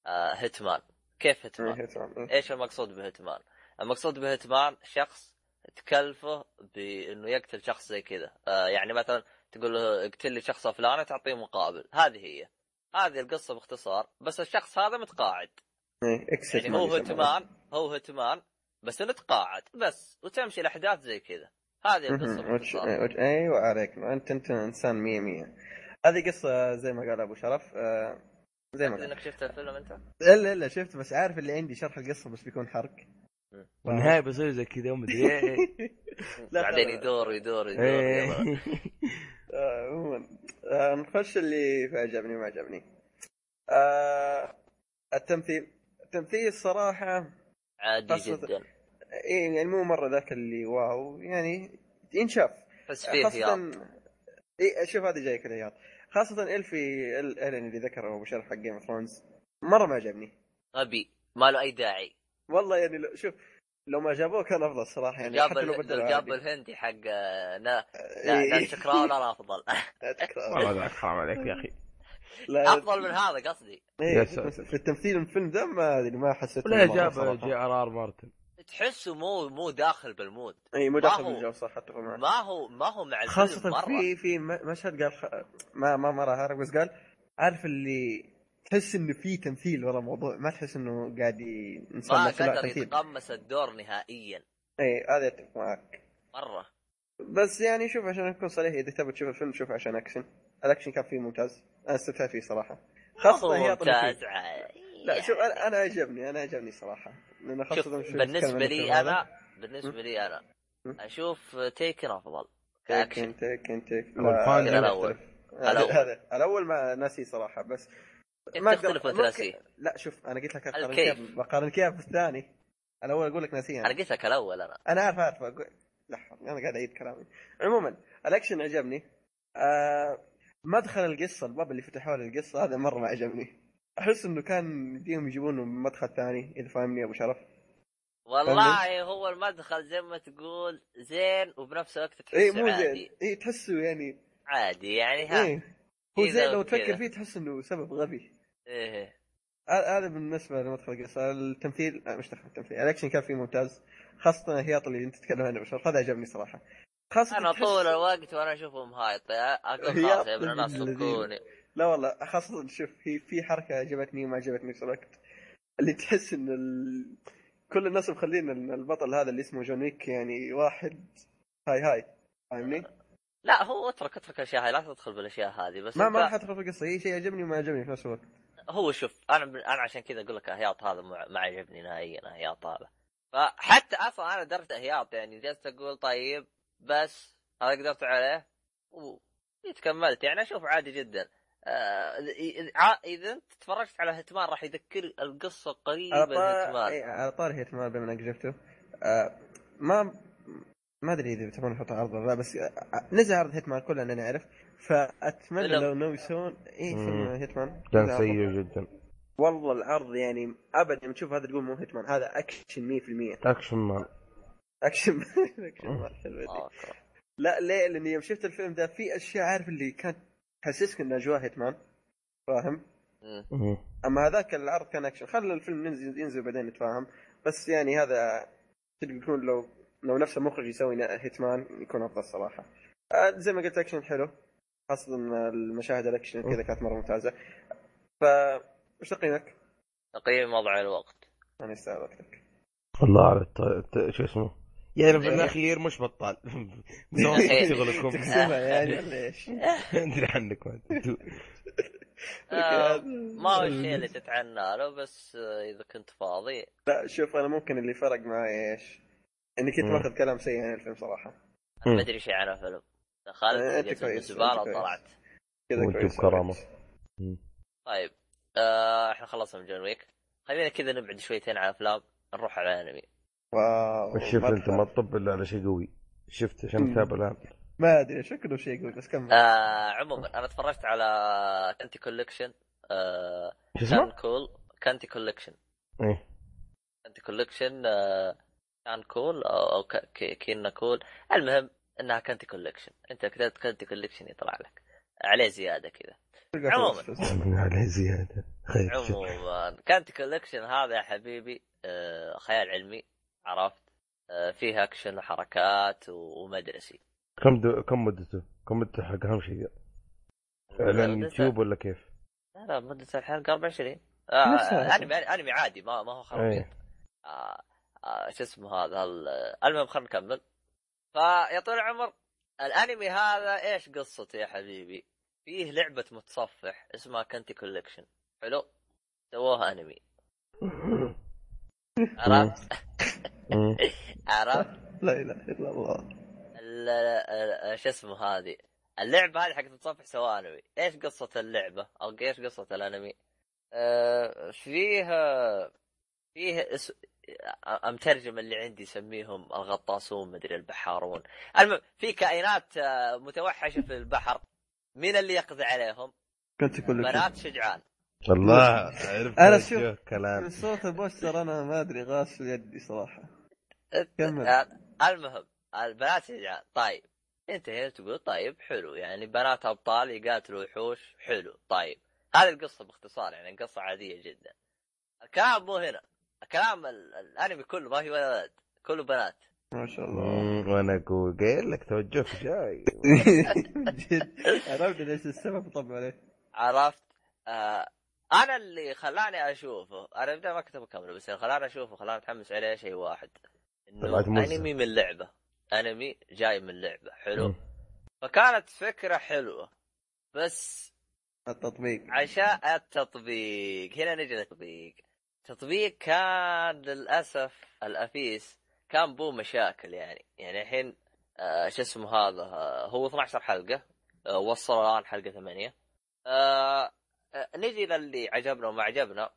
آه hitman كيف hitman؟ إيه، تمام. إيه. إيش المقصود ب hitman؟ المقصود ب hitman شخص تكلفه بإنه يقتل شخص زي كذا، آه يعني مثلا تقول له اقتل لي شخص فلاني تعطيه مقابل، هذه هي. هذه القصة باختصار، بس الشخص هذا متقاعد، إيه، ex يعني هو. هيتمان هو هيتمان بس إنه تقاعد بس وتمشي الأحداث زي كذا. هذه القصة. وش-. إيه، وش- أيوه عليك انت أنت إنسان مية مية هذه قصة زي ما قال أبو شرف آه، زي ما قال إنك شفت الفيلم أنت؟ الا إلا شفت بس عارف اللي عندي شرح القصة بس بيكون حرق والنهاية بيصير زي كذا ومدري إيه لا، بعدين. يدور يدور يدور إيه. آه، عموما آه، نخش اللي عجبني وما عجبني التمثيل التمثيل صراحة عادي جدا. إيه يعني مو مرة ذاك اللي wow يعني ينشاف. بس فيه هياط خاصة إيه شوف هذه جايك الهياط خاصة ألفي ال- ألين اللي ذكره أبو شرف حق Game of Thrones مرة ما عجبني. غبي. ما له أي داعي. والله يعني لو شوف لو ما جابوه كان أفضل صراحة يعني جاب حتى لو لو جاب. الهندي حق آه، نا إيه. لا نانسي كراون أنا افضل والله ذاك حرام عليك يا أخي. لا. افضل من هذا قصدي. إيه في التمثيل الفيلم ده ما أدري ما حسيت ولا جاب. جي آر آر مارتن. تحسه مو مو داخل بالمود. اي مو داخل بالجو صح أتفق معك. ما هو ما هو مع الفيلم خاصة مرة. في في مشهد قال خ... ما ما مرة هارك بس قال عارف اللي تحس إنه في تمثيل ورا الموضوع ما تحس إنه قاعد ي- ما قدر يتقمص الدور نهائيا. اي هذا أتفق معك. مرة. بس يعني شوف عشان أكون صريح إذا تبي تشوف الفيلم شوف عشان أكشن. الأكشن كان فيه ممتاز. أنا استمتعت فيه صراحة. خاصة هو هي ممتاز لا شوف أنا أنا عجبني أنا عجبني صراحة. لأن نتكلم عن لي. أنا بالنسبة لي أنا. أشوف Taken أفضل. Taken Taken Taken الأول. هذا الأول. ما ناسي صراحة بس ما تختلف وأنت ناسيه؟ لا شوف أنا قلت لك أقارن بقارن كيف بالثاني الأول أقول لك ناسيه. أنا قلت لك الأول أنا. أنا عارف عارف أقول... لحظه أنا قاعد أعيد كلامي. عموما الأكشن عجبني آه... مدخل القصة الباب اللي فتحوه للقصة هذا مرة ما عجبني. أحس إنه كان يديهم يجيبونه من مدخل ثاني إذا فاهمني أبو شرف. والله هو المدخل زي ما تقول زين وبنفس الوقت تحسه إيه، مو عادي. زين. اي تحسه يعني عادي يعني ها. اي هو زين لو. تفكر فيه تحس إنه سبب غبي. إيه. هذا بالنسبة لمدخل القصة. التمثيل آه مش دخل التمثيل. الأكشن كان فيه ممتاز خاصة الهياط اللي أنت تتكلم عنه بشر هذا عجبني صراحة. خاصة أنا طول الوقت وأنا أشوفهم هايط أقول هي خلاص يا ابن الناس فكوني لا والله خاصة شوف في في حركة عجبتني وما عجبتني في الوقت. اللي تحس إن ال... كل الناس مخلين البطل هذا اللي اسمه جون ويك يعني واحد. هاي هاي. فاهمني؟ لا هو اترك اترك الأشياء هاي لا تدخل بالأشياء هذه بس ما ما راح أدخل في القصة. هي شيء عجبني وما عجبني في نفس الوقت. هو شوف أنا أنا عشان كذا أقول لك اهياط هذا ما ما عجبني نهائيا اهياط هذا. فحتى أصلا أنا درت اهياط يعني جلست أقول طيب بس هذا قدرت عليه وكملت يعني أشوف عادي جدا. آه، اذا أنت تفرجت على هتمان راح يذكر القصة قريبه على طار هتمان. إيه، على طار Hitman بما إنك جبته. آه ما ما أدري إذا تبون نحط عرض ولا لا بس آه، نزل عرض Hitman كلنا نعرف فأتمنى. لو ناوي يسوون اي. فيلم Hitman كان. سيء جدا. والله العرض يعني ابدا لما تشوف هذا تقول مو Hitman هذا أكشن 100% Action Man. اكشن اكشن. آه، لا ليه؟ لأني يوم شفت الفيلم ده في أشياء عارف اللي كانت تحسسك ان اجواء Hitman فاهم؟ أما هذاك العرض كان أكشن. خلى الفيلم ينزل ينزل بعدين نتفاهم بس يعني هذا تقدر يكون لو لو نفس المخرج يسوي Hitman يكون أفضل صراحة. آه، زي ما قلت أكشن حلو. خاصة المشاهد الأكشن كذا كانت مرة ممتازة. ف وش تقييمك؟ تقييم وضع الوقت. أنا يستاهل وقتك. الله على. الت... شو اسمه؟ يعني في الأخير مش بطال مسوي شغلكم تقسمها يعني ولا إيش؟ ادري عنكم أنتوا. آه، ما هو الشيء اللي تتعنى له بس آه، إذا كنت فاضي لا شوف أنا ممكن اللي فرق معي إيش؟ إني كنت. ماخذ كلام سيء عن الفيلم صراحة. ما أدري شيء عن الفيلم آه، دخلت الزباله كويس. وطلعت كذا كويس بكرامة. مم. طيب آه إحنا خلصنا من جون ويك خلينا كذا نبعد شويتين عن أفلام نروح على الانمي واو شفت أنت ما. تطب الا على شيء قوي؟ شفت عشان. متابع الآن؟ ما أدري شكله شيء يقول بس كمل آه عموما أنا تفرجت على Kantai Collection آه شو كان اسمه؟ كول Kantai Collection إيه. Kantai Collection آه KanColle أو, أو ك- ك- كينا كول المهم إنها Kantai Collection أنت كتبت Kantai Collection يطلع لك. عليه زيادة كذا. عموماً. عليه زيادة. خير عموما. Kantai Collection هذا يا حبيبي آه خيال علمي. عرفت آه فيه اكشن وحركات ومدرسي كم دو... كم مدته؟ كم مدته حق أهم شيء؟ إعلان يوتيوب ولا كيف؟ لا لا مدة الحلقة 24 آه نفسها. انمي أنمي عادي ما ما هو خرابيط إيه آه آه شو اسمه هذا ال- المهم خلينا نكمل فيا طويل العمر الأنمي هذا إيش قصته يا حبيبي؟ فيه لعبة متصفح اسمها Kantai Collection حلو؟ سووها أنمي عرفت؟ عرفت؟ لا إله إلا الله. ال- ال- شو اسمه هذه؟ اللعبة هذه حقت متصفح انمي إيش قصة اللعبة؟ أو إيش قصة الأنمي؟ آه فيها فيه اس... المترجم اللي عندي يسميهم الغطاسون مدري البحارون. المهم في كائنات آه، متوحشة في البحر. مين اللي يقضي عليهم؟ كنت كل بنات شجعان. الله وجه شوف- كلام. من صوت البوستر أنا ما أدري في يدي صراحة. كمل. آه، المهم البنات طيب. انت هنا تقول طيب حلو. يعني بنات أبطال يقاتلوا وحوش حلو. طيب. هذه القصة باختصار يعني قصة عادية جدا. الكلام مو هنا. الكلام ال- الأنمي كله ما في ولا ولد كله بنات. ما شاء الله. وأنا أقول قايل لك توجهك جاي. جد. عرفت ليش السبب طبعا. عليه عرفت. آه أنا اللي خلاني أشوفه أنا بدأ ما كنت بكمله بس اللي خلاني أشوفه خلاني أتحمس عليه شيء واحد. إنه. أنمي من لعبة. أنمي جاي من لعبة. حلو. مم. فكانت فكرة حلوة. بس التطبيق. عشان التطبيق. هنا نجي للتطبيق. التطبيق كان للأسف الأفيس كان بو مشاكل يعني. يعني الحين آه شو اسمه هذا؟ آه هو 12 حلقة. آه وصل الآن حلقة 8 آه آه نجي للي عجبنا وما عجبنا.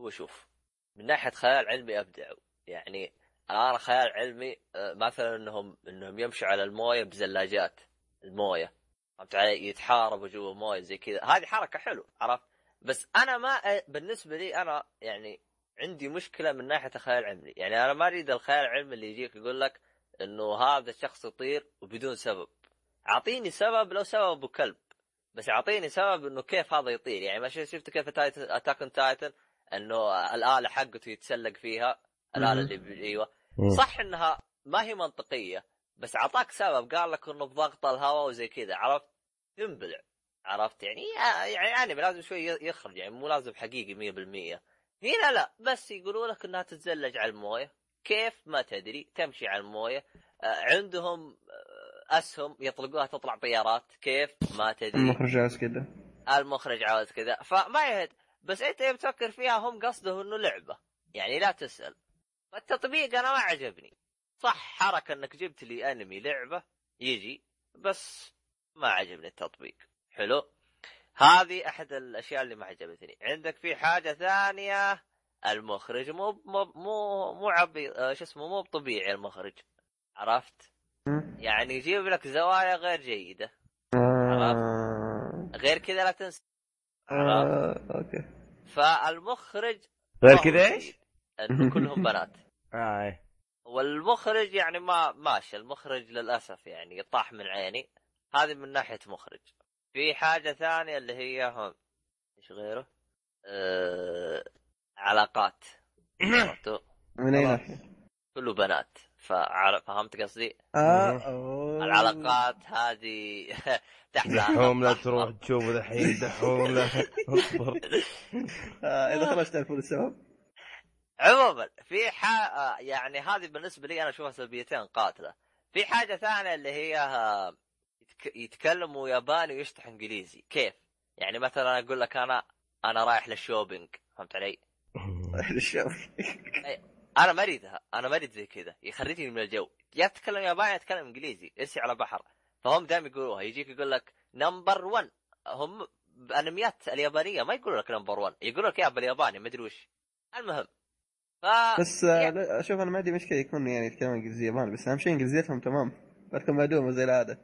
هو شوف من ناحية خيال علمي ابدعوا يعني الان خيال علمي آه مثلا انهم إنهم يمشوا على الموية بزلاجات الموية. فهمت علي؟ يتحاربوا جوا مويه زي كذا. هذه حركة حلو عرفت؟ بس أنا ما بالنسبة لي أنا يعني عندي مشكلة من ناحية الخيال العلمي. يعني أنا ما أريد الخيال العلمي اللي يجيك يقول لك إنه هذا الشخص يطير وبدون سبب. أعطيني سبب لو سببه كلب بس أعطيني سبب إنه كيف هذا يطير. يعني ما شفت كيف Attack Titan إنه الآلة حقته يتسلق فيها الاله. اللي أيوه. صح إنها ما هي منطقية بس اعطاك سبب. قال لك إنه بضغط الهواء وزي كذا. عرفت؟ تنبلع. عرفت؟ يعني يعني انمي لازم شوي يخرج يعني مو لازم حقيقي 100% هنا لا بس يقولوا لك إنها تتزلج على الموية. كيف؟ ما تدري. تمشي على الموية. آه، عندهم آه، أسهم يطلقوها تطلع طيارات. كيف؟ ما تدري. المخرج عاوز كذا. المخرج عاوز كذا. فما يهد. بس أنت يوم تفكر فيها هم قصده إنه لعبة. يعني لا تسأل. فالتطبيق أنا ما عجبني صح حركة إنك جبت لي أنمي لعبة يجي بس ما عجبني التطبيق حلو هذه أحد الأشياء اللي ما عجبتني عندك في حاجة ثانية المخرج مو مو مو مو عبي آه، شو اسمه مو طبيعي المخرج عرفت. يعني يجيب لك زوايا غير جيدة آه. غير كذا لا تنسى عرفت؟ آه. أوكي فالمخرج غير كذا إيش؟ كلهم بنات إيه. والمخرج يعني ما ماشي المخرج للأسف يعني طاح من عيني هذه من ناحية مخرج في حاجة ثانية اللي هي هم إيش غيره؟ أه... علاقات عرفتوا؟ من أي. ناحية؟ كله بنات. فهمت قصدي؟ آه. أوه. العلاقات هذه تحت دحوم لا تروح تشوف الحين دحوم لا اصبر آه. إذا خرجت الفول السبب عموما في ح... آه، يعني هذه بالنسبة لي أنا أشوفها سلبيتين قاتلة. في حاجة ثانية اللي هي يتك... يتكلموا ياباني ويشطح إنجليزي. كيف؟ يعني مثلا أقول لك أنا أنا رايح لل shopping فهمت علي؟ الشوف أنا ما أريدها أنا ما أريد زي كذا يخرجني من الجو. يا تتكلم ياباني يا تتكلم إنجليزي ارسي على بر. فهم دائما يقولوها يجيك يقول لك number 1 هم بأنميات اليابانية ما يقولوا لك number 1 يقولوا لك اياها بالياباني ما أدري وش. المهم ف بس آه، لا، أشوف أنا ما عندي مشكلة يكون يعني يتكلمون إنجليزية ياباني بس أهم شيء إنجليزيتهم تمام. لكن معدومه زي العادة.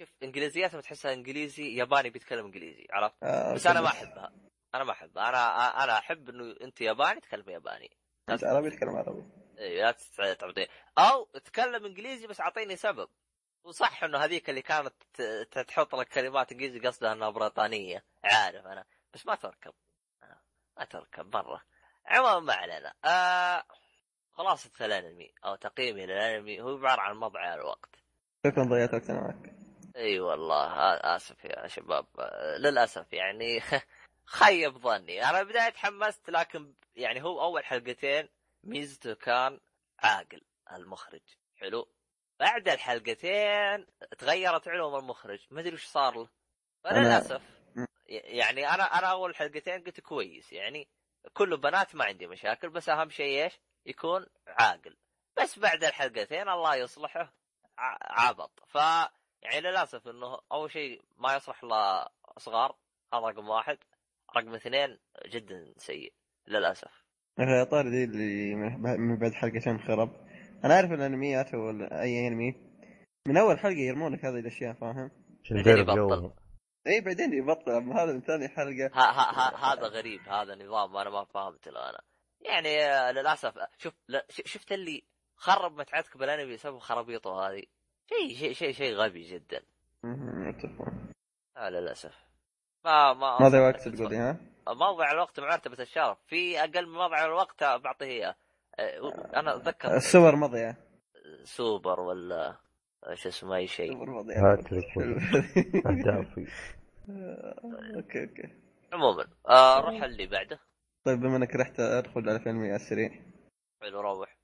شوف إنجليزياتهم تحسها إنجليزي ياباني بيتكلم إنجليزي عرفت؟ آه بس أنا ما أحبها. أنا ما أحبها. أنا أنا أحب إنه أنت ياباني تكلم ياباني. أنت عربي تتكلم عربي. إيه، لا تت- تعطي أو تكلم إنجليزي بس أعطيني سبب. وصح إنه هذيك اللي كانت تحط لك كلمات إنجليزي قصدها إنها بريطانية. عارف أنا. بس ما تركب. آه، ما تركب مرة. عموما ما علينا. آه خلاصة الانمي أو تقييمي للانمي هو عبارة عن مضيعة الوقت. شكرا ضيعت وقتنا معك. إي والله آ- آسف يا شباب. آه، للأسف يعني خيب ظني. أنا بداية تحمست لكن يعني هو أول حلقتين ميزته كان عاقل المخرج. حلو. بعد الحلقتين تغيرت علوم المخرج. ما أدري وش صار له. ي- يعني أنا أنا أول حلقتين قلت كويس. يعني كله بنات ما عندي مشاكل بس أهم شيء إيش؟ يكون عاقل بس بعد الحلقتين الله يصلحه ع- عبط ف يعني للأسف إنه أول شيء ما يصلح لصغار هذا رقم واحد رقم اثنين جدا سيء للأسف يا طاري دي اللي من بعد حلقتين خرب أنا أعرف الأنميات ولا اي انمي من أول حلقة يرمون لك هذه الأشياء فاهم؟ عشان تعرف. جو اي بعدين يبطل أما هذا من ثاني حلقة. ها ها ها هذا غريب هذا نظام أنا ما فهمت له أنا. يعني آه، للأسف آه، شوف لا ش- شفت اللي خرب متعتك بالأنمي بسبب خرابيطه هذه؟ شيء شيء شيء شيء غبي جدا. آه للأسف. ما ما ماضي وقت تقول لي ها؟ موضع الوقت مرتبة الشرف. في أقل من موضع الوقت بعطيه إياه. آه، أنا أتذكر. الصور مضيعه سوبر ولا شو اسمه أي شيء. هاتريك اهدافي أوكي أوكي. عموما آه روح اللي بعده. طيب بما إنك رحت أدخل على فيلم على السريع حلو روح.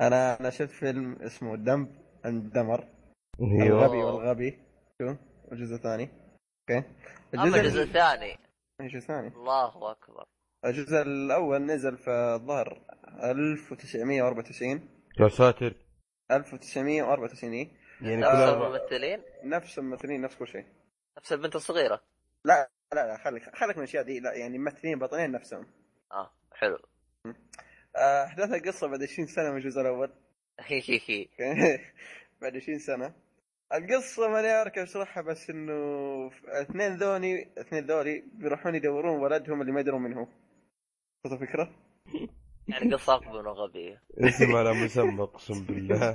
أنا أنا شفت فيلم اسمه Dumb and Dumber أيوه. الغبي والأغبى. شو؟ الجزء الثاني. أوكي. الجزء الثاني. الجزء الثاني؟ الله أكبر. الجزء الأول نزل في الظهر 1994 يا ساتر. 1994 إيه. يعني نفس الممثلين؟ نفس الممثلين نفس كل شيء. نفس البنت الصغيرة. لا لا لا خليك خليك من الأشياء دي. لا يعني ممثلين بطلين نفسهم. آه حلو. آه، احداث القصة بعد 20 سنة من الجزء الأول. هي هي هي بعد 20 سنة. القصة ماني عارف كيف أشرحها بس إنه اثنين ذوني اثنين ذولي بيروحون يدورون ولدهم اللي ما يدرون منه وصلت الفكرة؟ يعني قصه اقبل وغبيه اسم على مسمى أقسم بالله.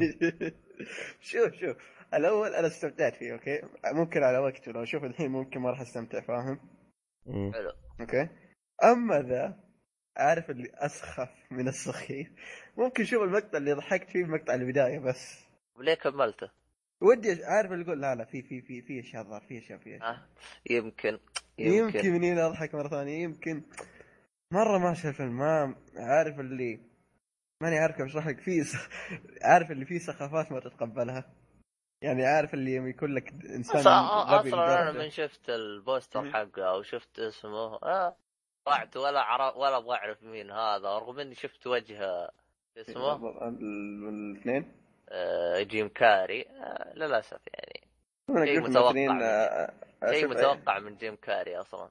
شوف شوف. الأول أنا استمتعت فيه أوكي ممكن على وقته لو أشوف الحين ممكن ما راح أستمتع فاهم. حلو أوكي أما ذا عارف اللي أسخف من السخيف ممكن شوف المقطع اللي ضحكت فيه مقطع البدايه بس وليه كملته؟ ودي أش- عارف اللي يقول لا لا في في في في أشياء ظهر في أشياء في أشياء آه. يمكن يمكن يمكن من هنا أضحك مرة ثانية يمكن مرة ما شاف الفيلم ما عارف اللي ماني عارف كيف أشرح لك في. عارف اللي فيه سخافات ما تتقبلها يعني عارف اللي يكون لك إنسان أصلا أنا لدرجة. من شفت البوستر. حقه أو شفت اسمه. آه. طلعت ولا عرف ولا أبغى أعرف مين هذا رغم إني شفت وجه اسمه؟ ال- الاثنين؟ آه جيم كاري. آه للأسف يعني. أنا شيء متوقع آه، شيء متوقع من جيم كاري أصلا.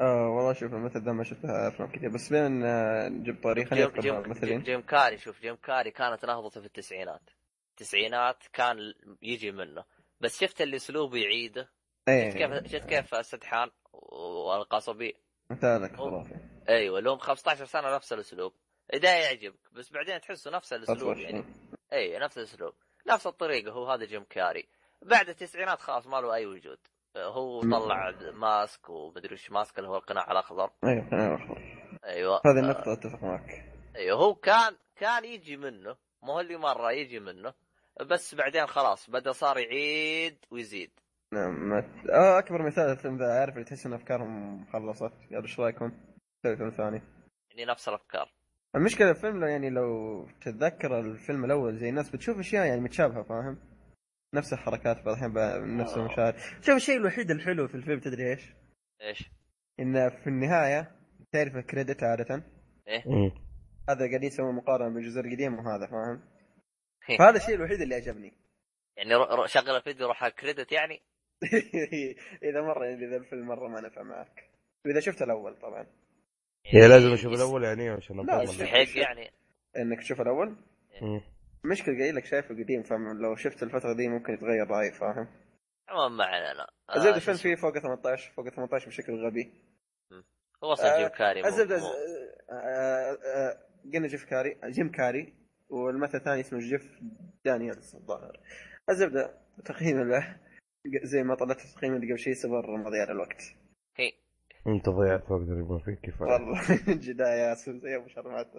آه والله شوف الممثل ده ما شفت لها أفلام كثير. بس بين نجيب خلينا جيم, جيم, جيم كاري شوف جيم كاري كانت نهضته في التسعينات. التسعينات كان يجي منه. بس شفت الاسلوب يعيده شفت إيه. كيف شفت كيف السدحان والقصبي مثالك خرافي. أيوه لهم 15 سنة نفس الأسلوب. ده يعجبك بس بعدين تحسه نفس الأسلوب. يعني. اي نفس الأسلوب. نفس الطريقة هو هذا جيم كاري. بعد التسعينات خلاص ما له أي وجود. هو. طلع ماسك ومدري وش ماسك اللي هو القناع الأخضر. أيوه أنا أخبر. أيوه. هذه النقطة أتفق معك. أيوه هو كان كان يجي منه. مو هو اللي مرة يجي منه. بس بعدين خلاص بدأ صار يعيد ويزيد نعم آه أكبر مثال الفيلم ذا عارف اللي تحس إن أفكارهم خلصت قالوا إيش رأيكم؟ فيلم ثاني يعني نفس الأفكار المشكلة الفيلم لو يعني لو تتذكر الفيلم الأول زي الناس بتشوف أشياء يعني متشابهة فاهم؟ نفس الحركات بعض الأحيان بقى نفس آه. المشاهد شوف الشيء الوحيد الحلو في الفيلم تدري إيش؟ إيش؟ إن في النهاية تعرف الكريدت عادة مم. هذا قاعد يسوي مقارنة بين الجزء القديم وهذا فاهم؟ إيه. فهذا الشيء الوحيد اللي عجبني يعني رو- رو- شغل الفيديو روح على ال credits يعني؟ إذا مرة يعني إذا الفيلم مرة ما نفع معك. وإذا شفت الأول طبعا. هي لازم أشوف الأول يعني عشان لا، يستحق يعني إنك تشوف الأول؟ مم. مشكلة قايل لك شايفه قديم فلو شفت الفترة دي ممكن يتغير رأيي فاهم؟ عموما ما علينا آه، الزبدة شو الفيلم؟ فيه فوق 18 فوق 18 بشكل غبي. هو أصلا جيم كاري مو- الزبدة آه، آه، آه، قلنا جيف كاري جيم كاري. والمثل الثاني اسمه جيف دانييلز الظاهر. الزبدة تقييم له. زي ما طلعت التقييم اللي قبل شيء سبر مضيع الوقت. هي. انت ضيعت وقت اللي ما فيك كفاية. والله بداية زي أبو شرمات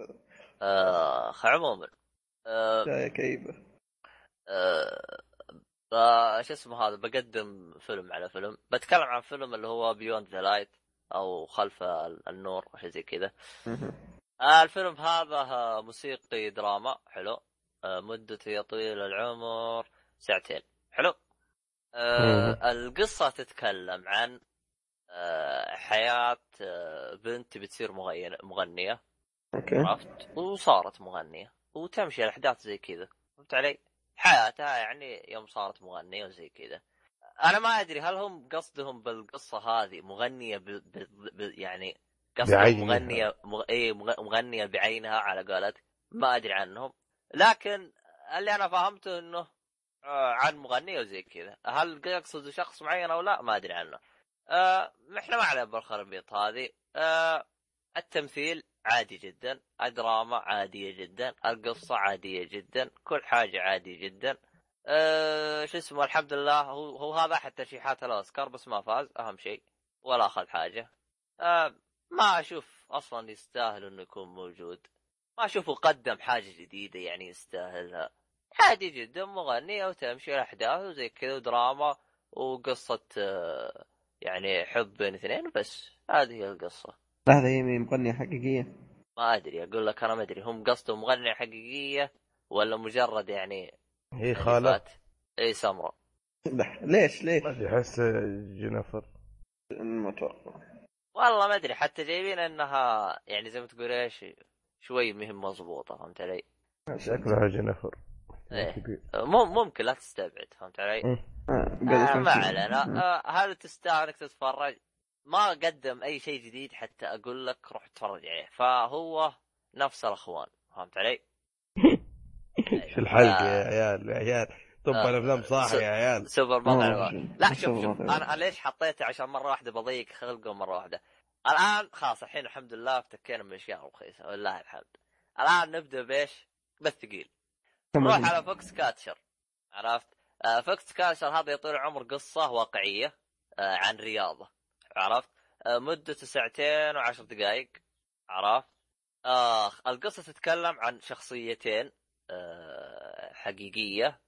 آه عموما آه بداية كئيبة. آه ب- شو اسمه هذا؟ بقدم فيلم على فيلم. بتكلم عن فيلم اللي هو Beyond the Lights أو خلف ال- النور أو شيء زي كذا. آه الفيلم هذا آه، موسيقي دراما حلو. آه مدته يا طويل العمر ساعتين. حلو. آه القصة تتكلم عن آه حياة آه بنت بتصير مغنية مغنية. أوكي. عرفت؟ وصارت مغنية. وتمشي الأحداث زي كذا. فهمت علي؟ حياتها يعني يوم صارت مغنية وزي كذا. أنا ما أدري هل هم قصدهم بالقصة هذه مغنية ب... ب... ب... يعني قصدهم بعينها. مغنية مغ... إيه مغ... مغنية بعينها على قولتك ما أدري عنهم. لكن اللي أنا فهمته إنه آه، عن مغنية وزي كذا. هل يقصد شخص معين أو لا؟ ما أدري عنه. آه إحنا ما علينا بالخربيط هذه. آه التمثيل عادي جدا. الدراما عادية جدا. القصة عادية جدا. كل حاجة عادي جدا. أه شو اسمه الحمد لله. هو, هو هذا أحد ترشيحات الأوسكار بس ما فاز. أهم شيء ولا أخذ حاجة. أه ما أشوف أصلا يستاهل إنه يكون موجود. ما اشوفه قدم حاجة جديدة يعني يستاهلها. عادي جدا مغنية وتمشي الاحداث وزي كذا ودراما وقصة أه يعني حب بين اثنين بس هذه هي القصة. هذا هي مغنية حقيقية. ما أدري أقول لك أنا ما أدري هم قصدهم مغنية حقيقية ولا مجرد يعني هي خالة. ألفات. إي سمراء. لا، ليش ليش؟ ما أدري أحس جينيفر. ما أتوقع والله ما أدري حتى جايبين إنها يعني زي ما تقول إيش شوي مهم مضبوطة فهمت علي؟ شكلها جينيفر إيه. ممكن لا تستبعد فهمت علي؟ آه، ما علينا آه هل تستاهل إنك تتفرج؟ ما قدم أي شيء جديد حتى أقول لك روح اتفرج عليه فهو نفس الأخوان فهمت علي؟ إيش الحلقة. يا عيال يا عيال طب آه. الأفلام صح س- يا عيال سوبر ما ماريو أدري. لا شوف شوف أنا ليش حطيته عشان مرة واحدة بضيق خلقه مرة واحدة الآن خلاص الحين الحمد لله افتكينا من أشياء رخيصة ولله الحمد الآن نبدأ بإيش؟ بالثقيل نروح على Foxcatcher عرفت؟ آه Foxcatcher هذا يطول العمر قصة واقعية آه عن رياضة عرفت؟ آه مدته ساعتين وعشر دقائق عرفت؟ آه القصة تتكلم عن شخصيتين آه حقيقية آه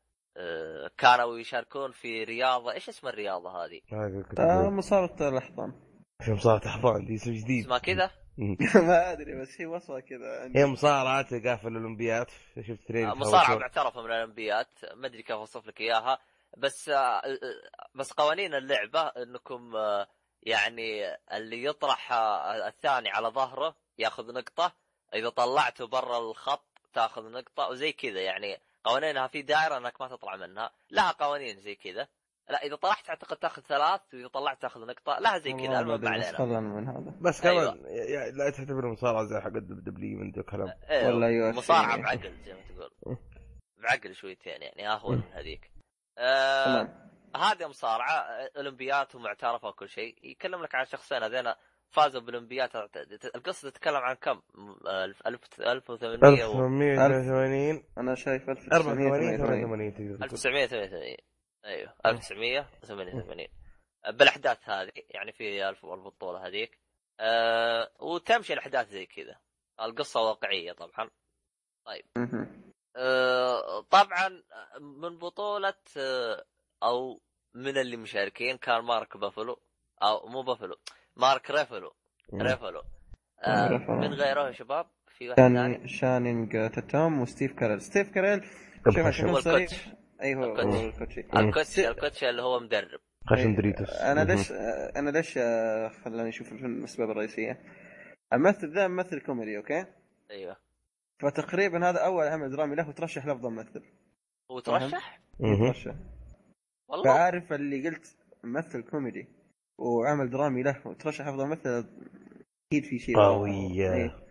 كانوا يشاركون في رياضة. إيش اسم الرياضة هذه؟ آه، أقول. مصارعة الأحضان. في مصارعة احضان دي اسم جديد. اسمها كذا؟ ما أدري بس هي وصفة كذا. هي مصارعة تلقاها في الاولمبيات شفت اثنين آه، مصارعة معترفة من الاولمبيات ما أدري كيف أوصف لك إياها. بس آه، آه، بس قوانين اللعبة إنكم آه، يعني اللي يطرح آه، الثاني على ظهره ياخذ نقطة. إذا طلعته برا الخط تاخذ نقطة. وزي كذا يعني. قوانينها في دائرة إنك ما تطلع منها. لها قوانين زي كذا. لا إذا طلعت أعتقد تأخذ ثلاث وإذا طلعت تأخذ نقطة. لها زي كذا المهم علينا من هذا؟ بس كمان أيوة. يا- لا تعتبر مصارعة زي حق الدبليو من ذا كلام إيه، والله UFC. مصارعة بعقل زي ما تقول. معقل شويتين يعني اهون من هذيك. آه هذه مصارعة أولمبيات ومعترفة وكل شيء. يتكلم لك عن شخصين هذين فازوا بالأولمبيات. القصة تتكلم عن كم؟ آه، 1800 و 1888 أنا شايف 84 1988 88 تقدر تقول 1988 أيوه. 1988 بالأحداث هذه يعني في البطوله هذيك. أه وتمشي الأحداث زي كذا. القصة واقعية طبعا. مهم. أه طبعا من بطولة أه أو من اللي مشاركين كان مارك بافلو أو مو بافلو. مارك رافلو رافلو رافلو. من غيره يا شباب؟ في واحد ثاني؟ شاني شانينج تاتوم وستيف كارل ستيف كارل شوف. عشان ال coach. أيوه هو ال coach. الكوتشي ال coach ال coach اللي هو مدرب. خشم دريتوس. أنا ليش أنا ليش آه، خلاني أشوف الفيلم الأسباب الرئيسية. الممثل ذا ممثل كوميدي أوكي؟ أيوه. فتقريبا هذا أول عمل درامي له وترشح لأفضل ممثل. هو ترشح؟ والله؟ فعارف اللي قلت ممثل كوميدي. وعمل درامي له وترشح أفضل ممثل أكيد في شيء قوية. إيه.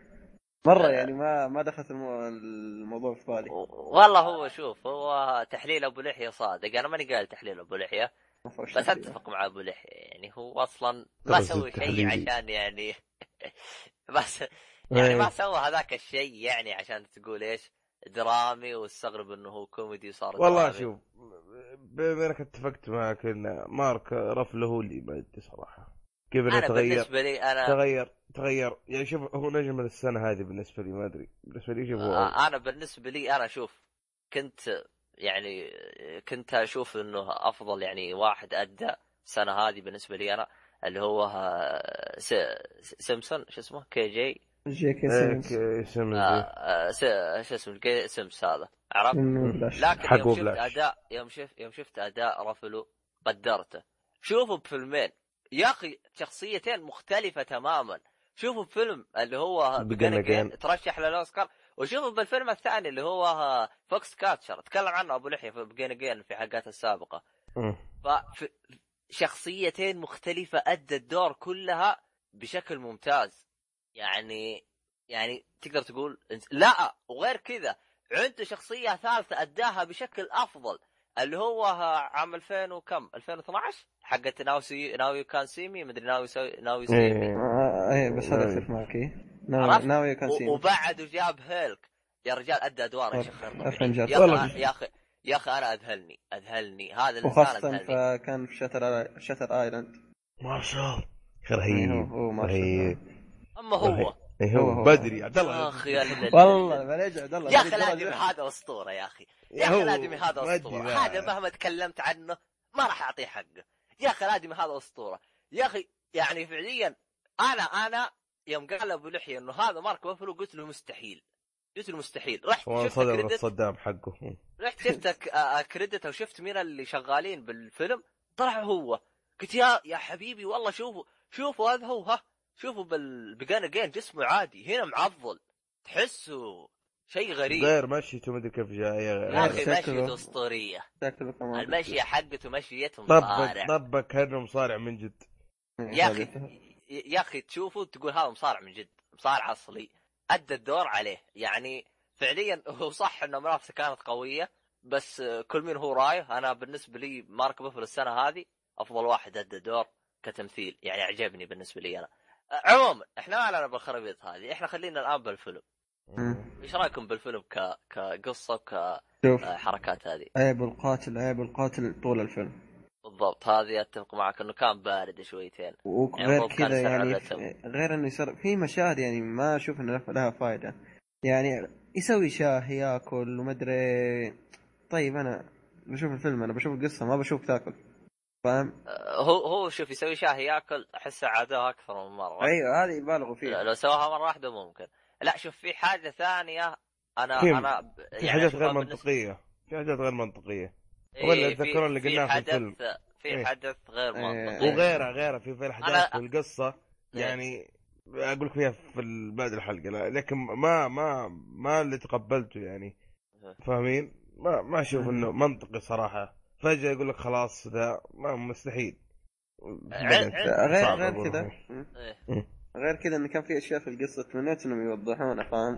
مرة يعني ما ما دخلت المو... الموضوع في بالي والله هو شوف هو تحليل أبو لحية صادق أنا ماني قايل تحليل أبو لحية بس. أتفق مع أبو لحية يعني هو أصلا ما سوي شيء. عشان يعني بس يعني ما إيه. سوى هذاك الشيء يعني عشان تقول إيش درامي واستغرب انه هو كوميدي وصار والله درامي. شوف بما انك اتفقت معك إن مارك رفله هو اللي ما صراحة. كيف إنه أنا تغير بالنسبة لي أنا تغير تغير. يعني شوف هو نجم السنة هذه بالنسبة لي ما أدري. بالنسبة لي شوف هو آه، أنا بالنسبة لي أنا شوف كنت يعني كنت أشوف إنه أفضل يعني واحد أدى السنة هذه بالنسبة لي أنا اللي هو آه، سيمونز شو اسمه؟ كي جي. جي كي إيه، سيمونز شو اسمه كي سيمونز هذا عرفت. لكن يوم شفت. اداء يوم شفت يوم شفت أداء رافلو قدرته شوفوا بفيلمين. يا أخي شخصيتين مختلفة تماما. شوفوا بفيلم اللي هو. ترشح للأوسكار. وشوفوا بالفيلم الثاني اللي هو Foxcatcher تكلم عنه أبو لحية في Begin Again في حلقاته السابقة. مم. ف شخصيتين مختلفة أدى الدور كلها بشكل ممتاز. يعني يعني تقدر تقول لا وغير كذا عنده شخصية ثالثة أداها بشكل أفضل اللي هو عام 2000 وكم 2012 حقت Now see Now you can see me مدري ناو يسوي Now You See Me إيه. إيه بس هذا ناوي. اختلف معك إيه عرفت؟ ناوي يو كان سي وبعده جاب هيلك يا رجال أدى أدوار يا شيخ. يا. أخي يا أخي أنا أذهلني أذهلني هذا وخاصة أذهلني فكان في شاتر شاتر ايلاند مارشال أخي إيه، رهيب. رهيب أما هو. إيه، هو-. بدري عبد الله. آخي ال- والله معليش عبد الله؟ يا أخي الآدمي. هذا أسطورة يا أخي. يا أخي الآدمي هذا أسطورة. هذا مهما تكلمت عنه ما راح أعطيه حقه. يا أخي الآدمي هذا أسطورة. يا أخي يعني فعليا أنا أنا يوم قال أبو لحية إنه هذا مارك بافلو قلت له مستحيل. قلت له مستحيل. رحت شفت كريدت. الصدام حقه. رحت شفت ك- آه، كريدت وشفت مين اللي شغالين بالفيلم. طلع هو. قلت يا يا حبيبي والله شوفوا شوفوا هذا هو ها. شوفوا بالبقان جين جسمه عادي هنا معضل تحسه شيء غريب. غير مشيته مدري كيف جاية يا غير. مشيته اسطوريه المشيه حقته طبق مصارع. طبق كانه مصارع من جد. يا أخي يا أخي تشوفه تقول هذا مصارع من جد مصارع أصلي. أدى الدور عليه. يعني فعليا هو صح إنه منافسة كانت قوية بس كل مين هو رايه. أنا بالنسبة لي مارك بوفل السنة هذه أفضل واحد أدى دور كتمثيل. يعني عجبني بالنسبة لي أنا. عموما إحنا ما لنا بالخرابيط هذه إحنا خلينا الآن بالفيلم. إيش رأيكم بالفيلم ك... كقصة شوف. وكحركات هذه؟ عيب القاتل عيب القاتل طول الفيلم. بالضبط هذه أتفق معك إنه كان بارد شويتين. يعني وغير كان كذا يعني. غير إنه يصير في مشاهد يعني ما أشوف إنه لها فائده يعني يسوي شاي ياكل ومدري طيب أنا بشوف الفيلم أنا بشوف القصة ما بشوف تاكل. فاهم؟ هو هو شوف يسوي شاي ياكل احسه عادوها أكثر من مرة. أيوه هذه يبالغوا فيها. لو سواها مرة واحدة ممكن. لا شوف في حاجة ثانية أنا في- أنا ب- في يعني حاجات غير منطقية. في حاجات غير منطقية. إيه، ولا تذكرون اللي قلناه في حدث الفيلم. في إيه. حدث غير إيه. منطقي. وغيرها غيرها في في الاحداث أنا- في القصة. يعني أقول لك فيها في بعد الحلقة. لا لكن ما ما ما اللي تقبلته يعني. فاهمين؟ ما ما أشوف إنه منطقي صراحة. فجأة يقول لك خلاص ذا ما مستحيل. غير صعب غير. كذا. إيه. غير كذا انه كان في أشياء في القصة تمنيت إنهم يوضحونها فاهم؟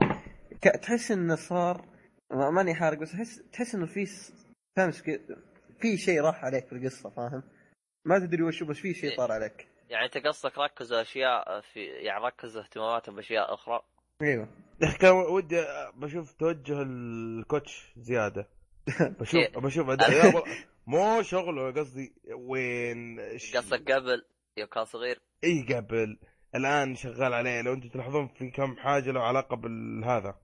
تحس انه صار ما- ماني حارق بس احس تحس إنه في س- فاهم سك- في شيء راح عليك في القصة فاهم؟ ما تدري وش بس في شيء طار عليك. يعني أنت قصدك ركزوا أشياء في يعني ركزوا اهتماماتهم بأشياء أخرى؟ أيوه. كان ودي بشوف توجه الكوتش زيادة. بشوف إيه. بشوف مو شغله قصدي وين قصدك قبل؟ يوم كان صغير. إي قبل. الآن شغال عليه. لو أنتم تلاحظون في كم حاجة له علاقة بالهذا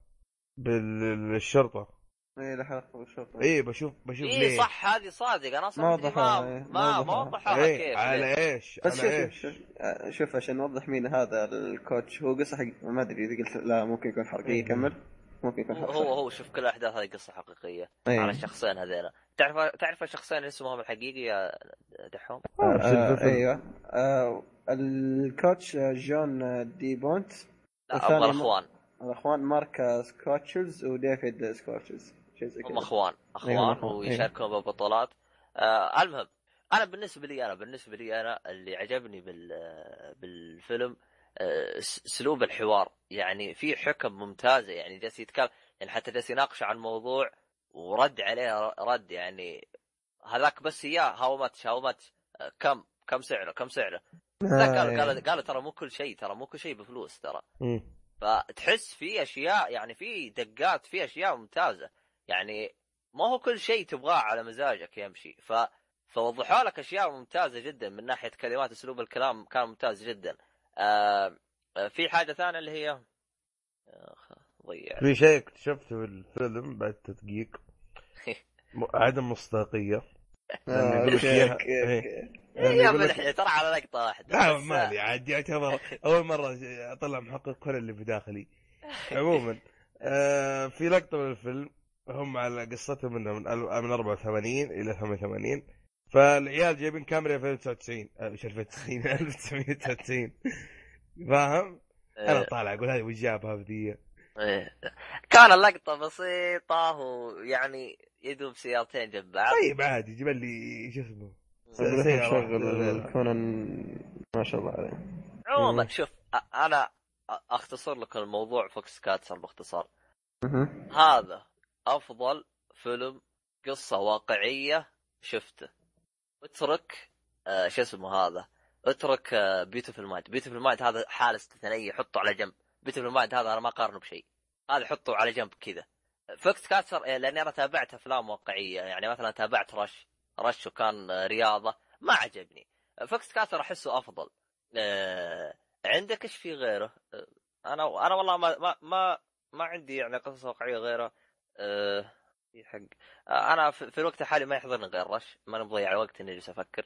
بالشرطة. إي له علاقة بالشرطة. إي بشوف بشوف إي ليه. إيه، صح هذه صادق. أنا أصلا ما مدري وضحوها، ما إيه، ما ما. وضحوها إيه كيف على. إيش؟ بس شوف على شوف, إيش؟ شوف, شوف عشان نوضح مين هذا الكوتش. هو قصة حق ما أدري إذا قلت لا ممكن يكون حرقية. إيه. كمل. ممكن يكون هو حرقية. هو هو شوف كل الاحداث هذه قصة حقيقية. إيه. على الشخصين هذيلا. تعرف تعرف الشخصين اللي اسمهم الحقيقي يا دحوم؟ آه، آه. أيوه. آه ال coach آه، جون آه، دي بونت أبغى م- الاخوان الأخوان مارك شولتز وديفيد شولتز شيء زي هم أخوان. أيوة، أخوان أخوان، ويشاركون ببطولات آه المهم أنا بالنسبة لي أنا بالنسبة لي أنا اللي عجبني بال بالفيلم آه، اسلوب الحوار. يعني في حكم ممتازه يعني جالس يتكلم يعني حتى جالس يناقش عن موضوع ورد عليه رد يعني هذاك بس اياه هاو ماتش هاو ماتش. آه، كم كم سعره كم سعره؟ لا آه، قالوا إيه. قالوا قالوا ترى مو كل شيء ترى مو كل شيء بفلوس ترى. مم. فتحس في أشياء يعني في دقات في أشياء ممتازة. يعني ما هو كل شيء تبغاه على مزاجك يمشي. ف فوضحوا لك أشياء ممتازة جدا من ناحية كلمات أسلوب الكلام كان ممتاز جدا. آه آه، في حاجة ثانية اللي هي؟ آخ، ضيع. في شيء اكتشفته في الفيلم بعد تدقيق. م- عدم مصداقية. آه، إيه. ترى على لقطة واحدة لا مالي عاد يعتبر أول مرة أطلع محقق كل اللي في داخلي. عموما آه في لقطة من الفيلم هم على قصتهم انه من من 84 إلى 88 فالعيال جايبين كاميرا 2099 آه، مش 2099 1999 فاهم؟ أنا إيه، طالع أقول هذه وش جابها بذي إيه. كان اللقطه بسيطة ويعني يدوب سيارتين جنب بعض. طيب عادي جيب لي شو اسمه. شغل كونان ما شاء الله عليه. عموما مم. شوف أنا أختصر لك الموضوع فوكس كاتسر باختصار. هذا أفضل فيلم قصة واقعية شفته. اترك آه شو اسمه هذا؟ اترك آه Beautiful Mind Beautiful Mind هذا حاله استثنائيه حطه على جنب. Beautiful Mind هذا أنا ما أقارنه بشيء. هذا حطه على جنب كذا. Foxcatcher آه، لأني أنا تابعت أفلام واقعية يعني مثلا تابعت Rush Rush وكان رياضة ما عجبني. Foxcatcher أحسه أفضل. آه عندك إيش في غيره؟ آه، أنا أنا والله ما ما ما, ما عندي يعني قصص واقعية غيره. في حق. أنا في الوقت الحالي ما يحضرني غير Rush ما أنا مضيع وقت إني جالس أفكر.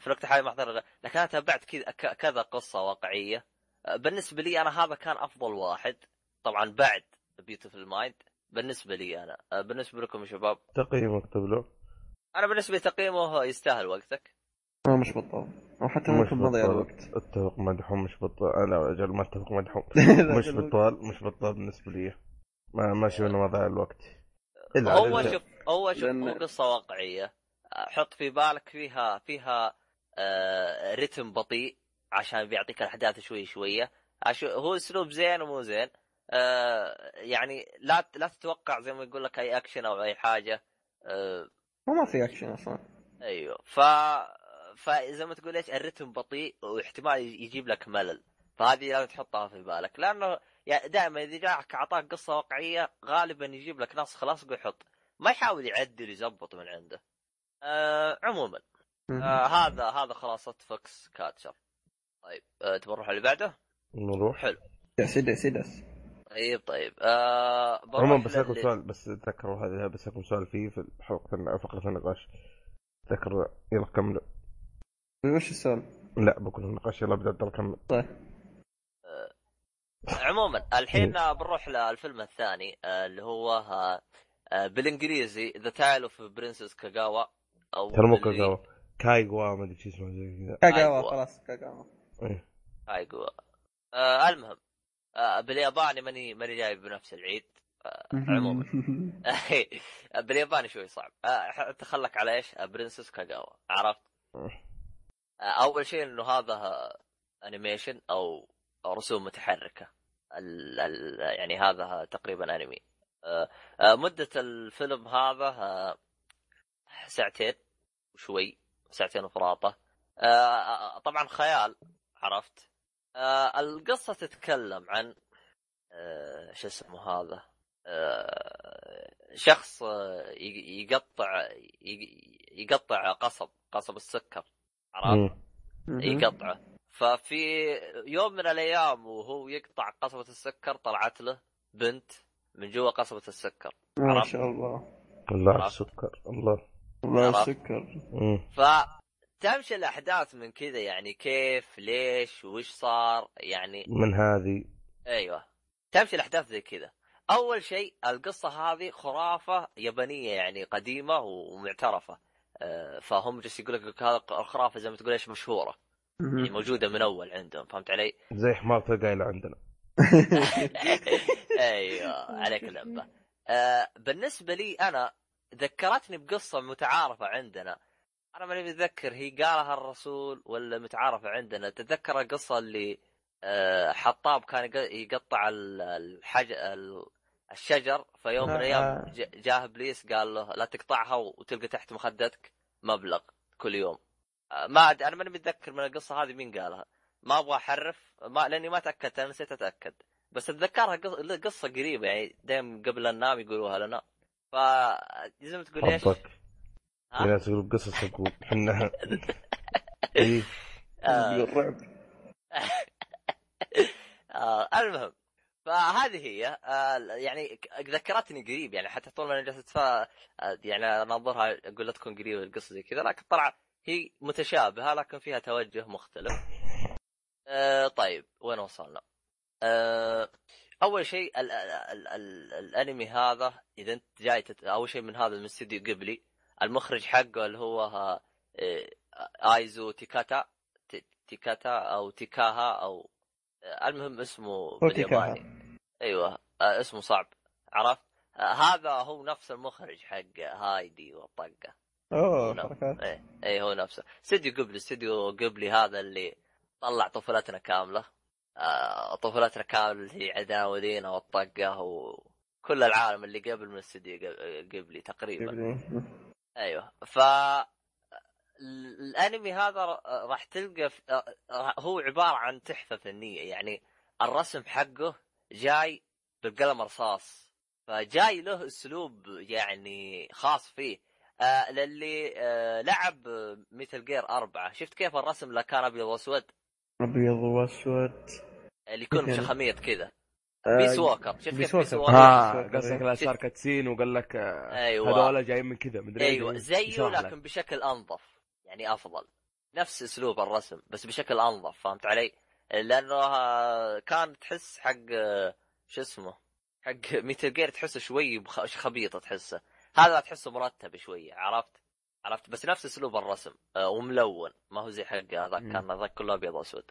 في الوقت الحالي ما احضر لكن أنا تابعت كذا كذا قصة واقعية. بالنسبة لي أنا هذا كان أفضل واحد. طبعا بعد Beautiful Mind بالنسبة لي أنا. آه، بالنسبة لكم يا شباب. تقييم اكتب له أنا بالنسبة لي تقييمه يستاهل وقتك. ما مش بطال. أو حتى مش ممكن مضيع بطال. الوقت. اتفق مع دحوم مش بطال. أنا أجل ما اتفق مع دحوم مش بطال مش بطال بالنسبة لي. ما ما أشوف إنه ما ضيع الوقت. إلا هو شوف هو شوف لأن- هو قصة واقعية. آه، حط في بالك فيها فيها آه رتم بطيء. عشان بيعطيك الأحداث شوي شوية. هو أسلوب زين ومو زين. آه يعني لا لا تتوقع زي ما يقول لك أي أكشن أو أي حاجة. آه هو ما في أكشن أصلا. أيوه. ف فزي ما تقول إيش الرتم بطيء واحتمال يجيب لك ملل. فهذه لازم تحطها في بالك. لأنه يعني دائما إذا جاك اعطاك قصة واقعية غالبا يجيب لك ناس خلاص ويحط ما يحاول يعدل يزبط من عنده. آه عموما. آه هذا هذا خلاصة Foxcatcher. طيب آه تبغى نروح اللي بعده؟ نروح. حلو. دس دس دس طيب طيب آه بروح عموما بسألكم للي- سؤال بس تذكروا هذا بسألكم سؤال فيه في حلقة الن- فقرة النقاش. تذكر يلا كملوا. وش السؤال؟ لا بكون النقاش يلا بدأ يلا كمل. عموما الحين آه، بنروح للفيلم الثاني آه اللي هو آه آه بالإنجليزي The Tale of Princess كاغاوا أو ترى مو كاغاوا كايغوا ما أدري شو اسمه زي كذا. كاغاوا. خلاص كاغاوا. إيه. كايغوا آه المهم آه بالياباني ماني ماني جايب بنفسي العيد. آه عموما. بالياباني شوي صعب. آه خلك على إيش؟ آه، Princess كاغاوا عرفت؟ آه، أول شيء إنه هذا آه، انيميشن أو أو رسوم متحركة. ال ال يعني هذا تقريبا انمي آه، آه، مدة الفيلم هذا آه، ساعتين وشوي ساعتين وفراطه آه، طبعا خيال. عرفت آه، القصة تتكلم عن آه، شو اسمه هذا آه، شخص آه، يق- يقطع يق- يقطع قصب قصب السكر عرفت. يقطعه ففي يوم من الأيام وهو يقطع قصبة السكر طلعت له بنت من جوا قصبة السكر ما. شاء الله الله. السكر الله الله. السكر مم. فتمشي الأحداث من كذا يعني كيف ليش وش صار؟ يعني من هذه. أيوه. تمشي الأحداث زي كذا. أول شيء القصة هذه خرافة يابانية يعني قديمة ومعترفة. آه، فهم جالس يقول لك هذا الخرافة زي ما تقول إيش مشهورة. يعني موجودة من أول عندهم فهمت علي؟ زي حمار تلقى عندنا. أيوه عليك اللعبه آه بالنسبة لي أنا ذكرتني بقصة متعارفة عندنا. أنا ماني متذكر هي قالها الرسول ولا متعارفه عندنا. تتذكر القصة اللي آه حطاب كان يق- يقطع ال- الحج ال- الشجر فيوم من لا، الأيام جاه إبليس قال له لا تقطعها وتلقى تحت مخدتك مبلغ كل يوم. آه، ما أد... أنا ماني متذكر من القصة هذه مين قالها. ما أبغى أحرف ما لأني ما تأكدت أنا نسيت أتأكد. بس اتذكرها قص- قصة قريبة يعني دائما قبل لا ننام يقولوها لنا. ف ما تقول إيش؟ ناس يقولوا قصص تقول إحنا إيه. آه. الرعب آه المهم فهذه هي آه يعني ذكرتني قريب يعني حتى طول ما أنا جالس يعني أنظرها أقول لا تكون قريبة القصة زي كذا لكن طلع هي متشابهة لكن فيها توجه مختلف. طيب وين وصلنا؟ أول شيء ال ال ال ال الأنمي هذا إذا أنت جاي تت... أول شيء من هذا من استديو قبلي المخرج حقه اللي هو آه، ايزو تيكاتا تيكاتا أو تيكاها أو آه، المهم اسمه. بالياباني. أيوه آه، اسمه صعب عرفت؟ هذا هو نفس المخرج حق هايدي والطقه أوه. حركات. إيه إيه هو نفسه. استديو قبلي استديو قبلي هذا اللي طلع طفولتنا كاملة. آه طفولتنا كاملة اللي هي عداودينا والطقة وكل العالم اللي قبل من استديو قب- قبلي تقريبا. أيوه. ف ال- الأنمي هذا راح تلقى هو عبارة عن تحفة فنية. يعني الرسم حقه جاي بالقلم رصاص فجاي له أسلوب يعني خاص فيه. آه للي آه لعب Metal Gear أربعة. شفت كيف الرسم اللي كان أبيض وأسود؟ أبيض وأسود. اللي يكون؟ بشخاميط كذا. Peace Walker شفت Peace Walker. Walker. قصدك لا صار كاتسين وقال لك آه، أيوه هذول جايين من كذا مدري أيوه زيه. لكن بشكل أنظف يعني أفضل نفس أسلوب الرسم بس بشكل أنظف فهمت علي؟ لأنه آه، كان تحس حق آه، شو اسمه حق ميتل جير تحسه شوي بخ- خبيطة تحسه هذا تحسه مرتب شوية عرفت؟ عرفت بس نفس أسلوب الرسم آه، وملون ما هو زي حق هذاك. كان هذاك كله أبيض وأسود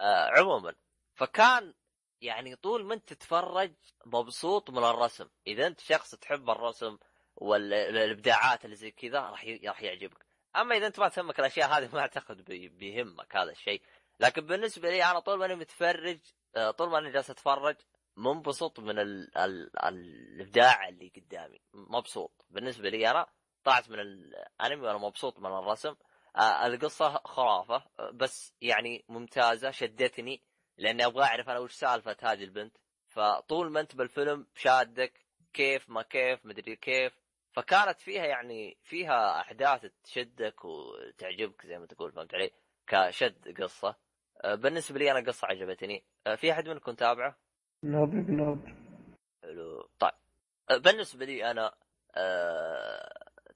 آه، عموما فكان يعني طول ما انت تتفرج مبسوط من الرسم. إذا انت شخص تحب الرسم والابداعات اللي زي كذا راح راح يعجبك. أما إذا انت ما تهمك الأشياء هذه ما أعتقد بي- بيهمك هذا الشيء. لكن بالنسبة لي أنا طول ما أنا متفرج آه، طول ما أنا جالس أتفرج منبسط من ال... ال... الإبداع اللي قدامي. مبسوط. بالنسبة لي أنا طلعت من الانمي وأنا مبسوط من الرسم. آه، القصة خرافة آه، بس يعني ممتازة شدتني. لأني أبغى أعرف أنا وش سالفة هذه البنت. فطول ما أنت بالفيلم شادك كيف ما كيف مدري كيف. فكانت فيها يعني فيها أحداث تشدك وتعجبك زي ما تقول فهمت علي؟ كشد قصة. آه، بالنسبة لي أنا قصة عجبتني. آه، في أحد منكم تابعه؟ نوب نوب. حلو. طيب. آه، بالنسبة لي أنا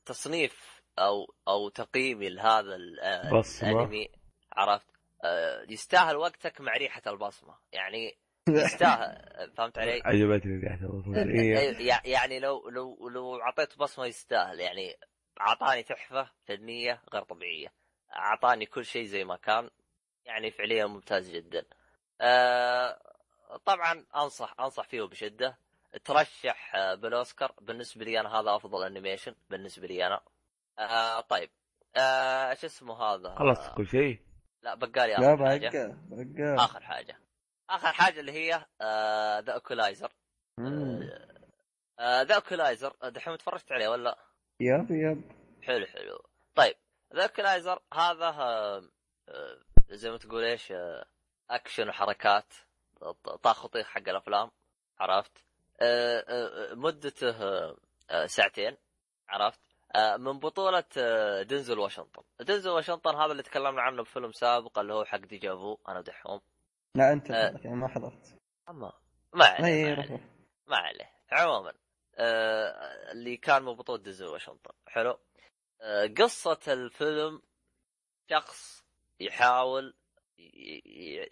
تصنيف أو أو تقييمي لهذا. الأنمي عرفت؟ يستاهل وقتك مع ريحة البصمة. يعني يستاهل فهمت علي؟ عجبتني ريحة البصمة. إيه. يع- يعني لو لو لو أعطيت بصمة يستاهل. يعني أعطاني تحفة فنية غير طبيعية. أعطاني كل شيء زي ما كان. يعني فعليا ممتاز جدا. آه طبعا أنصح أنصح فيه بشدة. ترشح آه، بالأوسكار. بالنسبة لي أنا هذا أفضل animation بالنسبة لي أنا. آه طيب. آه شو اسمه هذا؟ خلصت كل شيء. لا بقالي لا آخر حاجة. بقى بقى آخر حاجة. آخر حاجة اللي هي The Equalizer The Equalizer. دحين تفرجت عليه ولا؟ yep yep. حلو حلو. طيب The Equalizer هذا آه، آه، زي ما تقول إيش آه، أكشن وحركات طاخ وطيخ حق الأفلام عرفت؟ آه، آه، آه، مدته آه، آه، ساعتين عرفت؟ آه، من بطولة آه، دنزل واشنطن. دنزل واشنطن هذا اللي تكلمنا عنه بفيلم سابق اللي هو حق Deja Vu أنا ودحوم لا أنت. قصدك يعني ما حضرت. أما ما عليه اي ما عليه, روح. ما عليه. عموما آه، اللي كان من بطولة دنزل واشنطن. حلو. آه، قصة الفيلم شخص يحاول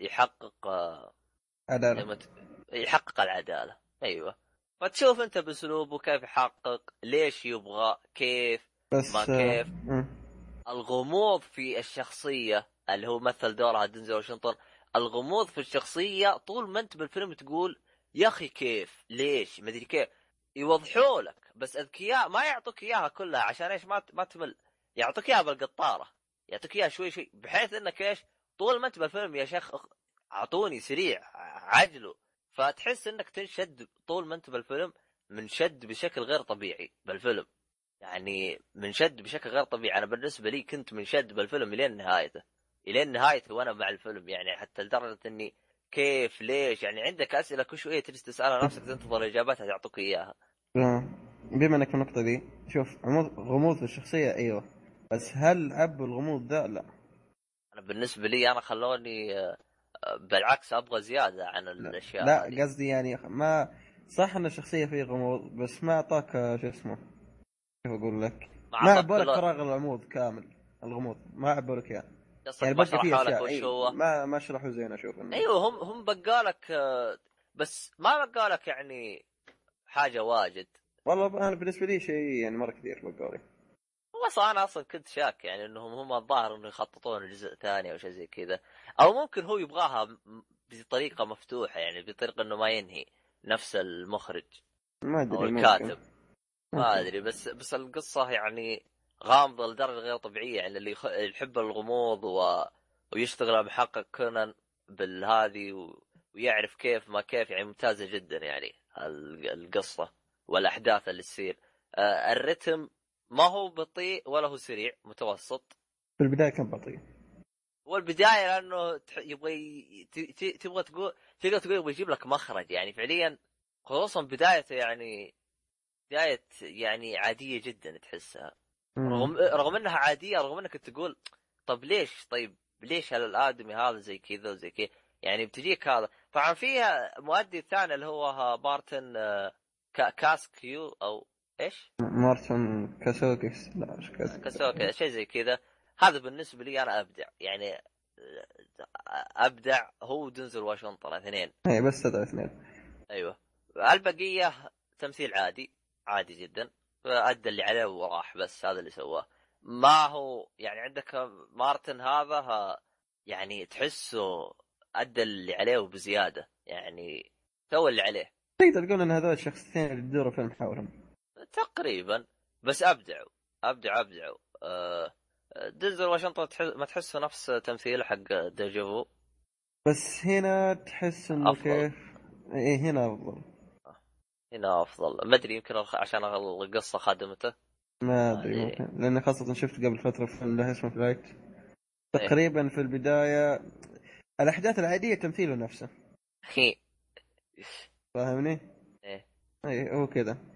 يحقق آه، عدالة. يحقق العدالة. أيوه. فتشوف أنت باسلوبه كيف يحقق ليش يبغى كيف بس ما آه، كيف. مم. الغموض في الشخصية اللي هو مثل دورها دنزل واشنطن الغموض في الشخصية طول ما أنت بالفيلم تقول يا أخي كيف؟ ليش؟ مدري كيف. يوضحوا لك بس أذكياء ما يعطوك إياها كلها عشان إيش؟ ما ما تمل. يعطوك إياها بالقطارة. يعطوك إياها شوي شوي بحيث إنك إيش؟ طول ما أنت بالفيلم يا شيخ أعطوني سريع عجلوا. فتحس إنك تنشد طول ما أنت بالفيلم منشد بشكل غير طبيعي بالفيلم. يعني منشد بشكل غير طبيعي. أنا بالنسبة لي كنت منشد بالفيلم الين نهايته. الين نهايته وأنا مع الفيلم. يعني حتى لدرجة إني كيف ليش؟ يعني عندك أسئلة كل شوية تجلس تسالها نفسك تنتظر إجاباتها يعطوك إياها. آه. بما إنك في النقطة دي شوف غموض في الشخصية أيوه. بس هل عبوا الغموض ده؟ لا. أنا بالنسبة لي أنا خلوني آه، بالعكس أبغى زيادة عن الأشياء لا هذه. قصدي يعني ما صح إن الشخصية فيه غموض بس ما أعطاك آه، شو اسمه كيف أقول لك؟ ما عبوا لك فراغ العمود كامل الغموض ما عبوا لك اياه يعني ما شرحوا لك وش هو؟ ما ما شرحوا زين أشوف. أيوه هم هم بقالك آه، بس ما بقالك يعني حاجة واجد. والله أنا بالنسبة لي شيء يعني مرة كثير بقولي صح أنا أصلا كنت شاك يعني إنهم هم الظاهر إنه يخططون جزء ثاني أو شيء زي كذا أو ممكن هو يبغاها بطريقة مفتوحة يعني بطريقة إنه ما ينهي نفس المخرج ما أدري أو. الكاتب ما. أدري بس بس القصة يعني غامضة لدرجة غير طبيعية يعني اللي. يحب الغموض و... ويشتغل محقق كونان بالهذه و... ويعرف كيف ما كيف يعني ممتازة جدا يعني ال- القصة والأحداث اللي تصير آه الرتم ما هو بطيء ولا هو سريع متوسط. في البداية كان بطيء. والبداية لأنه يبغى. تبغى تقول تقدر تقول يبغى يجيب لك مخرج. يعني فعليا خصوصا بدايته يعني بداية يعني عادية جدا تحسها. رغم رغم إنها عادية رغم إنك تقول طب ليش طيب ليش الادمي هذا زي كذا وزي كذا؟ يعني بتجيك هذا. طبعا فيها مؤدي الثاني اللي هو بارتن آه، كا- كاسكيو أو إيش؟ مارتن كاسوكس لا إيش كاسوكس شيء زي كذا. هذا بالنسبة لي أنا أبدع. يعني أبدع هو دنزل واشنطن اثنين اي بس هذا اثنين أيوه. البقية تمثيل عادي عادي جدا. أدى اللي عليه وراح بس هذا اللي سواه. ما هو يعني عندك مارتن هذا ها يعني تحسه أدى اللي عليه وبزيادة. يعني سوى اللي عليه. تقدر تقول إن هذول الشخصيتين اللي يدوروا فيلم حولهم تقريبا بس ابدعوا ابدعوا ابدعوا أه دنزل واشنطن تحس ما تحسه نفس تمثيله حق Deja Vu؟ بس هنا تحس إنه أفضل. كيف؟ إيه هنا أفضل. هنا أفضل. ما أدري يمكن عشان القصة خدمته ما أدري أدري. ممكن. لأن خاصة شفت قبل فترة فيلم له اسمه Flight إيه. تقريبا في البداية الأحداث العادية تمثيله نفسه. فاهمني؟ إيه. اي هو كذا.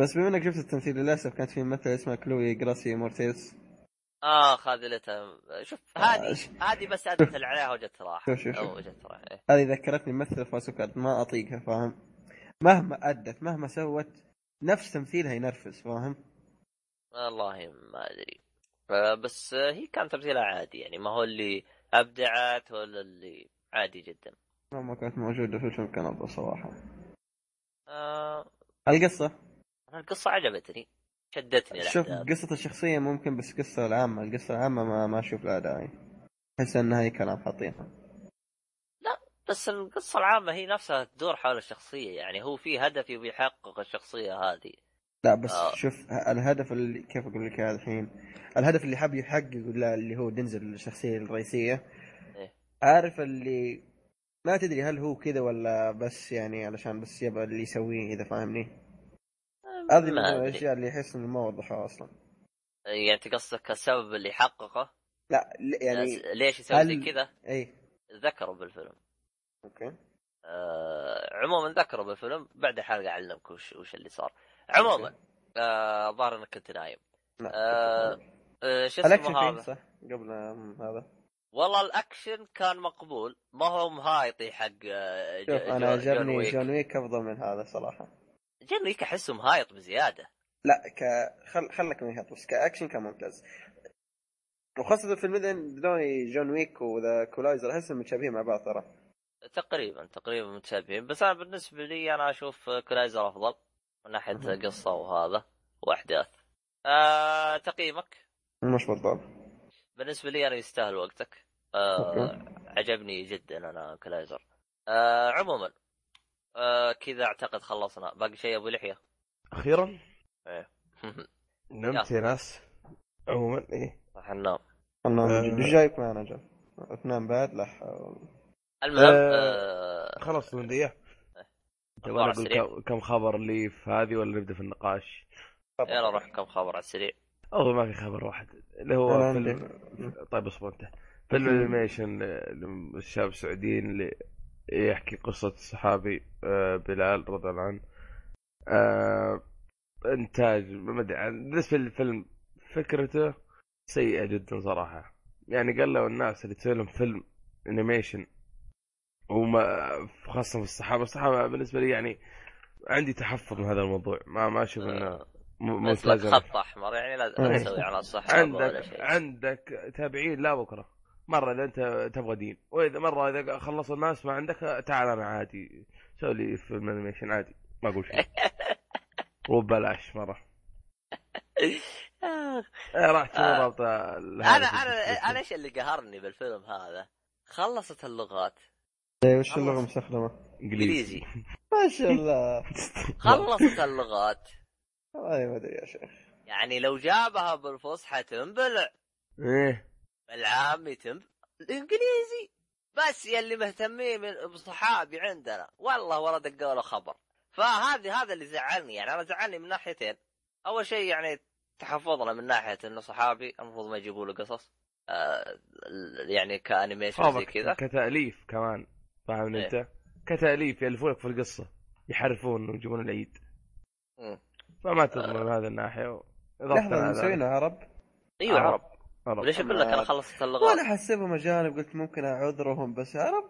بس بما إنك شفت التمثيل للأسف كانت في ممثلة اسمها كلوي جريس موريتز آه خاذلتها شوف هذه هذه بس أدت اللي عليها وجت راح شوف شوف شوف. إيه. هذه ذكرتني ممثلة فاسوكارد ما أطيقها فاهم؟ مهما أدت مهما سوت نفس تمثيلها ينرفز فاهم؟ والله ما أدري. آه، بس هي كان تمثيلها عادي يعني ما هو اللي أبدعت ولا اللي عادي جدا. ما كانت موجودة في الفيلم كان أفضل صراحة. آه. القصة؟ أنا القصة عجبتني شدتني شوف قصة الشخصية ممكن بس القصة العامة القصة العامة ما ما أشوف لها داعي. أحس انها هي كلام حاطينها بس القصة العامة هي نفسها تدور حول الشخصية يعني هو في هدف يبي يحقق الشخصية هذه. لا بس آه. شوف الهدف اللي كيف أقول لك الحين؟ الهدف اللي حاب يحققه لا اللي هو دنزل الشخصية الرئيسية. إيه. عارف اللي ما تدري هل هو كذا ولا بس يعني علشان بس يبغى اللي يسويه إذا فاهمني؟ هذه من. الأشياء اللي احس إنه ما وضحوها أصلا. يعني انت قصدك السبب اللي حققه؟ لا يعني يعني ليش يسوي زي هل- كذا؟ إي. ذكروا بالفيلم. أوكي. آه عموما ذكروا بالفيلم بعد الحلقة أعلمك وش وش اللي صار. عموما آه، الظاهر إنك كنت نايم. آه، آه، شو اسمه هذا؟ صح؟ قبل هذا. والله الأكشن كان مقبول ما هو مهايطي حق آه، شوف جو- أنا عجبني جون ويك أفضل من هذا صراحة. جون ويك احسه مهايط بزيادة. لا ك خل خلك من بس كأكشن كان ممتاز. وخاصة في المدن بدون جون ويك و The Equalizer أحسهم متشابهين مع بعض ترى. تقريبا تقريبا متشابهين بس أنا بالنسبة لي أنا أشوف Equalizer أفضل من ناحية مهم. قصه وهذا وأحداث. آه تقييمك؟ مش بالضبط. بالنسبة لي أنا يستاهل وقتك. آه. عجبني جدا أنا Equalizer آه عموما آه كذا أعتقد خلصنا. باقي شيء أبو لحية؟ أخيرا؟ إيه. نمت يا ناس. عموما إيه. راح ننام. أنا آه. إيش جايك معنا جل تنام بعد لا المهم آه، آه خلاص نديه تبغى أخبار نقول سريع. كم- خبر لي في هذه ولا نبدأ في النقاش؟ يلا روح كم خبر على السريع؟ أو ما في خبر واحد. اللي هو فيلم. طيب اصبر انت. فيلم ال animation للشباب السعوديين اللي يحكي قصة الصحابي آه، بلال رضي الله عنه. آه، إنتاج ما أدري بالنسبة للفيلم فكرته سيئة جدا صراحة. يعني قال له الناس اللي تسوي لهم فيلم animation وما خاصة في الصحابة الصحابة بالنسبة لي يعني عندي تحفظ من هذا الموضوع. ما ما أشوف إنه م- بس لك ممتاز خط أحمر يعني لا إيه. تسوي على الصحابه ولا عندك عندك تابعين لا بكرة. مرة اذا أنت تبغى دين وإذا مرة إذا خلصوا الناس ما عندك تعال أنا عادي سوي لي فيلم انيميشن عادي ما أقول شيء. وببلاش مرة. إيه، راح تشوف آه. رابطه أنا أنا أنا إيش اللي قهرني بالفيلم هذا؟ خلصت اللغات. إيه، وش خلص. اللغة مستخدمة؟ إنجليزي. ما شاء الله. خلصت اللغات. والله ما أدري يا شيخ. يعني لو جابها بالفصحى تنبلع. إيه. بالعامي تنبلع الإنجليزي. بس يلي مهتمين من- بصحابي عندنا. والله ولا دقوا له خبر. فهذه هذا اللي زعلني. يعني أنا زعلني من ناحيتين. أول شيء يعني تحفظنا من ناحية انه صحابي المفروض ما يجيبوا له قصص. آه يعني ك animation زي كذا. كتأليف كمان. فاهم إيه. أنت؟ كتأليف يألفونك في القصة. يحرفون ويجيبون العيد. مم. فما تضمن من هذه الناحية. على ذلك. مسوينها عرب أيوه عرب. ليش أقول لك أنا خلصت اللغات؟ وأنا حسبهم اجانب قلت ممكن أعذرهم بس عرب؟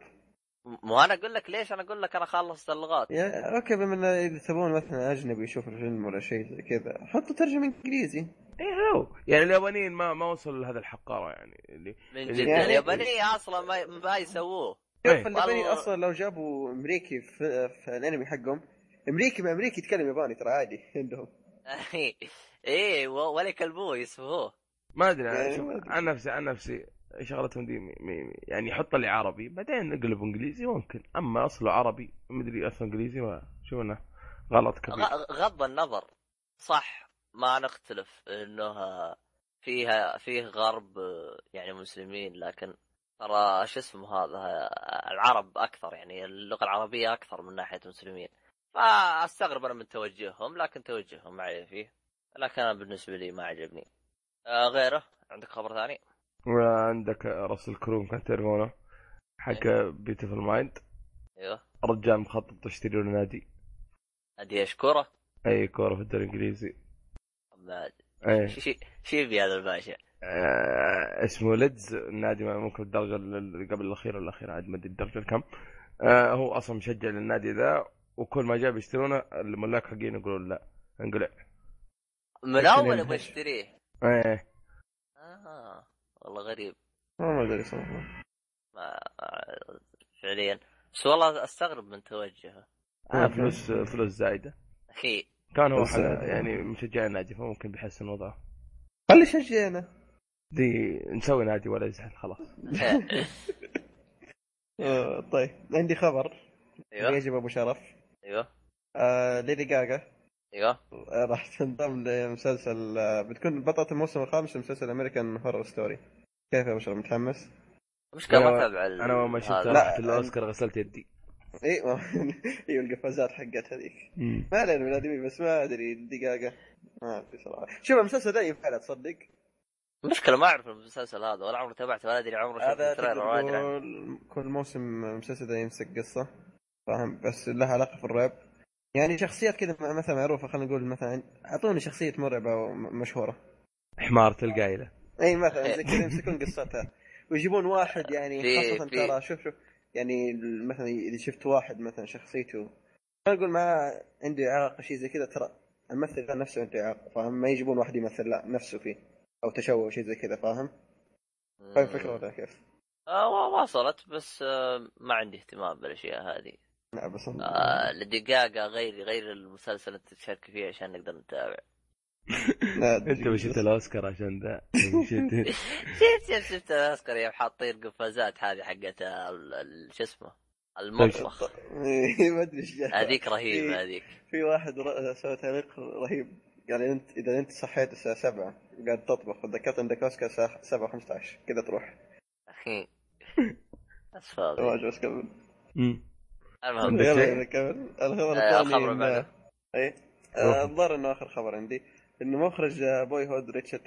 مو أنا أقول لك ليش أنا أقول لك أنا خلصت اللغات؟ يا أوكي بما إن إذا تبون مثلا أجنبي يشوف الفيلم ولا شيء زي كذا حطوا ترجمة إنجليزي. إيه هو. يعني اليابانيين ما ما وصلوا لهذا الحقارة يعني اللي من يعني- جد اليابانيه أصلا ما, ما يسووه. شوف إيه. اليابانيين. أصلا لو جابوا أمريكي في, في الأنمي حقهم أمريكي مع امريكي يتكلم ياباني ترى عادي عندهم. إيه ولا يكلبوه يسفهوه ما أدري يعني شوف. عن نفسي عن نفسي شغلتهم دي مي مي يعني يحط لي عربي بعدين نقلب إنجليزي ممكن أما أصله عربي مدري أصله إنجليزي ما شوف انه غلط كبير. غ- غض النظر صح ما نختلف إنه فيها فيه غرب يعني مسلمين لكن ترى شو اسمه هذا العرب أكثر يعني اللغة العربية أكثر من ناحية مسلمين. فأستغرب أنا من توجههم لكن توجههم ما عليه فيه لكن أنا بالنسبة لي ما عجبني. آه غيره. عندك خبر ثاني؟ وعندك راسل كروم كان تعرفونه حق Beautiful Mind أيوه رجال مخطط يشتري له نادي. ادي اشكره اي كورة في الدوري الإنجليزي. ما- اي شي شي في هذا الباشا؟ آه اسمه ليدز. النادي ممكن الدرجة اللي قبل الاخيره الاخيره عاد ما أدري الدرجة الكم. آه هو أصلا مشجع للنادي ذا وكل ما جاب يشترونه الملاك حقين يقولون لا. انقلع من اول أبغى ينهش. اشتريه إيه. آه والله غريب. ما أدري صراحة. ما فعليا. بس والله أستغرب من توجهه. آه فلوس فلوس زايدة. أخي. كان هو يعني مشجع النادي فممكن بيحسن وضعه خلي شجعنا. دي نسوي نادي ولا يزعل خلاص. آه، طيب عندي خبر. أيوه. يجب أبو شرف. أيوه. آه ليدي جاجا. أيوه. راح تنضم لمسلسل بتكون بطلة الموسم الخامس لمسلسل American Horror Story كيف يا ابو شرف متحمس؟ أنا- ما تابع أنا اول ما شفت رحت الاوسكار غسلت يدي. اي أيوه القفازات حقت هذيك. ما علينا من الأدمي بس ما أدري الدقاقه ما أدري صراحة. شوف المسلسل ده ينفع تصدق؟ المشكلة ما أعرف المسلسل هذا ولا عمري تابعته ولا أدري عمري شفت ال trailer ولا أدري كل موسم المسلسل ده يمسك قصة فاهم؟ بس لها علاقة في الرعب. يعني شخصيات كذا مثلا معروفة خلينا نقول مثلا أعطوني شخصية مرعبة ومشهورة. حمارة القايلة إي مثلا زي كذا يمسكون قصتها. ويجيبون واحد يعني في- ترى شوف شوف يعني مثلا إذا شفت واحد مثلا شخصيته خلينا نقول ما عنده إعاقة شيء زي كذا ترى الممثل نفسه عنده إعاقة فاهم؟ ما يجيبون واحد يمثل لا نفسه فيه أو تشوه شيء زي كذا فاهم؟ فاهم الفكرة ولا كيف؟ آه وصلت بس آه ما عندي اهتمام بالأشياء هذه. لا بس آه لدقاقة غير غير المسلسل انت تشارك فيه عشان نقدر نتابع. انت مشيت الأوسكار عشان ذا مشيت شفت شفت شفت الأوسكار. يوم حاطين قفازات هذه حقت ال- ال- شو اسمه؟ المطبخ. إيه، ما أدري إيش. هذيك رهيبة إيه. هذيك. في واحد سوى تعليق رهيب. قال أنت إذا أنت صحيت الساعة 7 قاعد تطبخ وتذكرت عندك أوسكار الساعة 7 15 كذا تروح. أخي. بس كمل مم. المهم. يلا شيء؟ يلا كمل. الخبر آه، الثاني الخبر إن- بعده. اي آه، الظاهر إنه آخر خبر عندي إنه مخرج آه، Boyhood ريتشارد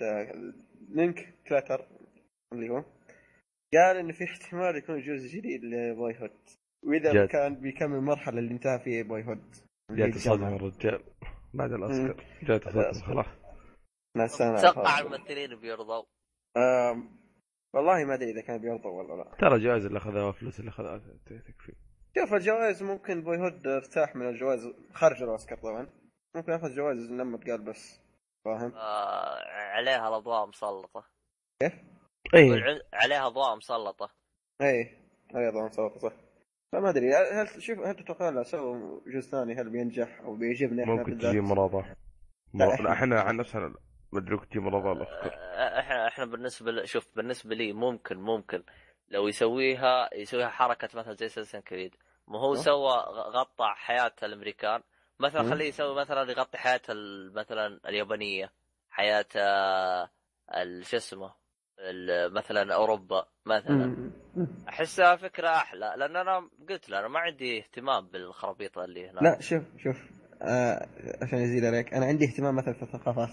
لينكليتر اللي هو قال إنه في احتمال يكون جزء جديد ل Boyhood وإذا جد. كان بيكمل المرحله اللي انتهى فيها Boyhood جات صدمة الرجال. بعد الأوسكار. جات صدمة خلاص. ناس أنا أتوقع. الممثلين بيرضوا. والله ما أدري إذا كان بيرضى ولا لا. ترى جوائز اللي أخذها والفلوس اللي أخذها تكفي. شوف الجوائز؟ ممكن بوي هود ارتاح من الجوائز خارج الأوسكار طبعا. ممكن ياخذ جوائز لما تقال بس. فاهم؟ آه عليها الأضواء مسلطة. اي والع- عليها أضواء مسلطة. اي اي طبعا صوت صح. فما أدري. هل شوف هل تتوقعون لو سووا جزء ثاني؟ هل بينجح أو بيعجبني إحنا ممكن؟ تجي مرابع لا، إحنا عن نفسنا كنت تجي مرابع الاوسكار آه، إحنا إحنا بالنسبة ل... شوف بالنسبة لي ممكن ممكن لو يسويها يسويها حركة مثلا زي سلسلة كريد. ما هو. سوى غطى حياة الأمريكان مثلا. خليه يسوي مثلا يغطي حياة مثلا اليابانية حياة آه، شو اسمه مثلا أوروبا مثلا. أحسها فكرة أحلى لأن أنا قلت له أنا ما عندي اهتمام بالخرابيط اللي هناك لا شوف شوف آه عشان أزيد عليك أنا عندي اهتمام مثلا في الثقافات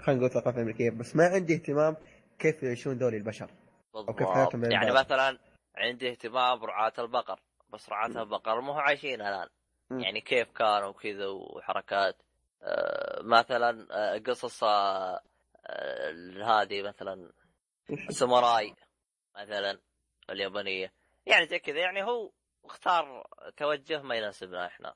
خلينا نقول الثقافه الامريكيه بس ما عندي اهتمام كيف يعيشون ذول البشر بالضبط كيف حياتهم يعني. مثلا عندي اهتمام برعاة البقر بس رعاة البقر مو هو عايشين الآن. يعني كيف كانوا وكذا وحركات. آه مثلا آه قصص آه هذه مثلا الساموراي مثلا اليابانية. يعني زي كذا. يعني هو اختار توجه ما يناسبنا إحنا.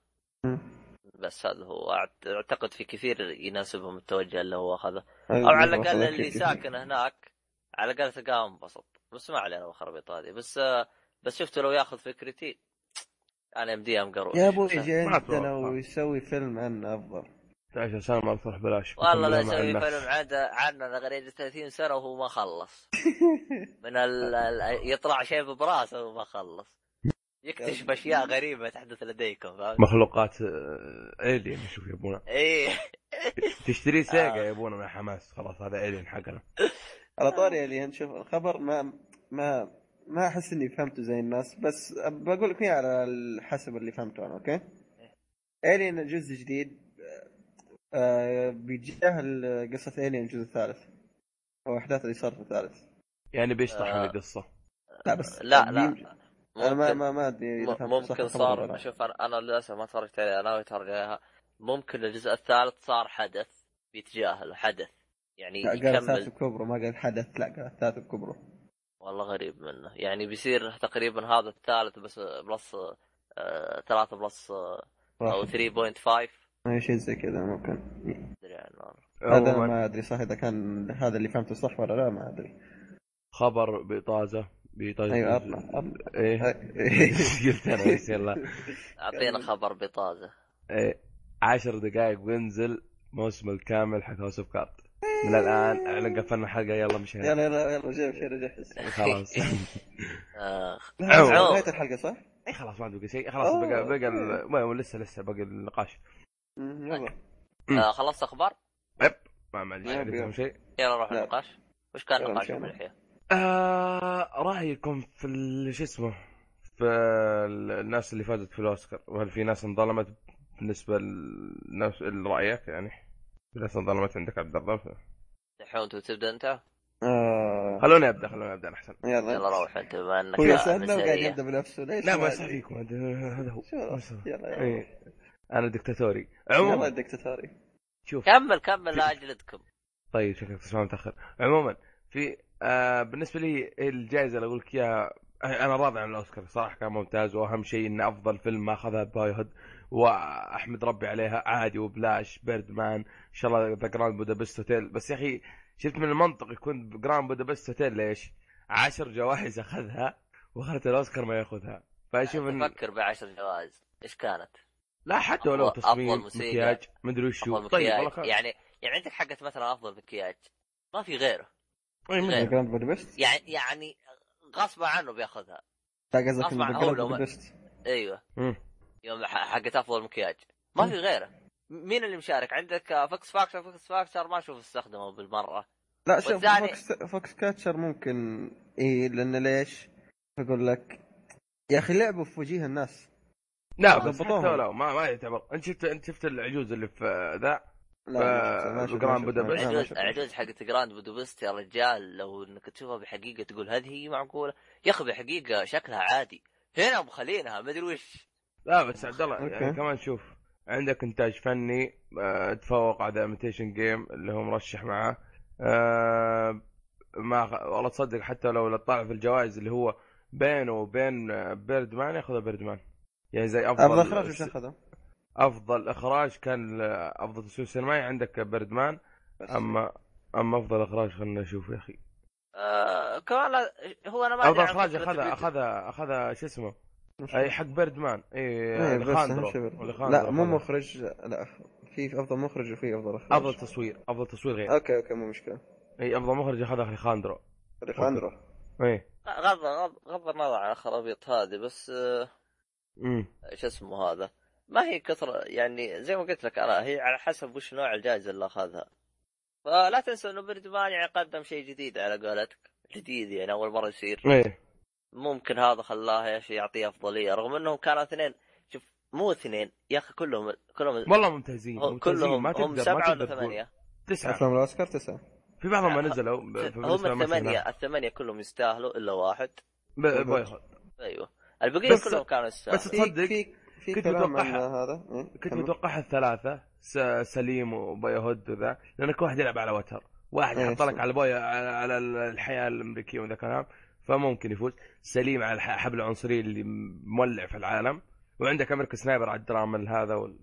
بس هذا هو. أعتقد في كثير يناسبهم التوجه اللي هو اخذه أيوة، أو على الأقل. اللي ساكن هناك. على الأقل تلقاه انبسط بس ما علينا بالخرابيط هذه. بس بس شفته لو ياخذ فكرتي أنا يمديه مقروش يا أبوي يجي ما عندنا. ويسوي فيلم عنه أفضل عشان سامع تروح بلاش والله لا يسوي. فيلم عنده عننا غير 30 سنة وهو ما خلص من ال... ال- يطلع شيء براسه وما خلص يكتشف أشياء غريبة تحدث لديكم فهمت؟ مخلوقات آه، الين شوف يبونا إيه تشتري سيجا آه. يبونا مع حماس خلاص هذا الين حقنا على طاري اللي نشوف الخبر ما ما ما أحس إني فهمته زي الناس بس بقول لك إياه على حسب اللي فهمته أنا أوكي؟ الين جزء جديد آه بيتجاهل قصة الين الجزء الثالث أو أحداث اللي صارت في الثالث يعني بيشطح آه. القصة لا بس لا لا بيم- أنا ما ممكن ما ما أدري ممكن صار. شوف أنا أنا للأسف ما تفرجت عليها أنا أتفرج عليها ممكن الجزء الثالث صار حدث بيتجاهل حدث يعني لا، قال الثالث يكمل بكبره ما قال حدث لا قال الثالث بكبره والله غريب منه. يعني بيصير تقريبا هذا الثالث بس plus آه، ثلاثة plus آه، أو 3.5 أي شيء زي كذا ممكن. أدري عنه هذا ما أدري صح إذا كان هذا اللي فهمته صح ولا لا ما أدري. خبر بطازة. بطازة. أيوه أطلع إيه. قلت أنا بس يلا. أعطينا خبر بطازة. إيه، عشر دقائق بينزل موسم الكامل حق House of Cards من الآن أعلن قفلنا حلقة. يلا مشينا يلا يلا يلا جيب شيء جهز خلاص. عو. نهاية الحلقة صح؟ اي خلاص ما عندي بقى شيء. خلاص بقى بقى ما- لسه لسه باقي النقاش. مم، يلا. آه، خلصت أخبار؟ ما ما عندي يب، عندكم يب. شيء؟ يلا نروح. النقاش. وش كان نقاشكم مشينا. الحين؟ آه رأيكم في شو اسمه؟ في ال- الناس اللي فازت في الأوسكار. وهل في ناس انظلمت بالنسبة لنفس رايك يعني؟ ناس انظلمت عندك عبد الله دحين تبدأ انت؟ آه. خلوني أبدأ خلوني أبدأ أحسن. يلا. يلا روح انت بما إنك هو يسألنا وقاعد. يبدأ بنفسه ليش لا ما فيكم هذا هو. يلا يلا. إيه. أنا دكتاتوري. يلا عموما الدكتاتوري شوف. كمل كمل لا اجلدكم طيب شكلك تسمع متأخر. عموما في آه بالنسبة لي الجائزة اللي أقول لك إياها أنا راضي عن الأوسكار صراحة كان ممتاز وأهم شيء إن أفضل فيلم ما أخذها Boyhood. وأحمد ربي عليها عادي وبلاش Birdman إن شاء الله ذا Grand Budapest Hotel بس يا أخي شفت من المنطق يكون Grand Budapest Hotel ليش؟ عشر جوائز أخذها وأخذت الأوسكار ما يأخذها فأشوف إن تفكر بعشر جوائز إيش كانت؟ لا حتى ولو أفضل- تصميم أفضل موسيقى، مكياج مدري وشو طيب مكياج. والله خلاص. يعني يعني عندك حقت مثلا أفضل مكياج ما في غيره غير. Grand Budapest يعني يعني غصبا عنه بيأخذها لا قصدك ما- Budapest أيوه مم. يوم ح- حقت أفضل مكياج ما في غيره. مين اللي مشارك؟ عندك آه، Foxcatcher Foxcatcher ما أشوف استخدمه بالمرة. لا شوف والثاني- Fox Foxcatcher ممكن إيه لأن ليش؟ أقول لك يا أخي لعبوا في وجيه الناس. لا بس. حتى ولو ما ما يعتبر. أنت شفت أنت شفت العجوز اللي في ذا؟ لا ما ما Grand ما Budapest. ما عجوز شفت. عجوز حقت Grand Budapest يا رجال. لو إنك تشوفها بحقيقة تقول هذه هي معقولة. يا أخي بحقيقة شكلها عادي. هنا مخلينها مدري وش. لا بس عبد الله يعني. كمان شوف عندك إنتاج فني آه، تفوق على Imitation Game اللي هو مرشح معاه ما والله تصدق حتى لو طلع في الجوائز اللي هو بينه وبين آه، Birdman ياخذ Birdman يعني زي أفضل افضل إخراج وش أخذه؟ أفضل إخراج كان أفضل تصوير سينمائي عندك Birdman بس. أما أما أفضل إخراج خلينا نشوف يا أخي آه كمان هو أنا ما أفضل إخراج فكرة اخذ الفيديو. اخذ اخذ شو اسمه أي حق Birdman. اي إيه، أليخاندرو لا مو. مخرج لا في أفضل مخرج وفي أفضل أخراج. أفضل تصوير أفضل تصوير غير. okay okay مو مشكلة. اي أفضل مخرج اخذها أليخاندرو أليخاندرو. اي غض غض غض النظر عن الخرابيط هذه بس امم شو اسمه هذا؟ ما هي كثرة يعني زي ما قلت لك أنا هي على حسب وش نوع الجائزة اللي أخذها. فلا تنسوا إنه Birdman يعني قدم شيء جديد على قولتك. جديد يعني أول مرة يصير. إيه. ممكن هذا خلاه يا شيء يعطيه أفضلية رغم إنهم كانوا اثنين. شوف مو اثنين يا أخي كلهم كلهم والله ممتازين هم ممتازين. كلهم ما هم تقدر ما سبعة ولا ثمانية. تسعة. افلام الأوسكار تسعة. في بعضهم ما نزلوا هم هذا. الثمانية كلهم يستاهلوا إلا واحد. ب- بويهود. أيوه. البقية بس- كلهم كانوا يستاهلوا. بس تصدق في في كنت كلام متوقعها. هذا. إيه، كنت. متوقعها الثلاثة س- سليم وبويهود وذا لأن كل واحد يلعب على وتر. واحد إيه، يحط لك صح. على Boyhood على الحياة الأمريكية وذا الكلام فممكن يفوز. Selma على الح- حبل العنصرية اللي مولع في العالم. وعندك American Sniper على الدراما هذا وال...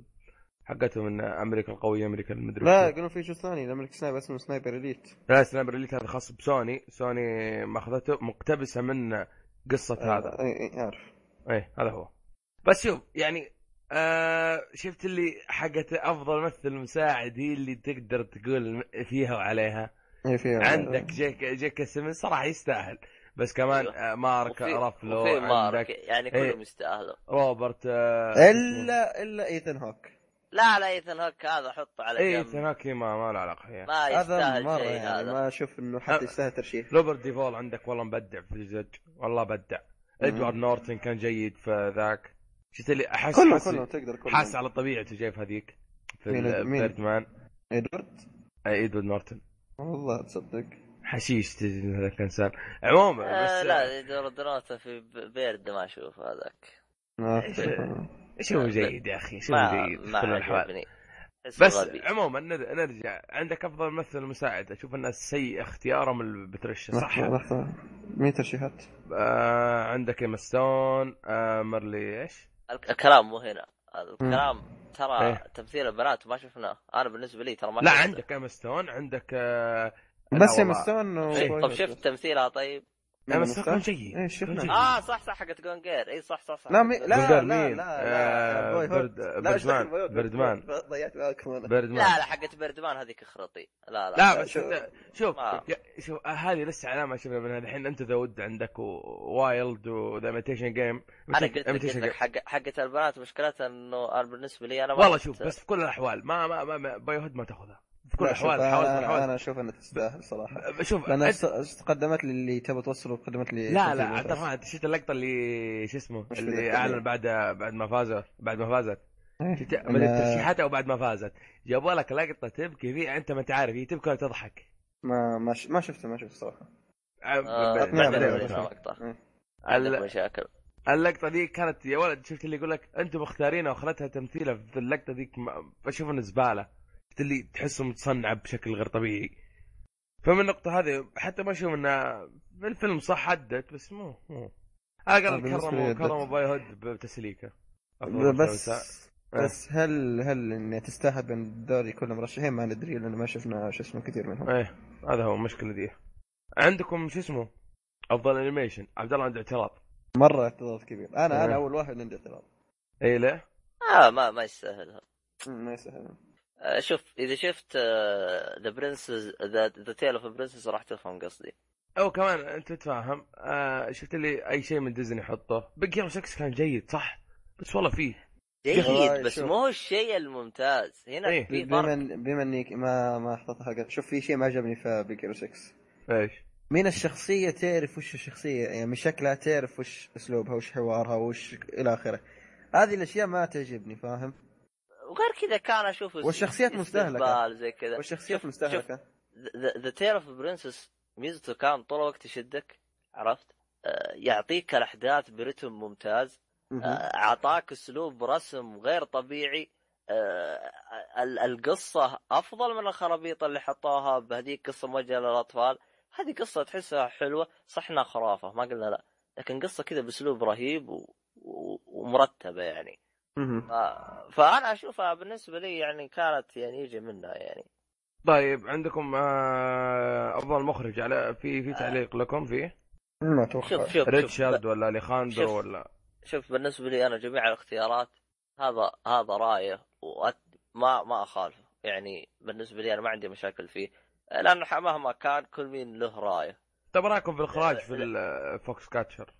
حقتهم إن أمريكا القوية أمريكا المدري لا. يقولون في جزء ثاني؟ لما Sniper اسمه Sniper Elite. لا Sniper Elite هذا خاص بـ Sony. Sony مأخذته مقتبسة من قصة هذا. إي إي أعرف. إيه هذا هو. بس شوف يعني آه شفت اللي حقت أفضل ممثل مساعد هي اللي تقدر تقول فيها وعليها. إي في عندك جيك جيك سيمن صراحة يستاهل. بس كمان أيوه. مارك وفي- رافلو وفي مارك عندك. يعني إيه. كلهم يستاهلوا. روبرت آه الا إلا إيثن هوك. لا لا إيثن هوك هذا حطه على اي جنب تناكي ما ما له علاقة فيها. ما هذا يستاهل مرة شيء يعني هذا. ما أشوف إنه. حتى يستاهل ترشيح. روبرت ديفول عندك والله مبدع في الزج. والله بدع إدوارد نورتن كان جيد في ذاك. شفت اللي احس كلهم حس- كلهم تقدر كلهم. حاس على طبيعته جاي في هذيك في؟ بيردمان إدوارد؟ ايدوارد نورتن. والله تصدق. حشيش تجي من هذاك الانسان عموما آه بس لا دور دراسة في ب- بيرد ما أشوف هذاك ما إيش- أتفق. إيش هو جيد يا أخي شو ما جيد في ما كل الأحوال عجبني بس غبي. عموما نر- نرجع عندك أفضل ممثل مساعد أشوف إنه سيء اختيارهم اللي بترشه صح لحظة مين ترشيحات؟ آه عندك إيما ستون آه مرلي إيش؟ الك- الكلام مو هنا الكلام ترى إيه. تمثيل البنات ما شفناه أنا بالنسبة لي ترى ما لا شفته. عندك إيما ستون عندك آه لا بس مستون و- إيه. طب شفت تمثيلها طيب ايما ستون كان جيد إيه شفنا. آه صح صح حقت جونجير اي صح صح صح لا مي... لا لا بردمان لا؟ لا آه، بوي. برد- لا، إيش دخل بردمان. بردمان. ضيعت معاكم أنا بيردمان لا لا حقت بردمان هذيك اخرطي لا لا, لا بس شوف. انت شوف هذه لسه علامة شفنا منها الحين أنت ذا ود عندك ووايلد وذا ايميتيشن جيم أنا قلت لك حق حقت البنات مشكلتها إنه بالنسبة لي أنا والله شوف بس في كل الأحوال ما ما ما, ما Boyhood ما تاخذها في كل لا، شوف، الاحوال حاولت أنا أنا أشوف إنها تستاهل صراحة. شوف لأن أنت- است- قدمت لي اللي تبى توصله وقدمت لي لا لا الرحمن أنت شفت اللقطة اللي شو اسمه؟ اللي؟ أعلن بعد بعد ما فازوا بعد ما فازت. إيه. شفت- أنا- من الترشيحات أو بعد ما فازت. جابوا لك لقطة تبكي فيها أنت ما أنت عارف هي تبكي ولا تضحك. ما ما ش- ما شفته ما شفته صراحة. آه، إيه. عندك ال- مشاكل اللقطة دي كانت يا ولد شفت اللي يقول لك أنتم مختارينها واخذتها تمثيله في اللقطة ديك ما- بشوف إنه زبالة. اللي تحسه متصنع بشكل غير طبيعي. فمن النقطة هذه حتى ما أشوف انه في الفيلم صح عدت بس مو مو. على آه، لي كرموا. كرموا باي هود بتسليكة. بس نساء. بس هل هل انها تستاهل بين الدوري كلهم مرشحين؟ ما ندري لأن ما شفنا شو اسمه كثير منهم. إيه هذا هو المشكلة دي. عندكم شو اسمه؟ أفضل animation عبد الله عنده اعتراض. مرة اعتراض كبير. أنا إيه. أنا أول واحد عندي اعتراض. اي ليه؟ آه ما ما يستاهلها. مم، ما آه، شوف إذا شفت The Princess The Tale of Princess راح تفهم قصدي. أو كمان أنت تتفاهم آه شفت اللي أي شيء من ديزني يحطه Big Hero 6 كان جيد صح؟ بس والله فيه جيد بس. مو هو الشيء الممتاز. هنا إيه. في بما بما إني ما ما حطيتها حلقه شوف في شيء ما عجبني في Big Hero 6 إيش؟ مين الشخصية تعرف وش الشخصية؟ يعني من شكلها تعرف وش أسلوبها وش حوارها وش إلى آخره. هذه الأشياء ما تعجبني فاهم؟ وغير كذا كان أشوف والشخصيات مستهلكة. استهبال زي كذا والشخصيات مستهلكة The Tale of Princess ميزته كان طول الوقت يشدك عرفت؟ آه، يعطيك الأحداث برتم ممتاز. آه، أعطاك أسلوب رسم غير طبيعي آه، ال- القصة أفضل من الخرابيط اللي حطوها بهذيك قصة موجهة للأطفال هذه قصة تحسها حلوة صح انها خرافة ما قلنا لا لكن قصة كذا بأسلوب رهيب و... و... ومرتبة يعني. فأنا أشوفها بالنسبة لي يعني كانت يعني يجي منها يعني طيب عندكم آه أفضل مخرج على في في تعليق لكم فيه؟ ما أتوقع شوف شوف شوف ريتشارد ولا أليخاندرو شوف. ولا شوف بالنسبة لي أنا جميع الاختيارات هذا هذا رايه وأت... ما ما أخالفه يعني بالنسبة لي أنا ما عندي مشاكل فيه لأنه ح- مهما كان كل مين له رايه طيب رأيكم في الإخراج في ال Foxcatcher؟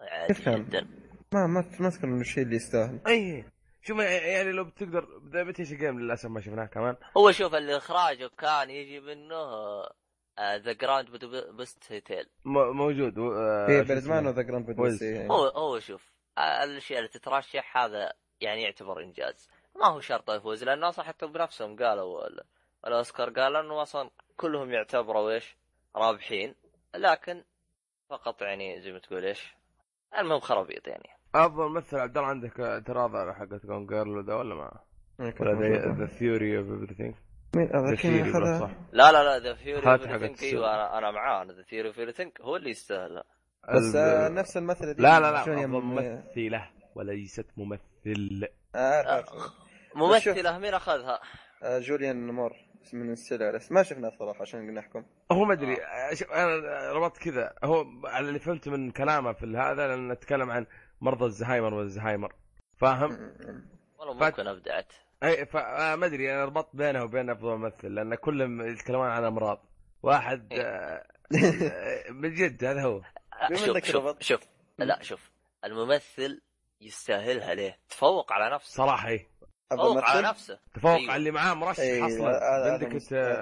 عادي؟ جدا ما ما ما أذكر إنه الشيء اللي يستاهل. اي شوف يعني لو بتقدر The Imitation Game للأسف ما شفناه كمان. هو شوف اللي اخراجه كان يجي منه ذا جراند بست هيتيل م- موجود بيردمان اسمه؟ وذا جراند ويز. هو هو شوف الأشياء اللي تترشح هذا يعني يعتبر إنجاز. ما هو شرط يفوز لأنه أصلا حتى بنفسهم قالوا ال- الأوسكار قال إنه أصلا كلهم يعتبروا إيش؟ رابحين. لكن فقط يعني زي ما تقول إيش؟ المهم خرابيط يعني. أفضل ممثل عبد الله عندك اعتراض على حقت جون جيرل ده ولا ما؟ ولا The Theory of Everything مين؟ هذا؟ صح. لا لا لا ذا حقت ثينك السوق. أيوه أنا أنا معاه The Theory of Thing هو اللي يستاهلها بس ال- آه، نفس الممثله دي. لا لا لا أفضل ممثلة وليست ممثل. آه، عارف. ممثلة مين أخذها؟ آه، جوليان مور من Still Alice ما شفناه صراحة عشان نحكم. هو ما أدري شوف، أنا ربطت كذا. هو على اللي فهمته من كلامه في هذا لأن نتكلم عن مرضى الزهايمر والزهايمر. فاهم؟ والله ممكن أبدعت. أي فما أدري أنا ربطت بينه وبين أفضل ممثل لأن كلهم يتكلمون عن أمراض. واحد آه، آه، من جد هذا هو. بما شوف شوف. شوف. لا شوف الممثل يستاهلها ليه؟ تفوق على نفسه. صراحة اي تفوق على نفسه. تفوق أيوة. على اللي معاه مرشح اي أصلا. هذا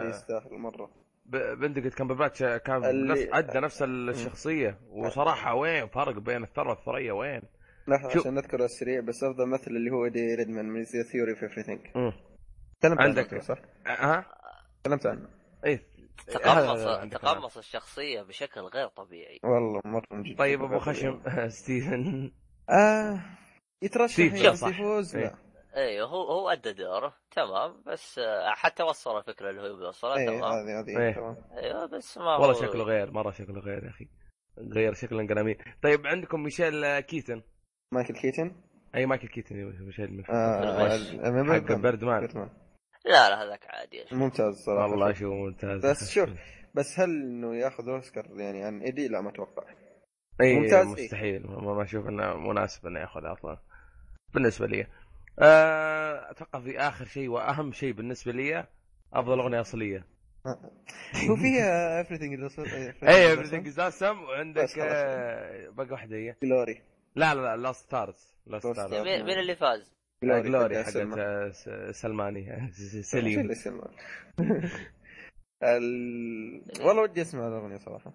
يستاهل مرة. ب- بندكت كان اللي- نفس ادى نفس الشخصية وصراحة وين فرق بين الثروه والثريا وين؟ لحظه شو- عشان نذكر السريع بس أفضل مثل اللي هو ايدي ريدمان من ثيوري في مم. تكلمت عندك. عنه صح؟ ها؟ تكلمت عنه اي تقمص كلام. تقمص الشخصية بشكل غير طبيعي والله مرة من جد طيب أبو خشم ستيفن آه يترشح يعني. يفوز إيه. لا أيوه هو هو أدى دوره تمام. بس آه، حتى وصل الفكرة اللي هو بيوصلها اي تمام. هذه هذه إيه. تمام. أيوه بس ما والله هو شكله غير مرة شكله غير يا أخي. غير شكله قلمين طيب عندكم ميشيل كيتن؟ مايكل كيتن؟ أي مايكل كيتن أيوة، ميشيل من آه من حق Birdman. لا لا هذاك عادي. ممتاز صراحة. والله شو ممتاز. بس شوف بس هل إنه ياخذ أوسكار يعني عن إيدي؟ لا ما أتوقع. اي ممتاز، ممتاز إيه. مستحيل. ما ما أشوف إنه مناسب إنه ياخذها أصلا. بالنسبة لي. آه، أتوقع في آخر شيء وأهم شيء بالنسبة لي أفضل أغنية أصلية هو فيها everything is اي everything is awesome وعندك خلاص. آه، باقي واحدة هي جلوري لا لا لا لاست ستارز لاست Lost ستارز Stars. مين اللي فاز؟ جلوري. حقت آه، سلماني سليم اللي سلمان ال... والله ودي أسمع الأغنية صراحة.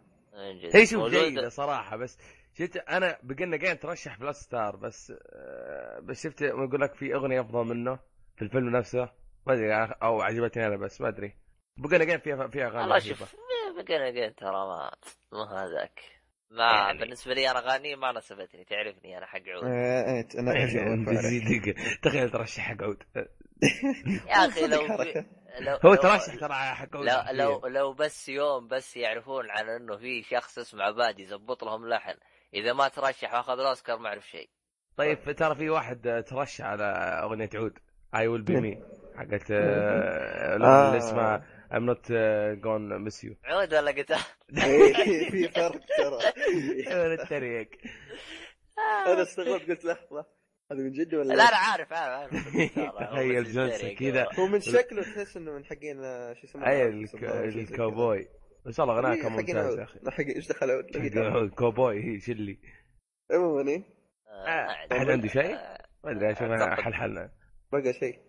هي شوف. جيدة صراحة بس شفت أنا بقلنا جاي ترشح بلاك ستار بس آه، بس شفت يقول لك في أغنية أفضل منه في الفيلم نفسه. ما أدري أو عجبتني أنا بس ما أدري. بقلنا جاي فيها فيها أغاني والله. شوف بقينا جيم ترى ما ما هذاك. ما يعني. بالنسبة لي أنا أغاني ما ناسبتني تعرفني أنا حق عود. آه، إيه، أنا تخيل ترشح حق عود. يا أخي لو. لو هو ترشح ترى حق عود. لو لو لو بس يوم بس يعرفون عن إنه في شخص اسمه عباد يزبط لهم لحن. إذا ما ترشح وأخذ الأوسكار ما أعرف شيء. طيب ترى في واحد آه، ترشح على أغنية عود. اي ويل بي مي حقت آه، آه. اللي اسمها ام نوت جون مس يو عود ولا قتال؟ إيه، في فرق ترى. التريق. أنا استغربت قلت لحظه هذا من جد ولا لا أنا عارف عارف عارف. تخيل جلسة كذا. هو من شكله تحس إنه من حقين آه، شو اسمه أي آه،. الكاوبوي. بس والله غناها إيه، كان ممتاز. يا أخي. حق إيش دخل هي شلي. عموما إيه، أحد عنده شيء؟ ما أدري أشوف أعتقد. حلحلنا. بقى شيء.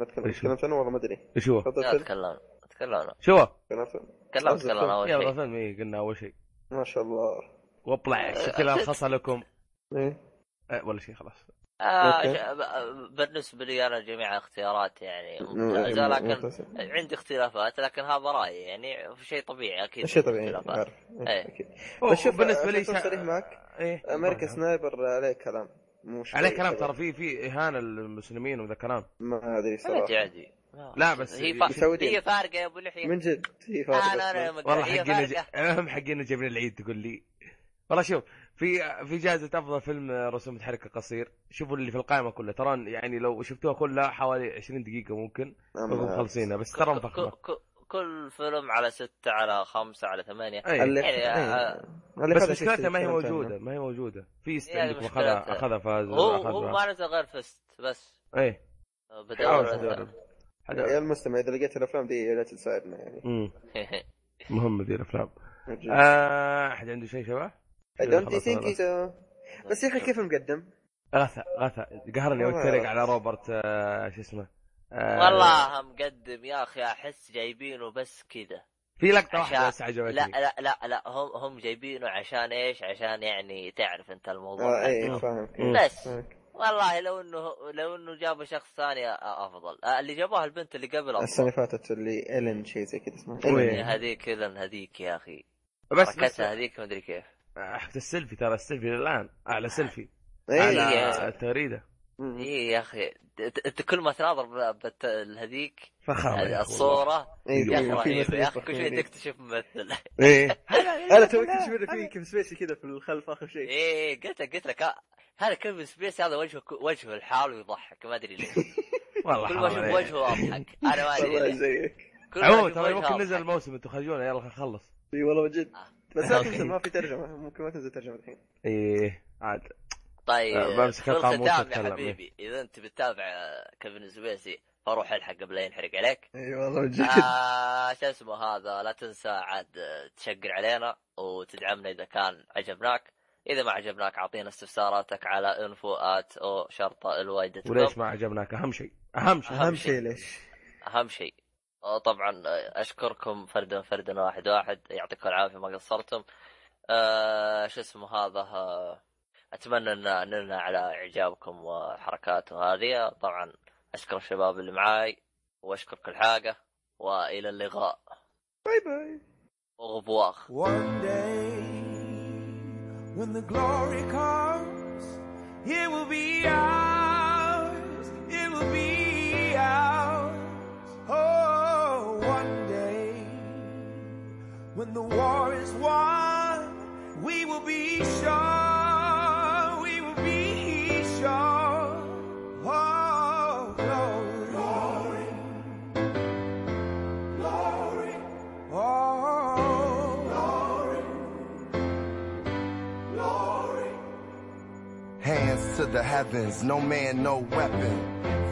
ما تكلم إيش هو؟ تكلمت عنه والله ما أدري. إيش هو؟ تكلمنا. تكلمنا. شو هو؟ تكلمت تكلمنا أول يلا شيء. فيلم إيه قلنا أول شيء. ما شاء الله. واطلع شكل الخص لكم. إيه. ولا شيء خلاص. آه أوكي. ش- ب- بالنسبة لي أنا جميع الاختيارات يعني إيه، ممتازه لكن ممتاز. عندي اختلافات لكن هذا رأيي يعني شيء طبيعي أكيد شيء طبيعي. عارف إيه. إيه، أكيد. بس شوف بالنسبة لي صريح معك. إيه أمريكا سنايبر عليه كلام. شوي عليه كلام. ترى في في إهانة للمسلمين وذا كلام. ما أدري عادي صراحة. عادي لا، بس هي ي- فا... هي فارقة يا أبو لحية. من جد. هي آه فارقه لا لا أصلاً. والله حقين فارقة. هم حقين جايبين العيد تقول لي. والله شوف في في جائزة أفضل فيلم رسوم متحركة قصير شوفوا اللي في القائمة كلها ترى يعني لو شفتوها كلها حوالي 20 دقيقة ممكن مخلصينها بس ترى ك- كل فيلم على ستة على خمسة على ثمانية أي. اللي يعني، إيه. آه، بس مشكلتها ما هي. موجودة ما هي موجودة في است يعني عندكم أخذها مشكلتها. أخذها فاز هو هو ما نزل غير فيست بس إيه بدور حاول تدور. يا المستمع إذا لقيت الأفلام دي يا ريت تساعدنا يعني مهمة ذي من جد. آه، أحد عنده شيء شباب؟ I don't خلاص think خلاص. so. بس يا أخي كيف المقدم؟ غثى غثى قهرني واتريق. على روبرت آه، شو اسمه آه، والله مقدم يا أخي أحس جايبينه بس كذا في لقطة واحدة عشان- بس عجبتني لا لا لا لا هم هم جايبينه عشان إيش؟ عشان يعني تعرف أنت الموضوع آه مم. فاهم مم. بس. والله لو إنه لو إنه جابوا شخص ثاني أفضل آه، اللي جابوها البنت اللي قبل السنة افضل اللي فاتت اللي الين شيء زي كذا اسمها. هذيك اذا هذيك يا أخي بس بس حركتها هذيك ما ادري كيف حق السيلفي ترى السيلفي الان أعلى سيلفي إيه على التغريده مم. اي يا أخي أنت- أنت كل ما تناظر ب- بت- هذيك فخامة يا أخي الصورة يا في- أخي في أخي يطبخ كل شوي يعني. تكتشف ممثل إيه. أنا توي كنت شفت فيه كيفن سبيسي كذا في الخلف آخر شيء. إيه قلت لك قلت لك. آه، هذا كيفن سبيسي هذا وجهه وجهه الحال ويضحك ما أدري ليش. والله كل ما حرام أشوف. وجهه أضحك. أنا ما أدري ما عموما ترى ممكن نزل. الموسم أنتم خرجونا يلا خلص إي والله من جد. بس لا أوكي. تنسى ما في ترجمة ممكن ما تنزل ترجمة الحين. إيه عاد. طيب آه، بمسك في القاموس الختام يا وأتكلم، حبيبي. إذا أنت بتتابع كيفن سبيسي فروح الحق قبل لا ينحرق عليك. إي والله من جد. آه شو اسمه هذا لا تنسى عاد تشقر علينا وتدعمنا إذا كان عجبناك. إذا ما عجبناك أعطينا استفساراتك على انفو ات أو شرطة الواي دوت كوم. وليش ما عجبناك؟ أهم شيء. أهم شيء. أهم شيء ليش؟ أهم شيء. طبعا أشكركم فردا فردا واحد واحد. يعطيكم العافية ما قصرتم. آه شو اسمه هذا آه أتمنى إن نلنا على إعجابكم وحركات وهذه. طبعا أشكر الشباب اللي معاي وأشكر كل حاجة وإلى اللقاء. باي باي وغبواخ One day, when the glory comes, it will be ours. It will be when the war is won, we will be sure. We will be sure. Oh, glory, glory, glory. Oh, glory, glory. Hands to the heavens, no man, no weapon.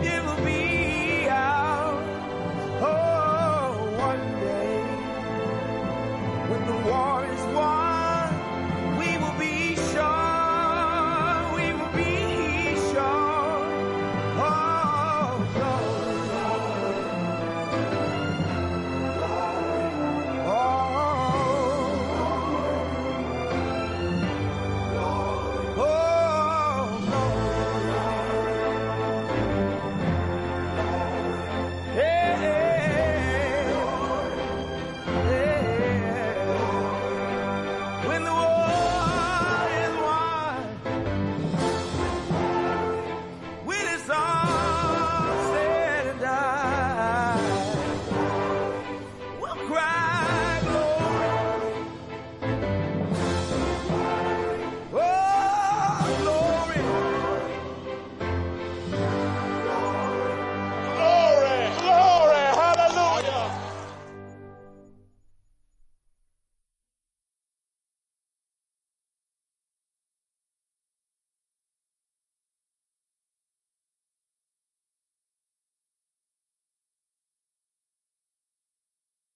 it will be.